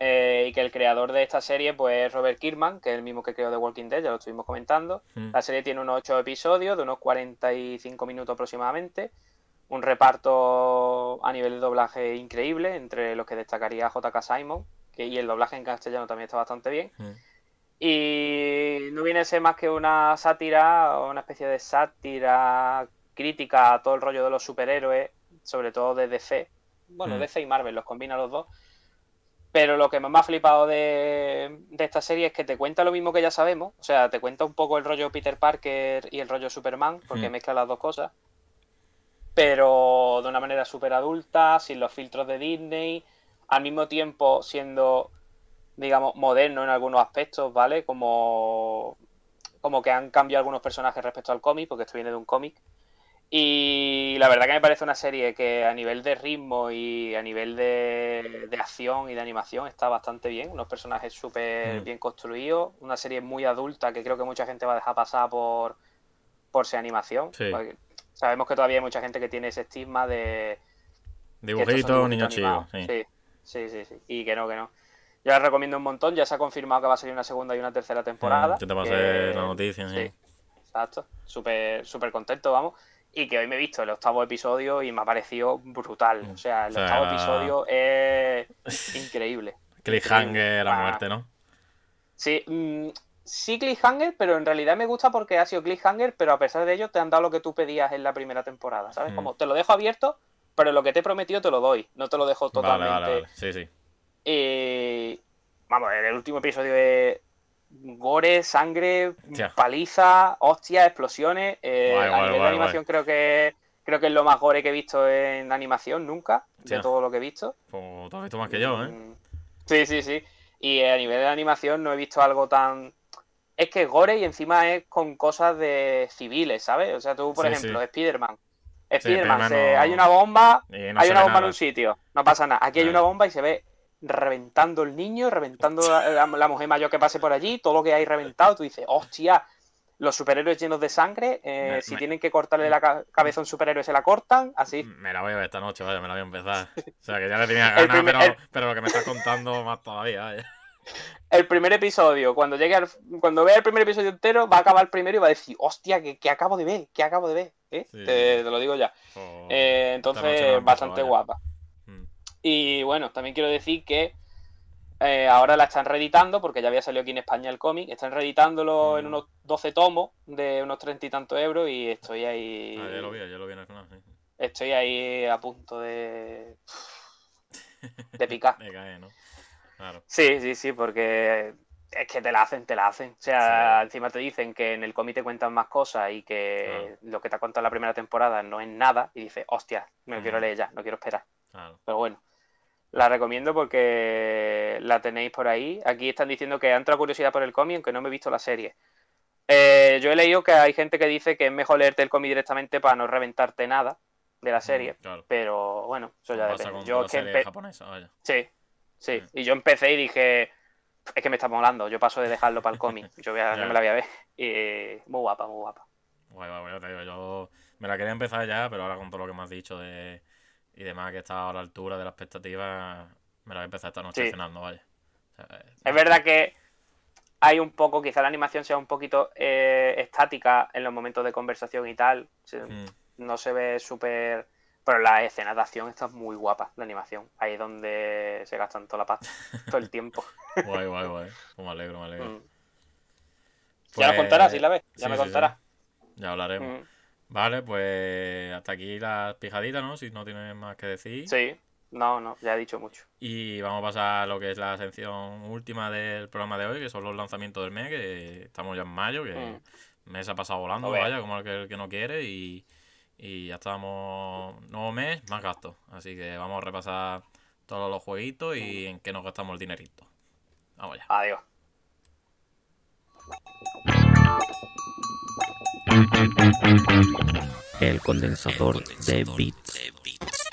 [SPEAKER 2] Eh, y que el creador de esta serie pues es Robert Kirkman, que es el mismo que creó The Walking Dead, ya lo estuvimos comentando.
[SPEAKER 3] Mm.
[SPEAKER 2] La serie tiene unos 8 episodios de unos 45 minutos aproximadamente. Un reparto a nivel de doblaje increíble, entre los que destacaría JK Simon, que, y el doblaje en castellano también está bastante bien.
[SPEAKER 3] Mm.
[SPEAKER 2] Y no viene a ser más que una sátira, o una especie de sátira crítica a todo el rollo de los superhéroes, sobre todo de DC. Bueno,
[SPEAKER 3] Mm.
[SPEAKER 2] DC y Marvel los combina los dos. Pero lo que más me ha flipado de, de esta serie es que te cuenta lo mismo que ya sabemos. O sea, te cuenta un poco el rollo Peter Parker y el rollo Superman, porque
[SPEAKER 3] Mm.
[SPEAKER 2] mezcla las dos cosas. Pero de una manera súper adulta, sin los filtros de Disney, al mismo tiempo siendo, digamos, moderno en algunos aspectos, ¿vale? Como, como que han cambiado algunos personajes respecto al cómic, porque esto viene de un cómic. Y la verdad que me parece una serie que a nivel de ritmo y a nivel de, de acción y de animación está bastante bien. Unos personajes súper
[SPEAKER 3] Mm.
[SPEAKER 2] bien construidos. Una serie muy adulta que creo que mucha gente va a dejar pasar por, por ser animación.
[SPEAKER 3] Sí.
[SPEAKER 2] Porque sabemos que todavía hay mucha gente que tiene ese estigma de,
[SPEAKER 3] Dibujito, niño
[SPEAKER 2] animados.
[SPEAKER 3] sí.
[SPEAKER 2] Sí, sí, sí, sí. Y que no, que no. Yo la recomiendo un montón. Ya se ha confirmado que va a salir una segunda y una tercera temporada.
[SPEAKER 3] Mm, que te pasé
[SPEAKER 2] que-
[SPEAKER 3] la noticia, sí.
[SPEAKER 2] Exacto. Súper, súper contento, vamos. Y que hoy me he visto el octavo episodio y me ha parecido brutal. O sea, el
[SPEAKER 3] O sea,
[SPEAKER 2] octavo episodio es increíble.
[SPEAKER 3] Cliffhanger a muerte, ¿no?
[SPEAKER 2] Sí, mm, sí cliffhanger, pero en realidad me gusta porque ha sido cliffhanger, pero a pesar de ello te han dado lo que tú pedías en la primera temporada, ¿sabes?
[SPEAKER 3] Mm.
[SPEAKER 2] Como te lo dejo abierto, pero lo que te he prometido te lo doy, no te lo dejo
[SPEAKER 3] Vale,
[SPEAKER 2] totalmente.
[SPEAKER 3] vale, vale. Sí, sí.
[SPEAKER 2] Y vamos, el último episodio es gore, sangre,
[SPEAKER 3] Hostia.
[SPEAKER 2] paliza, hostias, explosiones. Eh,
[SPEAKER 3] Guay,
[SPEAKER 2] a
[SPEAKER 3] guay,
[SPEAKER 2] nivel de animación creo que creo que es lo más gore que he visto en animación nunca,
[SPEAKER 3] Hostia.
[SPEAKER 2] de todo lo que he visto.
[SPEAKER 3] Pues tú has visto más que yo, ¿eh?
[SPEAKER 2] Mm, Sí, sí, sí. Y a nivel de animación no he visto algo tan. Es que es gore y encima es con cosas de civiles, ¿sabes? O sea, tú, por
[SPEAKER 3] Sí,
[SPEAKER 2] ejemplo,
[SPEAKER 3] sí.
[SPEAKER 2] Spider-Man. Spider-Man,
[SPEAKER 3] no-
[SPEAKER 2] hay una bomba,
[SPEAKER 3] no
[SPEAKER 2] hay una bomba en un sitio, no pasa nada. Aquí hay una bomba y se ve reventando el niño, reventando la, la- la mujer mayor que pase por allí, todo lo que hay reventado. Tú dices, hostia, los superhéroes llenos de sangre, eh,
[SPEAKER 3] Me-
[SPEAKER 2] si
[SPEAKER 3] me-
[SPEAKER 2] tienen que cortarle la ca- cabeza a un superhéroe se la cortan, así.
[SPEAKER 3] Me la voy a ver esta noche, vaya, me la voy a empezar. O sea, que ya le tenía ganas,
[SPEAKER 2] primer-
[SPEAKER 3] pero, pero lo que me estás contando más todavía, vaya.
[SPEAKER 2] El primer episodio, cuando llegue al, cuando vea el primer episodio entero, va a acabar el primero y va a decir, hostia, que, acabo de ver, que acabo de ver. ¿eh? Te, lo digo ya. Oh, eh, entonces, bastante guapa. Mm. Y bueno, también quiero decir que eh, ahora la están reeditando, porque ya había salido aquí en España el cómic. Están reeditándolo en mm. unos 12 tomos de unos 30 y tantos euros y estoy ahí.
[SPEAKER 3] Ah, ya lo vi, ya lo vi en el canal.
[SPEAKER 2] Estoy ahí a punto de. de picar.
[SPEAKER 3] de caer, ¿no? Claro.
[SPEAKER 2] Sí, sí, sí, porque es que te la hacen, te la hacen. O sea, encima te dicen que en el cómic te cuentan más cosas y que lo que te ha contado la primera temporada no es nada. Y dices, hostia, me lo quiero leer ya, no quiero esperar. Pero bueno, la recomiendo porque la tenéis por ahí. Aquí están diciendo que han entrado curiosidad por el cómic, aunque no me he visto la serie. Eh, yo he leído que hay gente que dice que es mejor leerte el cómic directamente para no reventarte nada de la serie. Pero bueno, eso ya depende. Yo que Sí, sí. Y yo empecé y dije, es que me está molando. Yo paso de dejarlo para el cómic. Yo, voy a, me la voy a ver. Y muy guapa, muy guapa.
[SPEAKER 3] yo me la quería empezar ya, pero ahora con todo lo que me has dicho de y demás que está a la altura de la expectativa, me la voy a empezar esta noche cenando, vaya.
[SPEAKER 2] es verdad que hay un poco, quizá la animación sea un poquito eh, estática en los momentos de conversación y tal. Hmm. No se ve súper. Pero la escena de acción está muy guapa, la animación. Ahí es donde se gastan toda la paz, todo el tiempo.
[SPEAKER 3] guay, guay, guay. Pues me alegro, me alegro. Mm.
[SPEAKER 2] ya lo contarás, si la ves. Ya me contarás.
[SPEAKER 3] Ya hablaremos. Mm. Vale, pues hasta aquí las pijaditas, ¿no? Si no tienes más que decir.
[SPEAKER 2] Sí, no, no, ya he dicho mucho.
[SPEAKER 3] Y vamos a pasar a lo que es la sección última del programa de hoy, que son los lanzamientos del mes, que estamos ya en mayo, que el mm. mes ha pasado volando, vaya, como el que, el que no quiere, y, y ya estamos nuevo mes, más gastos. Así que vamos a repasar todos los jueguitos y en qué nos gastamos el dinerito. Vamos ya.
[SPEAKER 2] Adiós.
[SPEAKER 1] El condensador de bits.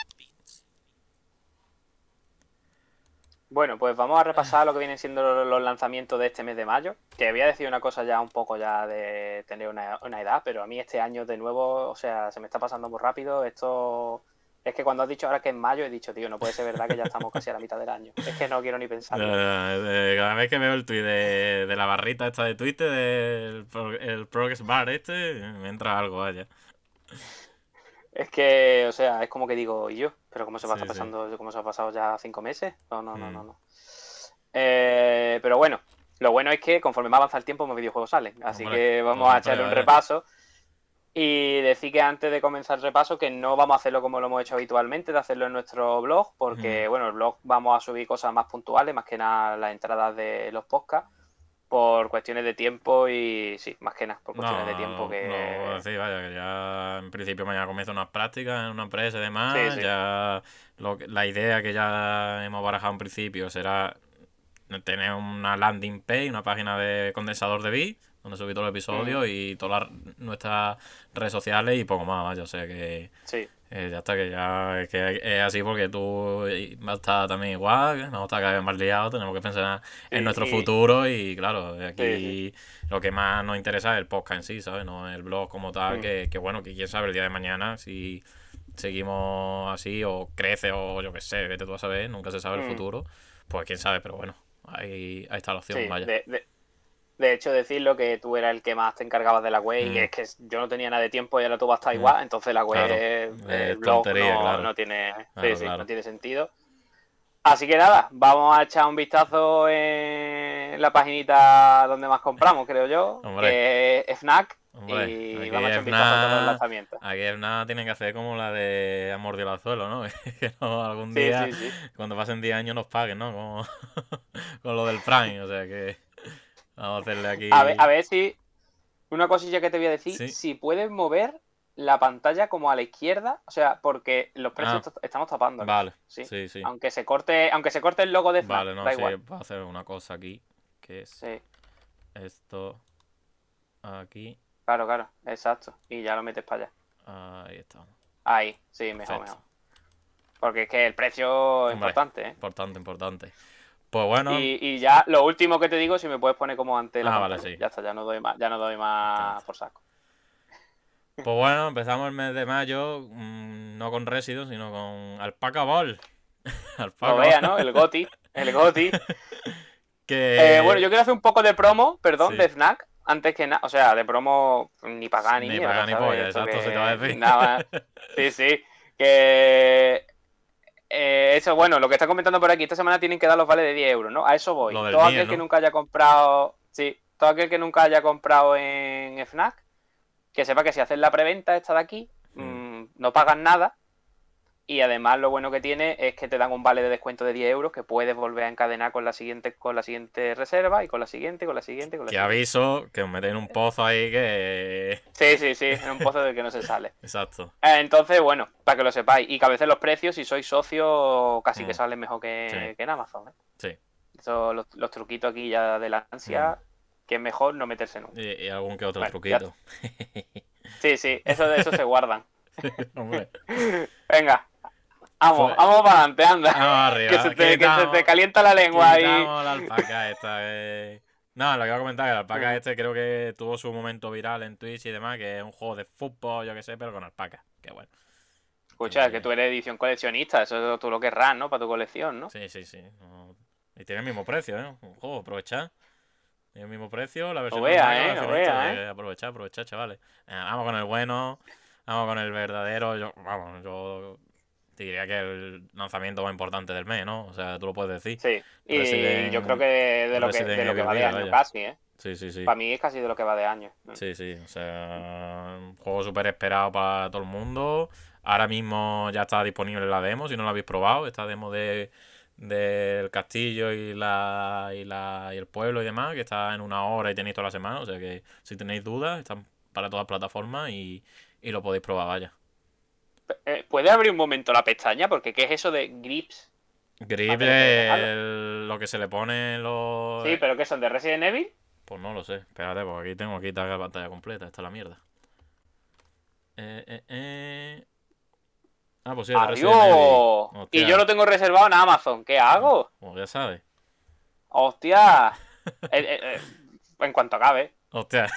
[SPEAKER 2] Bueno, pues vamos a repasar lo que vienen siendo los lanzamientos de este mes de mayo. Que había decir una cosa ya un poco ya de tener una, una, edad, pero a mí este año de nuevo, o sea, se me está pasando muy rápido. Esto es que cuando has dicho ahora que es mayo, he dicho, tío, no puede ser verdad que ya estamos casi a la mitad del año. Es que no quiero ni pensar.
[SPEAKER 3] cada vez que veo el tweet de, la barrita esta de Twitter, del el Progress Bar este, me entra algo, vaya.
[SPEAKER 2] Es que, o sea, es como que digo, ¿y yo? Pero ¿cómo se va pasando? ¿Cómo se ha pasado ya cinco meses? No, no, no, no. no. Eh, pero bueno, lo bueno es que conforme más avanza el tiempo, más videojuegos salen. Así que vamos a echarle un repaso. Y decir que antes de comenzar el repaso que no vamos a hacerlo como lo hemos hecho habitualmente, de hacerlo en nuestro blog, porque bueno, el blog vamos a subir cosas más puntuales, más que nada las entradas de los podcasts, por cuestiones de tiempo y sí, más que nada, por cuestiones de tiempo que...
[SPEAKER 3] No, sí, vaya, que ya en principio mañana comienza unas prácticas en una empresa y demás, ya lo, la idea que ya hemos barajado en principio será tener una landing page, una página de condensador de bits donde subí todo el episodio y todas nuestras redes sociales y poco más, vaya, o sea que
[SPEAKER 2] sí.
[SPEAKER 3] Eh, ya está, que ya es, que es así porque tú vas a estar también igual, a estar cada vez más liados, tenemos que pensar en nuestro futuro y claro, aquí lo que más nos interesa es el podcast en sí, ¿sabes? No el blog como tal, mm. que, que bueno, que quién sabe el día de mañana si seguimos así o crece o yo qué sé, vete tú a saber, nunca se sabe el mm. futuro, pues quién sabe, pero bueno, ahí, ahí está la opción, vaya.
[SPEAKER 2] De hecho, decirlo que tú eras el que más te encargabas de la web y mm. es que yo no tenía nada de tiempo y ahora tú vas a estar mm. igual, entonces la web, el blog no, tiene, no tiene sentido. Así que nada, vamos a echar un vistazo en la paginita donde más compramos, creo yo, que es FNAC. y vamos a echar un vistazo a todos los lanzamientos.
[SPEAKER 3] Aquí FNAC tiene que hacer como la de Amor de Suelo, ¿no? que no, algún día, cuando pasen 10 años, nos paguen, ¿no? Como con lo del Prime, o sea que. Vamos a hacerle aquí.
[SPEAKER 2] A ver, a ver si. Una cosilla que te voy a decir. Si puedes mover la pantalla como a la izquierda, o sea, porque los precios ah. estamos tapando.
[SPEAKER 3] Vale. ¿sí? sí, sí.
[SPEAKER 2] Aunque se corte, aunque se corte el logo de
[SPEAKER 3] Vale, no, da igual. voy a hacer una cosa aquí, que es esto aquí.
[SPEAKER 2] Claro, claro, exacto. Y ya lo metes para
[SPEAKER 3] allá. Ahí está.
[SPEAKER 2] Ahí, sí, mejor, mejor. Porque es que el precio es importante, ¿eh?
[SPEAKER 3] Importante, importante. Pues bueno.
[SPEAKER 2] Y, ya lo último que te digo, si me puedes poner como ante
[SPEAKER 3] la. Ah, vale, sí.
[SPEAKER 2] Ya está, ya no doy más, ya no doy más por saco.
[SPEAKER 3] Pues bueno, empezamos el mes de mayo, mm, no con Resident, sino con Alpaca Ball.
[SPEAKER 2] Alpaca. Lo vea, ¿no? El Goti. El Goti.
[SPEAKER 3] Que...
[SPEAKER 2] Eh, bueno, yo quiero hacer un poco de promo, perdón,
[SPEAKER 3] Sí.
[SPEAKER 2] de Fnac. Antes que nada, o sea, de promo ni pagar ni,
[SPEAKER 3] Ni pagar ni
[SPEAKER 2] ¿sabes?
[SPEAKER 3] polla, exacto, se te va a decir.
[SPEAKER 2] nada- sí, sí. Que. Eh, eso, bueno, lo que está comentando por aquí, esta semana tienen que dar los vales de 10 euros, ¿no? A eso voy. Todo aquel que nunca haya comprado. Sí, todo aquel que nunca haya comprado en Fnac, que sepa que si haces la preventa esta de aquí,
[SPEAKER 3] Mm.
[SPEAKER 2] no pagas nada. Y además lo bueno que tiene es que te dan un vale de descuento de 10 euros que puedes volver a encadenar con la siguiente, con la siguiente reserva y con la siguiente, con la siguiente, con la
[SPEAKER 3] Que
[SPEAKER 2] siguiente.
[SPEAKER 3] aviso que os metéis en un pozo ahí que.
[SPEAKER 2] Sí, sí, sí, en un pozo del que no se sale.
[SPEAKER 3] Exacto.
[SPEAKER 2] Eh, Entonces, bueno, para que lo sepáis. Y que a veces los precios, si sois socio, casi que
[SPEAKER 3] Mm.
[SPEAKER 2] salen mejor que,
[SPEAKER 3] Sí.
[SPEAKER 2] que en Amazon. ¿eh?
[SPEAKER 3] Sí.
[SPEAKER 2] Eso, los, los truquitos aquí ya de la ansia, que es mejor no meterse nunca.
[SPEAKER 3] Y, y algún que otro
[SPEAKER 2] Bueno,
[SPEAKER 3] truquito.
[SPEAKER 2] Sí, sí, eso de eso se guardan.
[SPEAKER 3] Hombre.
[SPEAKER 2] Venga, vamos, vamos para adelante, anda.
[SPEAKER 3] Vamos arriba.
[SPEAKER 2] que, se te, que se te calienta la lengua ahí.
[SPEAKER 3] quitamos la alpaca esta. eh. No, lo que iba a comentar que la alpaca
[SPEAKER 2] Mm.
[SPEAKER 3] este creo que tuvo su momento viral en Twitch y demás, que es un juego de fútbol, yo que sé, pero con alpaca. Qué bueno.
[SPEAKER 2] Escucha,
[SPEAKER 3] Eh.
[SPEAKER 2] que tú eres edición coleccionista, eso tú lo querrás, ¿no? Para tu colección, ¿no?
[SPEAKER 3] Sí, sí, sí. Y tiene el mismo precio, ¿eh? Un juego, aprovechar. Tiene el mismo precio, la versión
[SPEAKER 2] vea,
[SPEAKER 3] normal,
[SPEAKER 2] eh,
[SPEAKER 3] la
[SPEAKER 2] vea,
[SPEAKER 3] eh, Aprovechar, aprovechar, chavales. Vamos con el bueno, vamos con el verdadero. Yo, vamos, yo te diría que el lanzamiento más importante del mes, ¿no? O sea, tú lo puedes decir.
[SPEAKER 2] Sí, y
[SPEAKER 3] Resident-
[SPEAKER 2] yo creo que de lo que, de lo que va de año
[SPEAKER 3] vaya.
[SPEAKER 2] casi, ¿eh?
[SPEAKER 3] Sí, sí, sí.
[SPEAKER 2] Para mí es casi de lo que va de año.
[SPEAKER 3] Sí, sí, o sea, un juego súper esperado para todo el mundo. Ahora mismo ya está disponible la demo, si no la habéis probado, esta demo de del castillo y la, y la y el pueblo y demás, que está en una hora y tenéis toda la semana, o sea que si tenéis dudas, están para todas las plataformas y, y lo podéis probar, vaya.
[SPEAKER 2] Eh, ¿Puede abrir un momento la pestaña? Porque ¿qué es eso de grips?
[SPEAKER 3] Grip
[SPEAKER 2] pero
[SPEAKER 3] es
[SPEAKER 2] algo.
[SPEAKER 3] el- lo que se le pone los...
[SPEAKER 2] Sí, pero ¿qué son? ¿De Resident Evil?
[SPEAKER 3] Pues no lo sé. Espérate, porque aquí tengo que quitar la pantalla completa. Esta es la mierda. Eh, eh, eh. Ah, pues sí, de Resident Evil.
[SPEAKER 2] Y yo lo tengo reservado en Amazon. ¿Qué hago?
[SPEAKER 3] Como ya sabes.
[SPEAKER 2] ¡Hostia! Eh, eh, en cuanto acabe.
[SPEAKER 3] Hostia,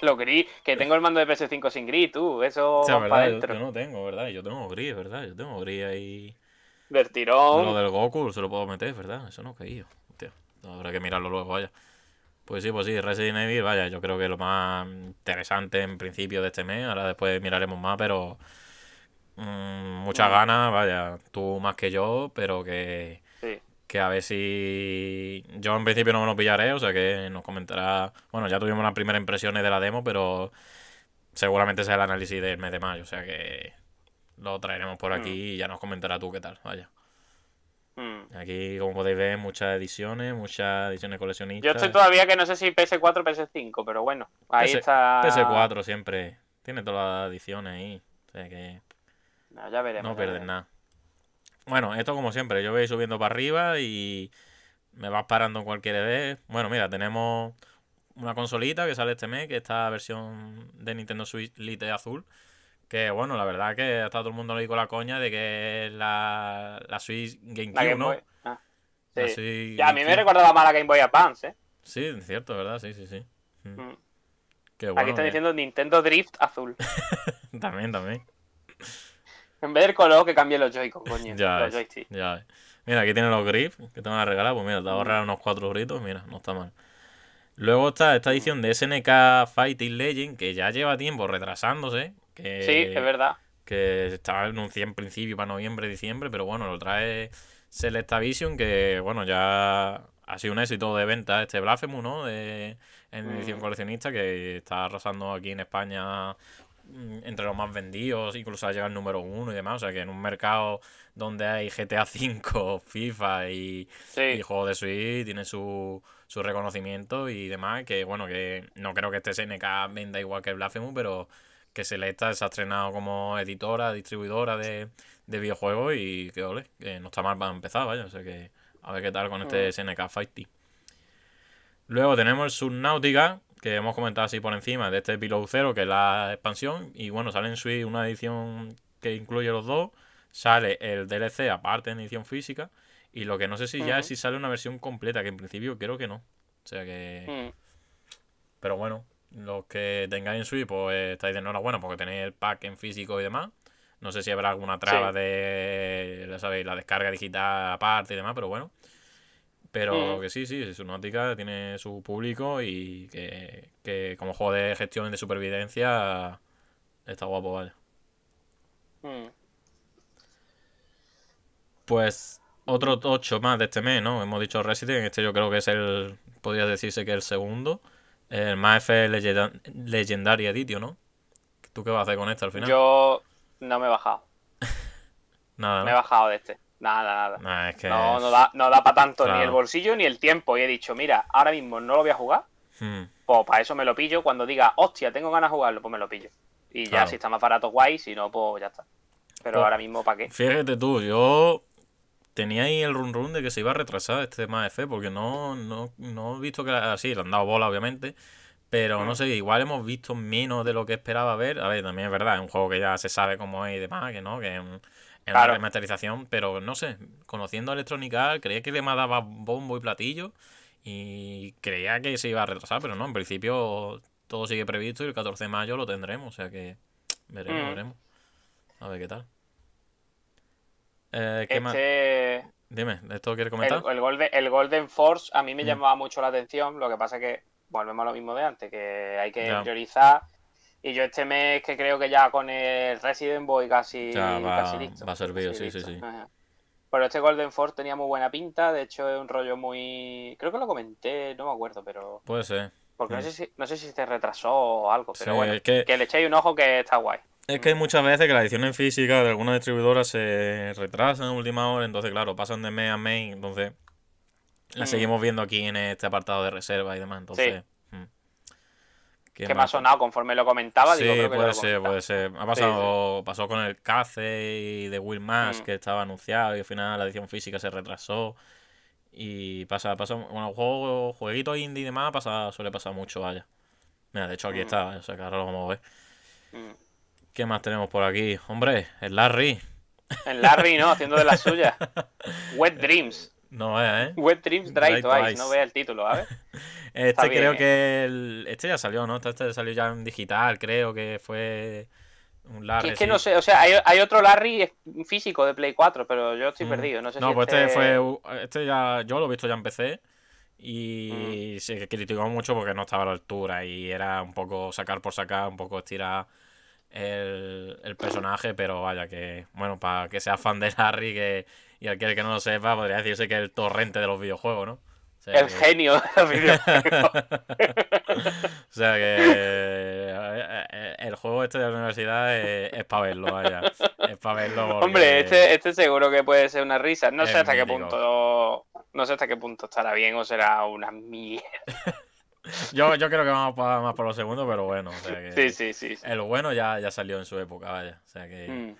[SPEAKER 2] Lo gris. Que tengo el mando de PS5 sin gris, tú. Eso va para
[SPEAKER 3] yo,
[SPEAKER 2] adentro.
[SPEAKER 3] yo no tengo, ¿verdad? Yo tengo gris, ¿verdad? Yo tengo gris ahí.
[SPEAKER 2] Del
[SPEAKER 3] Lo
[SPEAKER 2] tirón.
[SPEAKER 3] del Goku se lo puedo meter, ¿verdad? Eso no he caído. Hostia, habrá que mirarlo luego, vaya. Pues sí, pues sí, Resident Evil, vaya, yo creo que lo más interesante en principio de este mes, ahora después miraremos más, pero mm, muchas
[SPEAKER 2] Mm.
[SPEAKER 3] ganas, vaya, tú más que yo, pero que. Que a ver si yo en principio no me lo pillaré, o sea que nos comentará, bueno, ya tuvimos las primeras impresiones de la demo, pero seguramente sea el análisis del mes de mayo, o sea que lo traeremos por aquí
[SPEAKER 2] Mm.
[SPEAKER 3] y ya nos comentará tú qué tal, vaya.
[SPEAKER 2] Mm.
[SPEAKER 3] Aquí, como podéis ver, muchas ediciones, muchas ediciones
[SPEAKER 2] Yo
[SPEAKER 3] coleccionistas.
[SPEAKER 2] estoy todavía que no sé si PS4 o PS5, pero bueno. Ahí
[SPEAKER 3] PS
[SPEAKER 2] está.
[SPEAKER 3] PS4 siempre tiene todas las ediciones ahí. O sea que
[SPEAKER 2] No, ya veremos.
[SPEAKER 3] no
[SPEAKER 2] ya veremos.
[SPEAKER 3] nada. Bueno, esto como siempre, yo voy subiendo para arriba y me vas parando en cualquier vez. Bueno, mira, tenemos una consolita que sale este mes, que esta versión de Nintendo Switch Lite azul. Que bueno, la verdad que está todo el mundo ahí con la coña de que es la, la Switch
[SPEAKER 2] La
[SPEAKER 3] GameCube,
[SPEAKER 2] Game
[SPEAKER 3] ¿no?
[SPEAKER 2] Ah,
[SPEAKER 3] La
[SPEAKER 2] sí.
[SPEAKER 3] Switch
[SPEAKER 2] Ya, a mí me recordaba más la Game Boy Advance, ¿eh?
[SPEAKER 3] Sí, es cierto, ¿verdad? Sí, sí, sí. Mm.
[SPEAKER 2] Mm.
[SPEAKER 3] Qué bueno.
[SPEAKER 2] Aquí están
[SPEAKER 3] que-
[SPEAKER 2] diciendo Nintendo Drift azul.
[SPEAKER 3] También, también.
[SPEAKER 2] En vez del color, que cambie los Joy-Con, coño.
[SPEAKER 3] Ya
[SPEAKER 2] los
[SPEAKER 3] ves,
[SPEAKER 2] joysticks.
[SPEAKER 3] ya ves. Mira, aquí tienen los grips que te van a regalar. Pues mira, te ahorrar unos cuatro gritos. Mira, no está mal. Luego está esta edición de SNK Fighting Legend, que ya lleva tiempo retrasándose. Que,
[SPEAKER 2] Sí, es verdad.
[SPEAKER 3] que estaba anunciado en principio para noviembre, diciembre, pero bueno, lo trae Selecta Vision, que bueno, ya ha sido un éxito de venta este Blasphemous, ¿no? De, en edición
[SPEAKER 2] Mm.
[SPEAKER 3] coleccionista, que está arrasando aquí en España entre los más vendidos, incluso ha llegado al número uno y demás, o sea que en un mercado donde hay GTA V, FIFA y,
[SPEAKER 2] Sí.
[SPEAKER 3] y juegos de Switch tiene su, su reconocimiento y demás, que bueno, que no creo que este SNK venda igual que el Blasphemous, pero que Selecta se ha estrenado como editora, distribuidora de, de videojuegos y que ole, que no está mal para empezar, vaya, o sea que a ver qué tal con este
[SPEAKER 2] Mm.
[SPEAKER 3] SNK Fighting. Luego tenemos el Subnautica, que hemos comentado así por encima, de este Below Zero, que es la expansión, y bueno, sale en Switch una edición que incluye los dos, sale el DLC aparte en edición física, y lo que no sé si ya es si sale una versión completa, que en principio creo que no. O sea que...
[SPEAKER 2] Mm.
[SPEAKER 3] Pero bueno, los que tengáis en Switch, pues estáis de enhorabuena porque tenéis el pack en físico y demás. No sé si habrá alguna traba
[SPEAKER 2] Sí.
[SPEAKER 3] de, ya sabéis, la descarga digital aparte y demás, pero bueno. Pero
[SPEAKER 2] Mm.
[SPEAKER 3] que sí, sí, Subnautica tiene su público y que, que como juego de gestión de supervivencia está guapo, vaya.
[SPEAKER 2] Mm.
[SPEAKER 3] Pues otro 8 más de este mes, ¿no? Hemos dicho Resident, este yo creo que es el, podría decirse que es el segundo. El MAF Legenda- Legendary Edition, ¿no? ¿Tú qué vas a hacer con este al final?
[SPEAKER 2] Yo no me he bajado.
[SPEAKER 3] Nada,
[SPEAKER 2] Me he bajado de este. Nada, nada.
[SPEAKER 3] Nah, es que...
[SPEAKER 2] No, no da, no da para tanto ni el bolsillo ni el tiempo. Y he dicho, mira, ahora mismo no lo voy a jugar.
[SPEAKER 3] Hmm.
[SPEAKER 2] Pues para eso me lo pillo. Cuando diga, hostia, tengo ganas de jugarlo, pues me lo pillo. Y ya,
[SPEAKER 3] Claro.
[SPEAKER 2] si está más barato, guay. Si no, pues ya está. Pero
[SPEAKER 3] Pues-
[SPEAKER 2] ahora mismo, ¿para qué?
[SPEAKER 3] Fíjate tú, yo tenía ahí el run run de que se iba a retrasar este MAF porque no, no, no he visto que así, le han dado bola obviamente, pero no
[SPEAKER 2] Mm.
[SPEAKER 3] sé, igual hemos visto menos de lo que esperaba ver. A ver, también es verdad, es un juego que ya se sabe cómo es y demás, que no, que es, un- una
[SPEAKER 2] Claro.
[SPEAKER 3] remasterización, pero no sé, conociendo a Electronic Arts, creía que le daba bombo y platillo y creía que se iba a retrasar, pero no, en principio todo sigue previsto y el 14 de mayo lo tendremos, o sea que veremos,
[SPEAKER 2] Mm.
[SPEAKER 3] veremos. A ver qué tal. Eh, ¿qué más?
[SPEAKER 2] Este,
[SPEAKER 3] Dime, ¿esto quieres comentar?
[SPEAKER 2] el Golden, el Golden Force a mí me
[SPEAKER 3] Mm.
[SPEAKER 2] llamaba mucho la atención. Lo que pasa que volvemos a lo mismo de antes, que hay que priorizar. Y yo este mes que creo que ya con el Resident voy casi,
[SPEAKER 3] Ya va-
[SPEAKER 2] casi listo.
[SPEAKER 3] va servido,
[SPEAKER 2] casi
[SPEAKER 3] sí, sí,
[SPEAKER 2] listo.
[SPEAKER 3] sí.
[SPEAKER 2] Ajá. Pero este Golden Force tenía muy buena pinta, de hecho es un rollo muy... Creo que lo comenté, no me acuerdo, pero...
[SPEAKER 3] Puede ser.
[SPEAKER 2] Porque no
[SPEAKER 3] Mm.
[SPEAKER 2] sé si, no sé si se retrasó o algo, pero
[SPEAKER 3] Sí,
[SPEAKER 2] bueno,
[SPEAKER 3] es que-
[SPEAKER 2] que le echéis un ojo que está guay.
[SPEAKER 3] Es que hay muchas veces que las ediciones físicas de algunas distribuidoras se retrasan en última hora, entonces claro, pasan de mes a mes, entonces las
[SPEAKER 2] Mm.
[SPEAKER 3] seguimos viendo aquí en este apartado de reserva y demás, entonces... mm. ¿Qué
[SPEAKER 2] Que me ha sonado conforme lo comentaba,
[SPEAKER 3] Sí,
[SPEAKER 2] digo, creo que
[SPEAKER 3] puede
[SPEAKER 2] lo
[SPEAKER 3] ser,
[SPEAKER 2] comentaba.
[SPEAKER 3] puede ser. Ha pasado, pasó con el Cace y de Will Mask,
[SPEAKER 2] Mm.
[SPEAKER 3] que estaba anunciado y al final la edición física se retrasó. Y pasa, pasa, bueno, juego, jueguitos indie y demás pasa, suele pasar mucho, vaya. Mira, de hecho aquí
[SPEAKER 2] Mm.
[SPEAKER 3] está, o sea que ahora lo vamos a ver.
[SPEAKER 2] Mm.
[SPEAKER 3] ¿Qué más tenemos por aquí? Hombre, el Larry.
[SPEAKER 2] En Larry, ¿no? Haciendo de las suyas. Wet Dreams.
[SPEAKER 3] No es, ¿eh?
[SPEAKER 2] Wet Dreams Dry,
[SPEAKER 3] Dry
[SPEAKER 2] Twice.
[SPEAKER 3] Twice.
[SPEAKER 2] No vea el título, ¿sabes?
[SPEAKER 3] Este creo
[SPEAKER 2] ¿eh?
[SPEAKER 3] que el, este ya salió, ¿no? Este, salió ya en digital, creo que fue un
[SPEAKER 2] Que
[SPEAKER 3] Larry.
[SPEAKER 2] es que
[SPEAKER 3] sí.
[SPEAKER 2] no sé, o sea, hay, hay otro Larry físico de Play 4, pero yo estoy
[SPEAKER 3] Mm.
[SPEAKER 2] perdido. No sé
[SPEAKER 3] No,
[SPEAKER 2] si
[SPEAKER 3] pues este
[SPEAKER 2] este
[SPEAKER 3] fue. Este ya. Yo lo he visto ya en PC.
[SPEAKER 2] Mm.
[SPEAKER 3] Y se criticó mucho porque no estaba a la altura. Y era un poco sacar por sacar, un poco estirar el, el personaje. Pero vaya que. Bueno, para que sea fan de Larry que, y aquel que no lo sepa, podría decirse que es el torrente de los videojuegos, ¿no? O sea
[SPEAKER 2] El
[SPEAKER 3] que-
[SPEAKER 2] genio de los videojuegos.
[SPEAKER 3] o sea que eh, eh, el juego este de la universidad es, para verlo, vaya. Es para verlo. porque-
[SPEAKER 2] Hombre, este, este seguro que puede ser una risa. No
[SPEAKER 3] Es
[SPEAKER 2] sé hasta qué punto. No sé hasta qué punto estará bien o será una mierda.
[SPEAKER 3] Yo, yo creo que vamos pa- más por los segundos, pero bueno. O sea que
[SPEAKER 2] Sí, sí, sí. sí.
[SPEAKER 3] El bueno ya, ya salió en su época, vaya. O sea que.
[SPEAKER 2] Mm.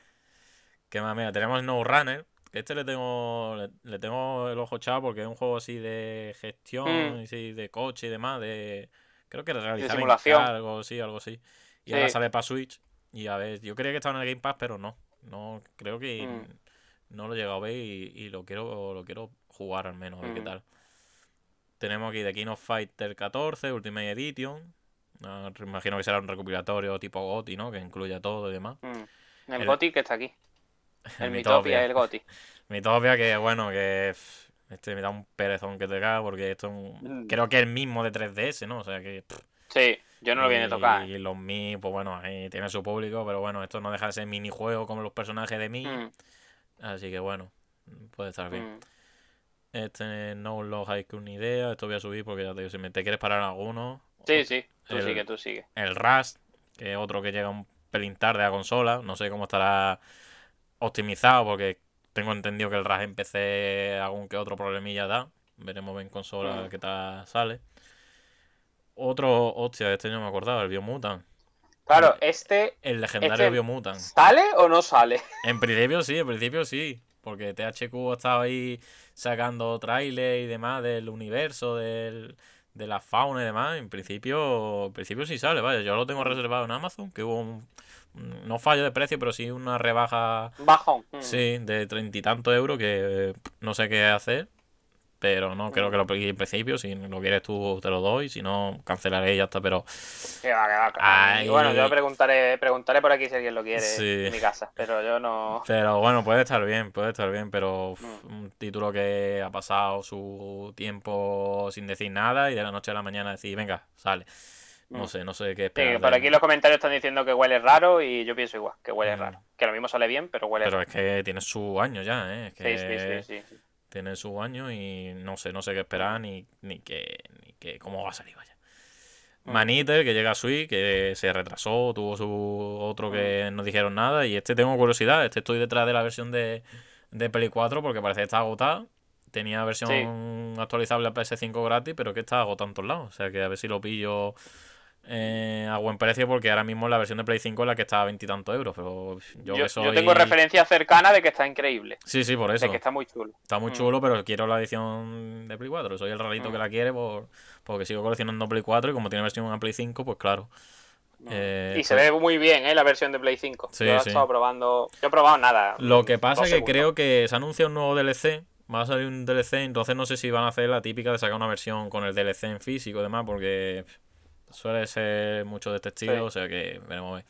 [SPEAKER 3] ¿Qué más? Mira, tenemos No Runner. Que este le tengo. Le, le tengo el ojo echado porque es un juego así de gestión,
[SPEAKER 2] Mm.
[SPEAKER 3] y sí, de coche y demás. De. Creo que realizar
[SPEAKER 2] simulación.
[SPEAKER 3] encargos, sí, algo así. Y
[SPEAKER 2] Sí.
[SPEAKER 3] ahora sale para Switch. Y a ver, yo creía que estaba en el Game Pass, pero no. No, creo que
[SPEAKER 2] Mm.
[SPEAKER 3] no lo he llegado a ver y, y lo quiero lo quiero jugar al menos, a ver qué
[SPEAKER 2] Mm.
[SPEAKER 3] tal. Tenemos aquí The King of Fighter 14, Ultimate Edition. Ah, imagino que será un recopilatorio tipo GOTY, ¿no? Que incluya todo y demás.
[SPEAKER 2] Mm. El,
[SPEAKER 3] El-
[SPEAKER 2] Gothic que está aquí. El
[SPEAKER 3] Mitopia.
[SPEAKER 2] Y el Gothic.
[SPEAKER 3] Mitopia que bueno, que este me da un perezón que te caga porque esto es un-
[SPEAKER 2] Mm.
[SPEAKER 3] creo que es el mismo de 3DS, ¿no? O sea que pff,
[SPEAKER 2] Sí, yo no lo viene a tocar.
[SPEAKER 3] y los Mi, pues bueno, ahí tiene su público, pero bueno, esto no deja de ser minijuego como los personajes de Mi,
[SPEAKER 2] Mm,
[SPEAKER 3] así que bueno, puede estar bien.
[SPEAKER 2] mm.
[SPEAKER 3] Este no lo hay que una idea, esto voy a subir porque ya te digo, si me te quieres parar alguno,
[SPEAKER 2] Sí, sí. Tú
[SPEAKER 3] El-
[SPEAKER 2] sigue, tú sigue.
[SPEAKER 3] el Rust, que es otro que llega un pelín tarde a consola. No sé cómo estará optimizado, porque tengo entendido que el Rust en PC algún que otro problemilla da. Veremos en consola
[SPEAKER 2] Mm.
[SPEAKER 3] qué tal sale. Otro, hostia, este no me acordaba, el Biomutant.
[SPEAKER 2] Claro, este
[SPEAKER 3] El legendario
[SPEAKER 2] Este-
[SPEAKER 3] Biomutant.
[SPEAKER 2] ¿sale o no sale?
[SPEAKER 3] En principio sí, en principio sí. Porque THQ estaba ahí sacando trailers y demás del universo, del, de la fauna y demás. En principio, en principio sí sale, vaya. Yo lo tengo reservado en Amazon, que hubo un- no fallo de precio, pero sí una rebaja,
[SPEAKER 2] Bajón. Mm.
[SPEAKER 3] sí, de treinta y tantos euros que no sé qué hacer. pero no creo que lo pilles en principio. Si lo quieres tú, te lo doy. Si no, cancelaré y ya está. Pero
[SPEAKER 2] Que va, que va.
[SPEAKER 3] Ay.
[SPEAKER 2] Y bueno, yo preguntaré, preguntaré por aquí si alguien lo quiere
[SPEAKER 3] Sí.
[SPEAKER 2] en mi casa, pero yo no.
[SPEAKER 3] Pero bueno, puede estar bien, puede estar bien, pero
[SPEAKER 2] Mm.
[SPEAKER 3] un título que ha pasado su tiempo sin decir nada y de la noche a la mañana decir, venga, sale. No
[SPEAKER 2] Mm.
[SPEAKER 3] sé, no sé qué
[SPEAKER 2] Sí,
[SPEAKER 3] esperar.
[SPEAKER 2] por aquí los comentarios están diciendo que huele raro y yo pienso igual, que huele
[SPEAKER 3] Mm.
[SPEAKER 2] raro. Que lo mismo sale bien, pero huele
[SPEAKER 3] Pero
[SPEAKER 2] raro.
[SPEAKER 3] es que tiene su año ya, ¿eh? Es
[SPEAKER 2] Sí,
[SPEAKER 3] que
[SPEAKER 2] sí, sí, sí, sí.
[SPEAKER 3] tiene su año y no sé, no sé qué esperar ni, ni que, ni que cómo va a salir, vaya.
[SPEAKER 2] Mm.
[SPEAKER 3] Maniter, que llega a Switch, que se retrasó, tuvo su otro que no dijeron nada. Y este tengo curiosidad, este estoy detrás de la versión de, de Play 4 porque parece que está agotada. Tenía versión actualizable a PS5 gratis, pero que está agotada en todos lados. O sea que a ver si lo pillo eh, a buen precio, porque ahora mismo la versión de Play 5 es la que está a veintitantos euros. Pero yo,
[SPEAKER 2] Yo,
[SPEAKER 3] que
[SPEAKER 2] yo
[SPEAKER 3] soy.
[SPEAKER 2] tengo referencia cercana de que está increíble,
[SPEAKER 3] Sí, sí, por eso.
[SPEAKER 2] de que está muy chulo.
[SPEAKER 3] Está muy
[SPEAKER 2] Mm.
[SPEAKER 3] chulo, pero quiero la edición de Play 4. Soy el rarito que
[SPEAKER 2] Mm.
[SPEAKER 3] la quiere por, porque sigo coleccionando Play 4 y como tiene versión a Play 5, pues claro. Eh,
[SPEAKER 2] y se ve muy bien, ¿eh? La versión de Play 5.
[SPEAKER 3] Sí,
[SPEAKER 2] yo he
[SPEAKER 3] sí.
[SPEAKER 2] estado probando. Yo he probado nada.
[SPEAKER 3] Lo que pasa es que
[SPEAKER 2] segundos.
[SPEAKER 3] creo que se anuncia un nuevo DLC. Va a salir un DLC, entonces no sé si van a hacer la típica de sacar una versión con el DLC en físico y demás, porque suele ser mucho de este estilo,
[SPEAKER 2] Sí.
[SPEAKER 3] o sea que veremos a ver.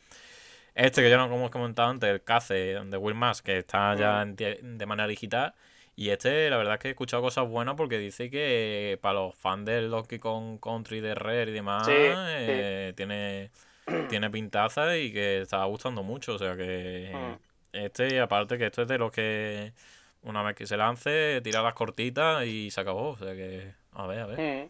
[SPEAKER 3] Este que ya no como hemos comentado antes, el Cace de Will Mask, que está ya
[SPEAKER 2] Mm.
[SPEAKER 3] tie- de manera digital. Y este, la verdad es que he escuchado cosas buenas porque dice que para los fans del Donkey Kong Country de Rare y demás,
[SPEAKER 2] Sí,
[SPEAKER 3] eh, tiene, tiene pintaza y que está gustando mucho. O sea que
[SPEAKER 2] Mm.
[SPEAKER 3] este, y aparte que esto es de los que una vez que se lance, tira las cortitas y se acabó. O sea que, a ver, a ver.
[SPEAKER 2] Mm.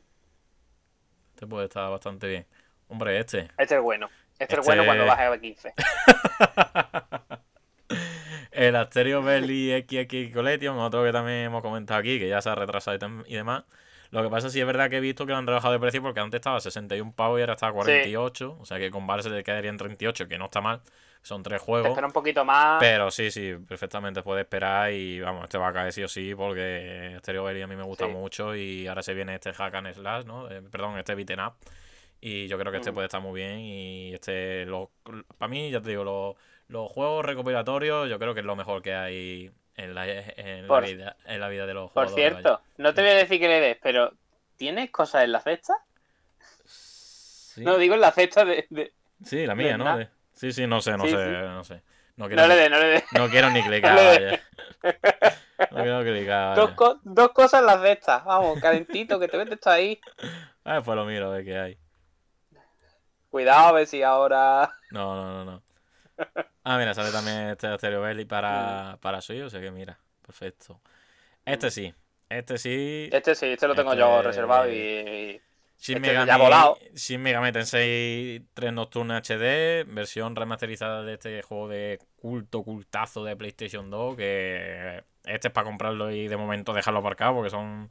[SPEAKER 3] Este puede estar bastante bien. Hombre, este.
[SPEAKER 2] Este es bueno. Este,
[SPEAKER 3] Este-
[SPEAKER 2] es bueno cuando baje a 15.
[SPEAKER 3] El Asterio Belly XX Collection, otro que también hemos comentado aquí, que ya se ha retrasado y, demás. Lo que pasa sí es verdad que he visto que lo han rebajado de precio porque antes estaba a 61 pavos y ahora está a 48. O sea que con Vale se te quedaría en 38, que no está mal. Son tres
[SPEAKER 2] Te
[SPEAKER 3] juegos.
[SPEAKER 2] espera un poquito más.
[SPEAKER 3] Pero sí, sí, perfectamente puede esperar y vamos, este va a caer sí o sí porque Stereo a mí me gusta
[SPEAKER 2] Sí.
[SPEAKER 3] mucho y ahora se viene este Hack and Slash, ¿no? Eh, perdón, este Beaten Up y yo creo que este
[SPEAKER 2] Mm.
[SPEAKER 3] puede estar muy bien y este, lo, para mí, ya te digo, lo- los juegos recopilatorios yo creo que es lo mejor que hay en la, en la
[SPEAKER 2] Por-
[SPEAKER 3] vida, en la vida de los
[SPEAKER 2] Por
[SPEAKER 3] jugadores.
[SPEAKER 2] cierto, no te voy a decir que le des, pero ¿tienes cosas en la cesta?
[SPEAKER 3] Sí,
[SPEAKER 2] No, digo en la cesta de. de-
[SPEAKER 3] sí, la mía, ¿no? Sí, sí, no sé, no
[SPEAKER 2] Sí,
[SPEAKER 3] sé,
[SPEAKER 2] sí.
[SPEAKER 3] no sé. No quiero,
[SPEAKER 2] No le des, no le des.
[SPEAKER 3] no quiero ni clicar,
[SPEAKER 2] No
[SPEAKER 3] vaya. No quiero clicar,
[SPEAKER 2] Dos,
[SPEAKER 3] vaya.
[SPEAKER 2] co- dos cosas en la cesta. Vamos, calentito, que te metes esto ahí.
[SPEAKER 3] Ah, pues lo miro, a ver qué hay.
[SPEAKER 2] Cuidado, a ver si ahora.
[SPEAKER 3] No, no, no, no. Ah, mira, sale también este Stereo Belly para, para Switch, o sea que mira, perfecto. Este sí, este sí.
[SPEAKER 2] Este sí, este lo tengo
[SPEAKER 3] Este-
[SPEAKER 2] yo reservado y. y-
[SPEAKER 3] Shin
[SPEAKER 2] este ya
[SPEAKER 3] Megami,
[SPEAKER 2] volado.
[SPEAKER 3] Shin Megami Tensei 3 Nocturne HD, versión remasterizada de este juego de culto, cultazo de PlayStation 2, que este es para comprarlo y de momento dejarlo aparcado porque son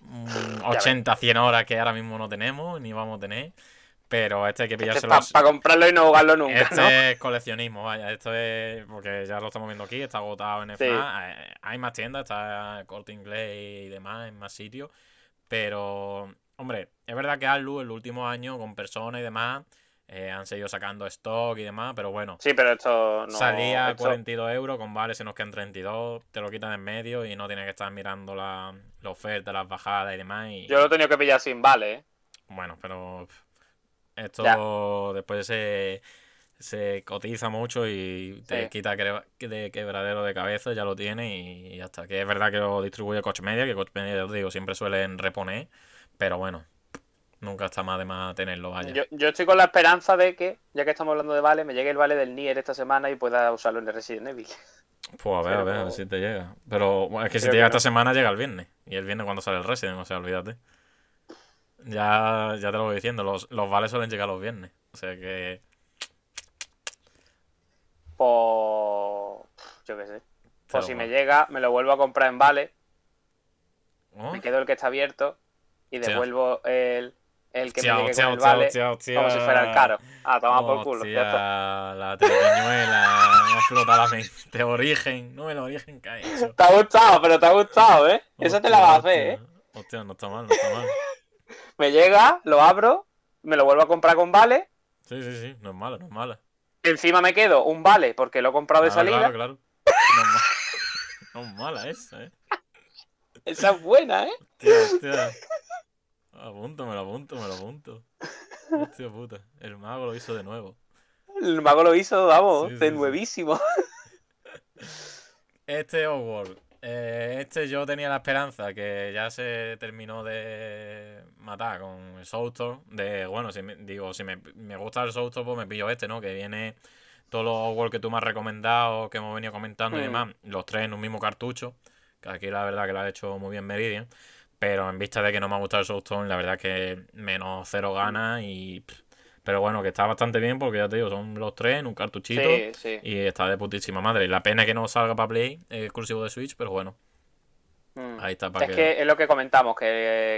[SPEAKER 3] mm, 80, 100 horas que ahora mismo no tenemos ni vamos a tener. Pero este hay que
[SPEAKER 2] Este es
[SPEAKER 3] pillárselo.
[SPEAKER 2] para comprarlo y no jugarlo nunca,
[SPEAKER 3] Este
[SPEAKER 2] ¿no?
[SPEAKER 3] es coleccionismo, vaya. Esto es. Porque ya lo estamos viendo aquí, está agotado en
[SPEAKER 2] Sí.
[SPEAKER 3] FNAC. eh, Hay más tiendas, está Corte Inglés y demás, en más sitios. Pero, hombre, es verdad que Alu el último año, con personas y demás, eh, han seguido sacando stock y demás, pero bueno.
[SPEAKER 2] Sí, pero esto no.
[SPEAKER 3] Salía
[SPEAKER 2] esto-
[SPEAKER 3] 42 euros, con vale se nos quedan 32, te lo quitan en medio y no tienes que estar mirando la, la oferta, las bajadas y demás. Y,
[SPEAKER 2] Yo lo he tenido que pillar sin vale, ¿eh?
[SPEAKER 3] bueno, pero esto
[SPEAKER 2] Ya.
[SPEAKER 3] después se, se cotiza mucho y te
[SPEAKER 2] Sí.
[SPEAKER 3] quita de quebradero de cabeza, ya lo tiene y ya está. Que es verdad que lo distribuye Coach Media, que Coach Media, te digo, siempre suelen reponer, pero bueno, nunca está más de más tenerlo, vaya.
[SPEAKER 2] Yo, yo estoy con la esperanza de que, ya que estamos hablando de vale, me llegue el vale del Nier esta semana y pueda usarlo en el Resident Evil.
[SPEAKER 3] Pues a ver, a ver, a ver si te llega. Pero bueno, es que si te llega esta
[SPEAKER 2] no.
[SPEAKER 3] semana, llega el viernes. Y el viernes cuando sale el Resident, o sea, olvídate. Ya, ya te lo voy diciendo, los, los vales suelen llegar los viernes. O sea que...
[SPEAKER 2] Pues. Yo qué sé. Pues si me llega, me lo vuelvo a comprar en vale,
[SPEAKER 3] ¿Oh?
[SPEAKER 2] me quedo el que está abierto y devuelvo el, el que
[SPEAKER 3] Hostia,
[SPEAKER 2] me llegue con el
[SPEAKER 3] hostia,
[SPEAKER 2] vale como si fuera el caro. Ah, toma por culo. Está.
[SPEAKER 3] la triquiñuela, me ha explotado la mente. Origen, no el origen que ha hecho.
[SPEAKER 2] Te ha gustado, pero te ha gustado, ¿eh? Esa te la vas a hacer, ¿eh?
[SPEAKER 3] Hostia, no está mal, no está mal.
[SPEAKER 2] Me llega, lo abro, me lo vuelvo a comprar con vale,
[SPEAKER 3] Sí, sí, sí, no es mala, no es mala.
[SPEAKER 2] encima me quedo un vale porque lo he comprado de
[SPEAKER 3] Ah,
[SPEAKER 2] salida.
[SPEAKER 3] Claro, claro. No es ma- no es mala esa, eh.
[SPEAKER 2] Esa es buena, ¿eh?
[SPEAKER 3] Hostia, hostia. Apunto, me lo apunto, me lo apunto. Hostia puta. El mago lo hizo de nuevo.
[SPEAKER 2] El mago lo hizo, vamos,
[SPEAKER 3] Sí,
[SPEAKER 2] de
[SPEAKER 3] sí,
[SPEAKER 2] nuevísimo.
[SPEAKER 3] Este Oddworld. eh, este yo tenía la esperanza que ya se terminó de matar con el Soulstorm. De, bueno, si me, digo, si me, me gusta el Soulstorm, pues me pillo este, ¿no? Que viene todos los Oddworld que tú me has recomendado, que hemos venido comentando y
[SPEAKER 2] Mm.
[SPEAKER 3] demás, los tres en un mismo cartucho. Que aquí la verdad que lo ha hecho muy bien Meridian. Pero en vista de que no me ha gustado el Soulstorm, la verdad que menos cero ganas y... pff, Pero bueno, que está bastante bien porque ya te digo, son los tres en un cartuchito.
[SPEAKER 2] Sí, sí.
[SPEAKER 3] Y está de putísima madre. La pena es que no salga para Play, eh, exclusivo de Switch, pero bueno,
[SPEAKER 2] Mm.
[SPEAKER 3] ahí está para
[SPEAKER 2] Es
[SPEAKER 3] que...
[SPEAKER 2] que es lo que comentamos, que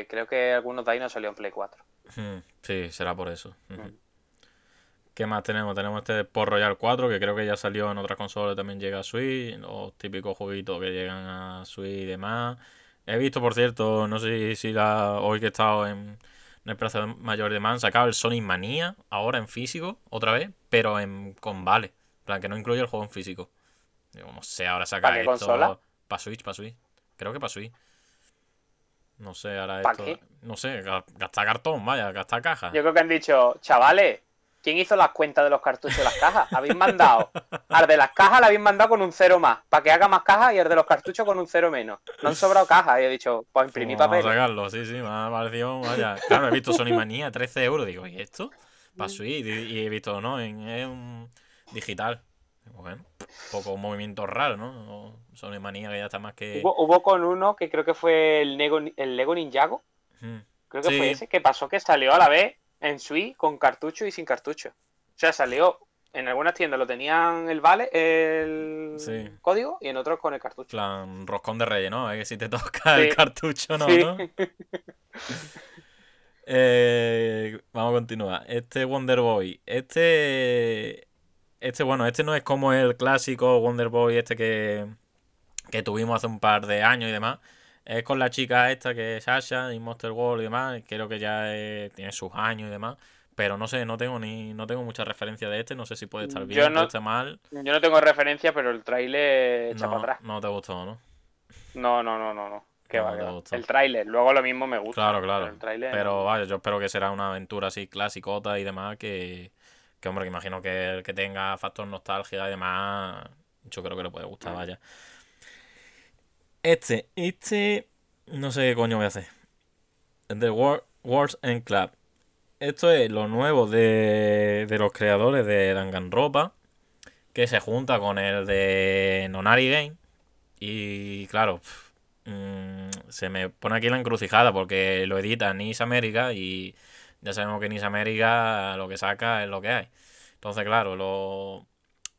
[SPEAKER 2] eh, creo que algunos de ahí no salió en Play 4.
[SPEAKER 3] Hmm, Sí, será por eso.
[SPEAKER 2] Mm.
[SPEAKER 3] ¿Qué más tenemos? Tenemos este Port Royal 4, que creo que ya salió en otras consolas, también llega a Switch, los típicos jueguitos que llegan a Switch y demás. He visto, por cierto, no sé si la, hoy que he estado en, en el Plaza Mayor de Man, sacado el Sonic Mania, ahora en físico, otra vez, pero en con vale. En plan, que no incluye el juego en físico. Digo, no sé, ahora saca
[SPEAKER 2] ¿Para qué
[SPEAKER 3] esto...
[SPEAKER 2] consola?
[SPEAKER 3] Para Switch, para Switch. Creo que para Switch. No sé, ahora
[SPEAKER 2] ¿Pa
[SPEAKER 3] esto...
[SPEAKER 2] qué?
[SPEAKER 3] No sé, ga- gastar cartón, vaya, gastar caja.
[SPEAKER 2] Yo creo que han dicho, chavales, ¿quién hizo las cuentas de los cartuchos de las cajas? Habéis mandado. Al de las cajas le habéis mandado con un cero más, para que haga más cajas, y al de los cartuchos con un cero menos. No han sobrado cajas, y he dicho, pues imprimir
[SPEAKER 3] Vamos a
[SPEAKER 2] papel.
[SPEAKER 3] sacarlo, sí, sí, me ha parecido, vaya. Claro, he visto Sony Manía, 13 euros, digo, ¿y esto? Para Switch, y, he visto, no, en, digital. Bueno, poco movimiento raro, ¿no? Sony Manía que ya está más que...
[SPEAKER 2] Hubo, hubo con uno que creo que fue el, Nego, el Lego Ninjago,
[SPEAKER 3] Hmm.
[SPEAKER 2] creo que
[SPEAKER 3] Sí.
[SPEAKER 2] fue ese, que pasó que salió a la vez en Switch con cartucho y sin cartucho. O sea, salió en algunas tiendas lo tenían el vale, el
[SPEAKER 3] Sí.
[SPEAKER 2] código, y en otros con el cartucho.
[SPEAKER 3] plan roscón de reyes, ¿no? Es que si te toca
[SPEAKER 2] Sí.
[SPEAKER 3] el cartucho, ¿no?
[SPEAKER 2] Sí.
[SPEAKER 3] ¿no? Eh, vamos a continuar. Este Wonder Boy. Este. Este, bueno, este no es como el clásico Wonder Boy, este que, que tuvimos hace un par de años y demás. Es con la chica esta que es Sasha y Monster World y demás. Creo que ya eh, tiene sus años y demás. Pero no sé, no tengo ni no tengo mucha referencia de este. No sé si puede estar bien, puede
[SPEAKER 2] no-
[SPEAKER 3] estar mal.
[SPEAKER 2] Yo no tengo referencia, pero el trailer echa
[SPEAKER 3] No,
[SPEAKER 2] para atrás.
[SPEAKER 3] no te gustó, ¿no?
[SPEAKER 2] No, no, no, no, no. Que
[SPEAKER 3] No,
[SPEAKER 2] va, va. El tráiler, luego lo mismo me gusta.
[SPEAKER 3] Claro, claro.
[SPEAKER 2] tráiler
[SPEAKER 3] Pero vaya, yo espero que será una aventura así clasicota y demás que, que hombre, que imagino que el que tenga factor nostalgia y demás, yo creo que le puede gustar,
[SPEAKER 2] Mm.
[SPEAKER 3] vaya. Este, este, no sé qué coño voy a hacer. The War, Wars and Club. Esto es lo nuevo de, de los creadores de Danganronpa, que se junta con el de Nonari Game. Y claro, mm, se me pone aquí la encrucijada porque lo edita Nice América y ya sabemos que Nice América lo que saca es lo que hay. Entonces, claro, lo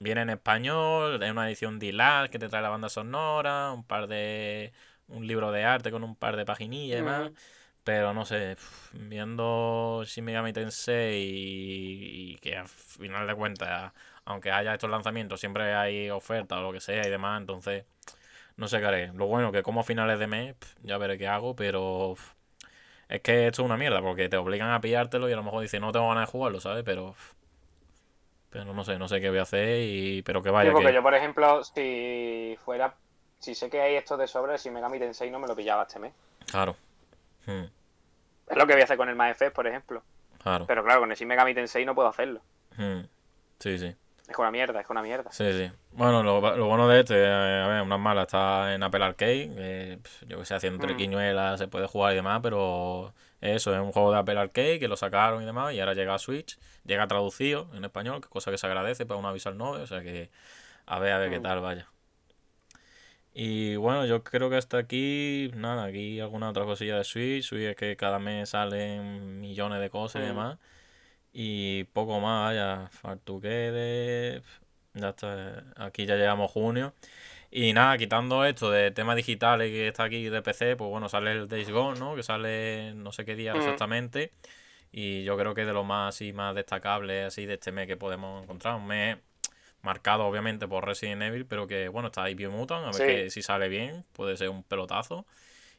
[SPEAKER 3] viene en español, es una edición D-Lab que te trae la banda sonora, un par de un libro de arte con un par de paginillas y demás.
[SPEAKER 2] Ujú.
[SPEAKER 3] Pero no sé, viendo Shin Megami Tensei y, y que al final de cuentas, aunque haya estos lanzamientos, siempre hay ofertas o lo que sea y demás, entonces no sé qué haré. Lo bueno que como a finales de mes, ya veré qué hago, pero es que esto es una mierda, porque te obligan a pillártelo y a lo mejor dices, no tengo ganas de jugarlo, ¿sabes? Pero, pero no sé, no sé qué voy a hacer, y pero que
[SPEAKER 2] Sí,
[SPEAKER 3] vaya
[SPEAKER 2] porque
[SPEAKER 3] que...
[SPEAKER 2] yo, por ejemplo, si fuera. Si sé que hay esto de sobre, si Megami Tensei no me lo pillaba este mes.
[SPEAKER 3] Claro. Hmm,
[SPEAKER 2] Es lo que voy a hacer con el Maefes, por ejemplo.
[SPEAKER 3] claro.
[SPEAKER 2] Pero claro, con el Shin Megami Tensei no puedo hacerlo.
[SPEAKER 3] Hmm, sí, sí.
[SPEAKER 2] Es una mierda, es una mierda.
[SPEAKER 3] Sí, sí. Bueno, lo, lo bueno de este, eh, a ver, unas malas, está en Apple Arcade, pf, yo que sé, haciendo
[SPEAKER 2] Mm.
[SPEAKER 3] triquiñuelas se puede jugar y demás, pero eso, es un juego de Apple Arcade que lo sacaron y demás, y ahora llega a Switch, llega traducido en español, que cosa que se agradece para una Visual Novel, o sea que a ver, a ver qué tal vaya. Y bueno, yo creo que hasta aquí, nada, aquí alguna otra cosilla de Switch, Switch es que cada mes salen millones de cosas y
[SPEAKER 2] Mm.
[SPEAKER 3] demás. Y poco más, vaya, Fartuquede, ya está, aquí ya llegamos junio. Y nada, quitando esto de temas digitales que está aquí de PC, pues bueno, sale el Days Gone, ¿no? Que sale no sé qué día
[SPEAKER 2] Mm.
[SPEAKER 3] exactamente. Y yo creo que de lo más así más destacable así de este mes que podemos encontrar. Un mes marcado obviamente por Resident Evil, pero que bueno, está ahí Biomutant, a ver que si sale bien, puede ser un pelotazo.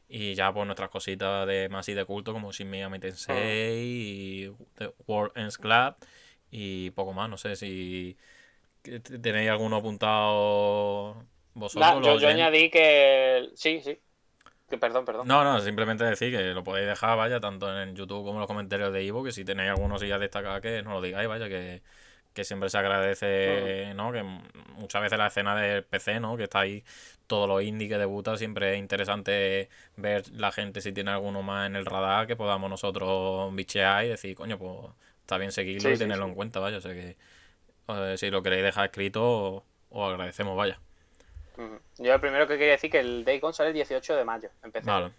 [SPEAKER 3] Y ya pues nuestras cositas de más y de culto como Shin Megami Tensei y The World Ends Club y poco más, no sé si tenéis alguno apuntado vosotros. Los
[SPEAKER 2] yo, añadí que. Sí, sí. Que, perdón, perdón.
[SPEAKER 3] No, no, simplemente decir que lo podéis dejar, vaya, tanto en YouTube como en los comentarios de Ivo, que si tenéis algunos ya destacados que no lo digáis, vaya, que, que siempre se agradece, ¿no? Que muchas veces la escena del PC, ¿no? Que está ahí todos los indie que debutan, siempre es interesante ver la gente si tiene alguno más en el radar que podamos nosotros bichear y decir, coño, pues está bien seguirlo
[SPEAKER 2] Sí,
[SPEAKER 3] y
[SPEAKER 2] sí,
[SPEAKER 3] tenerlo
[SPEAKER 2] sí.
[SPEAKER 3] en cuenta, vaya, o sea que eh, si lo queréis dejar escrito, os agradecemos, vaya.
[SPEAKER 2] Yo lo primero que quería decir que el Day sale el 18 de mayo. Empecé.
[SPEAKER 3] Vale.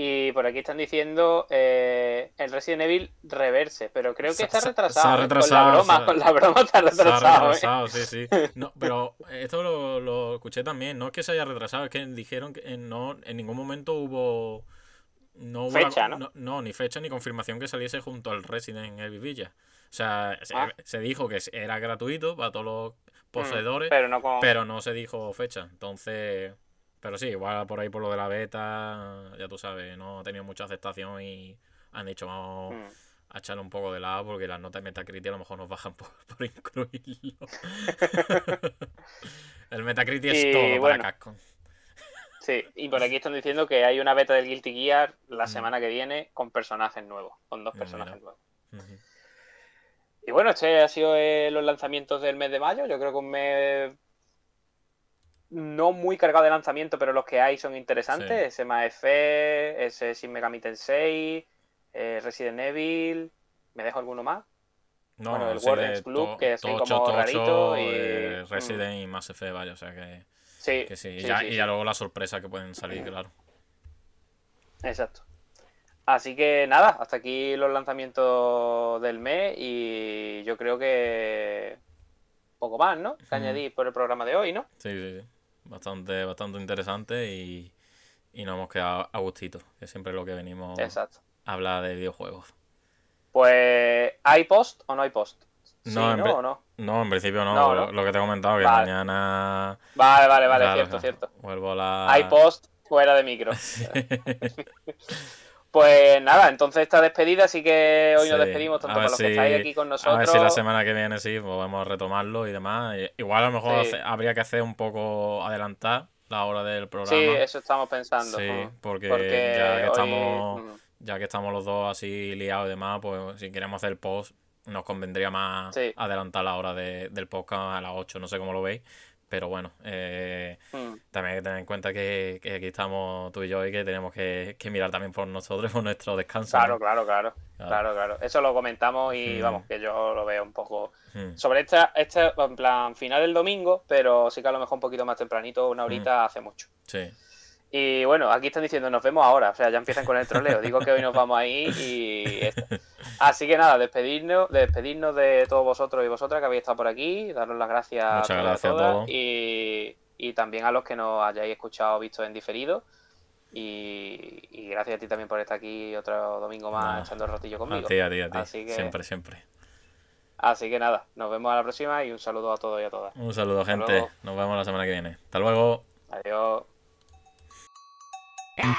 [SPEAKER 2] Y por aquí están diciendo eh, el Resident Evil Reverse, pero creo que
[SPEAKER 3] Se-
[SPEAKER 2] está retrasado.
[SPEAKER 3] se ha
[SPEAKER 2] ¿eh?
[SPEAKER 3] retrasado,
[SPEAKER 2] Con la broma, con la broma está
[SPEAKER 3] Se ha
[SPEAKER 2] retrasado. ¿eh?
[SPEAKER 3] retrasado, sí, sí. No, pero esto lo, lo escuché también. No es que se haya retrasado, es que dijeron que en- no, en ningún momento hubo. No hubo
[SPEAKER 2] Fecha, ¿no?
[SPEAKER 3] no, ni fecha ni confirmación que saliese junto al Resident Evil Villa. O sea, se,
[SPEAKER 2] Ah.
[SPEAKER 3] se dijo que era gratuito para todos los poseedores,
[SPEAKER 2] Pero no con.
[SPEAKER 3] pero no se dijo fecha. Entonces. Pero sí, igual por ahí por lo de la beta, ya tú sabes, no ha tenido mucha aceptación y han dicho vamos
[SPEAKER 2] Mm.
[SPEAKER 3] a echarle un poco de lado porque las notas de Metacritic a lo mejor nos bajan por, por incluirlo. el Metacritic es todo
[SPEAKER 2] bueno.
[SPEAKER 3] para Capcom.
[SPEAKER 2] Sí, y por aquí están diciendo que hay una beta del Guilty Gear la
[SPEAKER 3] Mm.
[SPEAKER 2] semana que viene con personajes nuevos, con dos
[SPEAKER 3] Ah,
[SPEAKER 2] personajes
[SPEAKER 3] mira.
[SPEAKER 2] nuevos. Y bueno, este ha sido eh, los lanzamientos del mes de mayo. Yo creo que un mes no muy cargado de lanzamiento, pero los que hay son interesantes.
[SPEAKER 3] Sí.
[SPEAKER 2] Ese Effect, ese Shin Megami Tensei, eh, Resident Evil. ¿Me dejo alguno más?
[SPEAKER 3] No,
[SPEAKER 2] Bueno, el
[SPEAKER 3] sí,
[SPEAKER 2] X Club, que
[SPEAKER 3] tocho,
[SPEAKER 2] como
[SPEAKER 3] tocho,
[SPEAKER 2] rarito y-
[SPEAKER 3] eh,
[SPEAKER 2] mm.
[SPEAKER 3] Resident y Mass Effect, vaya, o sea que,
[SPEAKER 2] Sí,
[SPEAKER 3] que sí. Y ya, y ya luego la sorpresa que pueden salir, claro.
[SPEAKER 2] Exacto. Así que nada, hasta aquí los lanzamientos del mes y yo creo que poco más, ¿no? Que
[SPEAKER 3] Ujú.
[SPEAKER 2] añadir por el programa de hoy, ¿no?
[SPEAKER 3] Sí, sí, sí. Bastante, bastante interesante y, y nos hemos quedado a gustito, que siempre es lo que venimos
[SPEAKER 2] Exacto.
[SPEAKER 3] a hablar de videojuegos.
[SPEAKER 2] Pues, ¿hay post o no hay post? Sí,
[SPEAKER 3] No, en
[SPEAKER 2] ¿no?
[SPEAKER 3] ve-
[SPEAKER 2] ¿O no?
[SPEAKER 3] No, en principio no,
[SPEAKER 2] No,
[SPEAKER 3] lo,
[SPEAKER 2] ¿no?
[SPEAKER 3] lo que te he comentado, que
[SPEAKER 2] Vale.
[SPEAKER 3] mañana...
[SPEAKER 2] Vale, vale, vale,
[SPEAKER 3] Claro,
[SPEAKER 2] cierto,
[SPEAKER 3] claro,
[SPEAKER 2] cierto.
[SPEAKER 3] Vuelvo a la...
[SPEAKER 2] Hay post fuera de micro. Pues nada, entonces esta despedida, así que hoy nos despedimos tanto
[SPEAKER 3] a
[SPEAKER 2] para los que estáis aquí con
[SPEAKER 3] A
[SPEAKER 2] nosotros.
[SPEAKER 3] ver si la semana que viene sí podemos retomarlo y demás. Igual a lo mejor
[SPEAKER 2] Sí.
[SPEAKER 3] hace- habría que hacer un poco adelantar la hora del programa.
[SPEAKER 2] Sí, eso estamos pensando.
[SPEAKER 3] Sí, porque,
[SPEAKER 2] Porque
[SPEAKER 3] ya que
[SPEAKER 2] hoy-
[SPEAKER 3] estamos
[SPEAKER 2] mm,
[SPEAKER 3] ya que estamos los dos así liados y demás, pues si queremos hacer post, nos convendría más
[SPEAKER 2] Sí.
[SPEAKER 3] adelantar la hora de- del podcast a las 8, no sé cómo lo veis. Pero bueno, eh,
[SPEAKER 2] mm.
[SPEAKER 3] también hay que tener en cuenta que, que aquí estamos tú y yo y que tenemos que, que mirar también por nosotros, por nuestro descanso. ¿no?
[SPEAKER 2] Claro, claro, claro, claro, claro. Eso lo comentamos y
[SPEAKER 3] Mm.
[SPEAKER 2] vamos, que yo lo veo un poco
[SPEAKER 3] Mm.
[SPEAKER 2] sobre esta, esta, en plan, final del domingo, pero sí que a lo mejor un poquito más tempranito, una horita hace mucho.
[SPEAKER 3] Sí.
[SPEAKER 2] Y bueno, aquí están diciendo, nos vemos ahora, o sea, ya empiezan con el troleo. Digo que hoy nos vamos ahí y esto. Así que nada, despedirnos, despedirnos de todos vosotros y vosotras que habéis estado por aquí, daros las gracias
[SPEAKER 3] Muchas
[SPEAKER 2] a todos y
[SPEAKER 3] gracias a todos.
[SPEAKER 2] y, y también a los que nos hayáis escuchado o visto en diferido. Y, y gracias a ti también por estar aquí otro domingo más echando el ratillo
[SPEAKER 3] A
[SPEAKER 2] conmigo.
[SPEAKER 3] ti, a ti, a ti.
[SPEAKER 2] Así que-
[SPEAKER 3] Siempre, siempre.
[SPEAKER 2] Así que nada, nos vemos a la próxima y un saludo a todos y a todas.
[SPEAKER 3] Un saludo,
[SPEAKER 2] Hasta
[SPEAKER 3] gente.
[SPEAKER 2] luego.
[SPEAKER 3] Nos vemos la semana que viene. Hasta luego.
[SPEAKER 2] Adiós.
[SPEAKER 1] El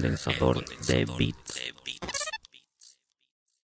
[SPEAKER 1] condensador de bits.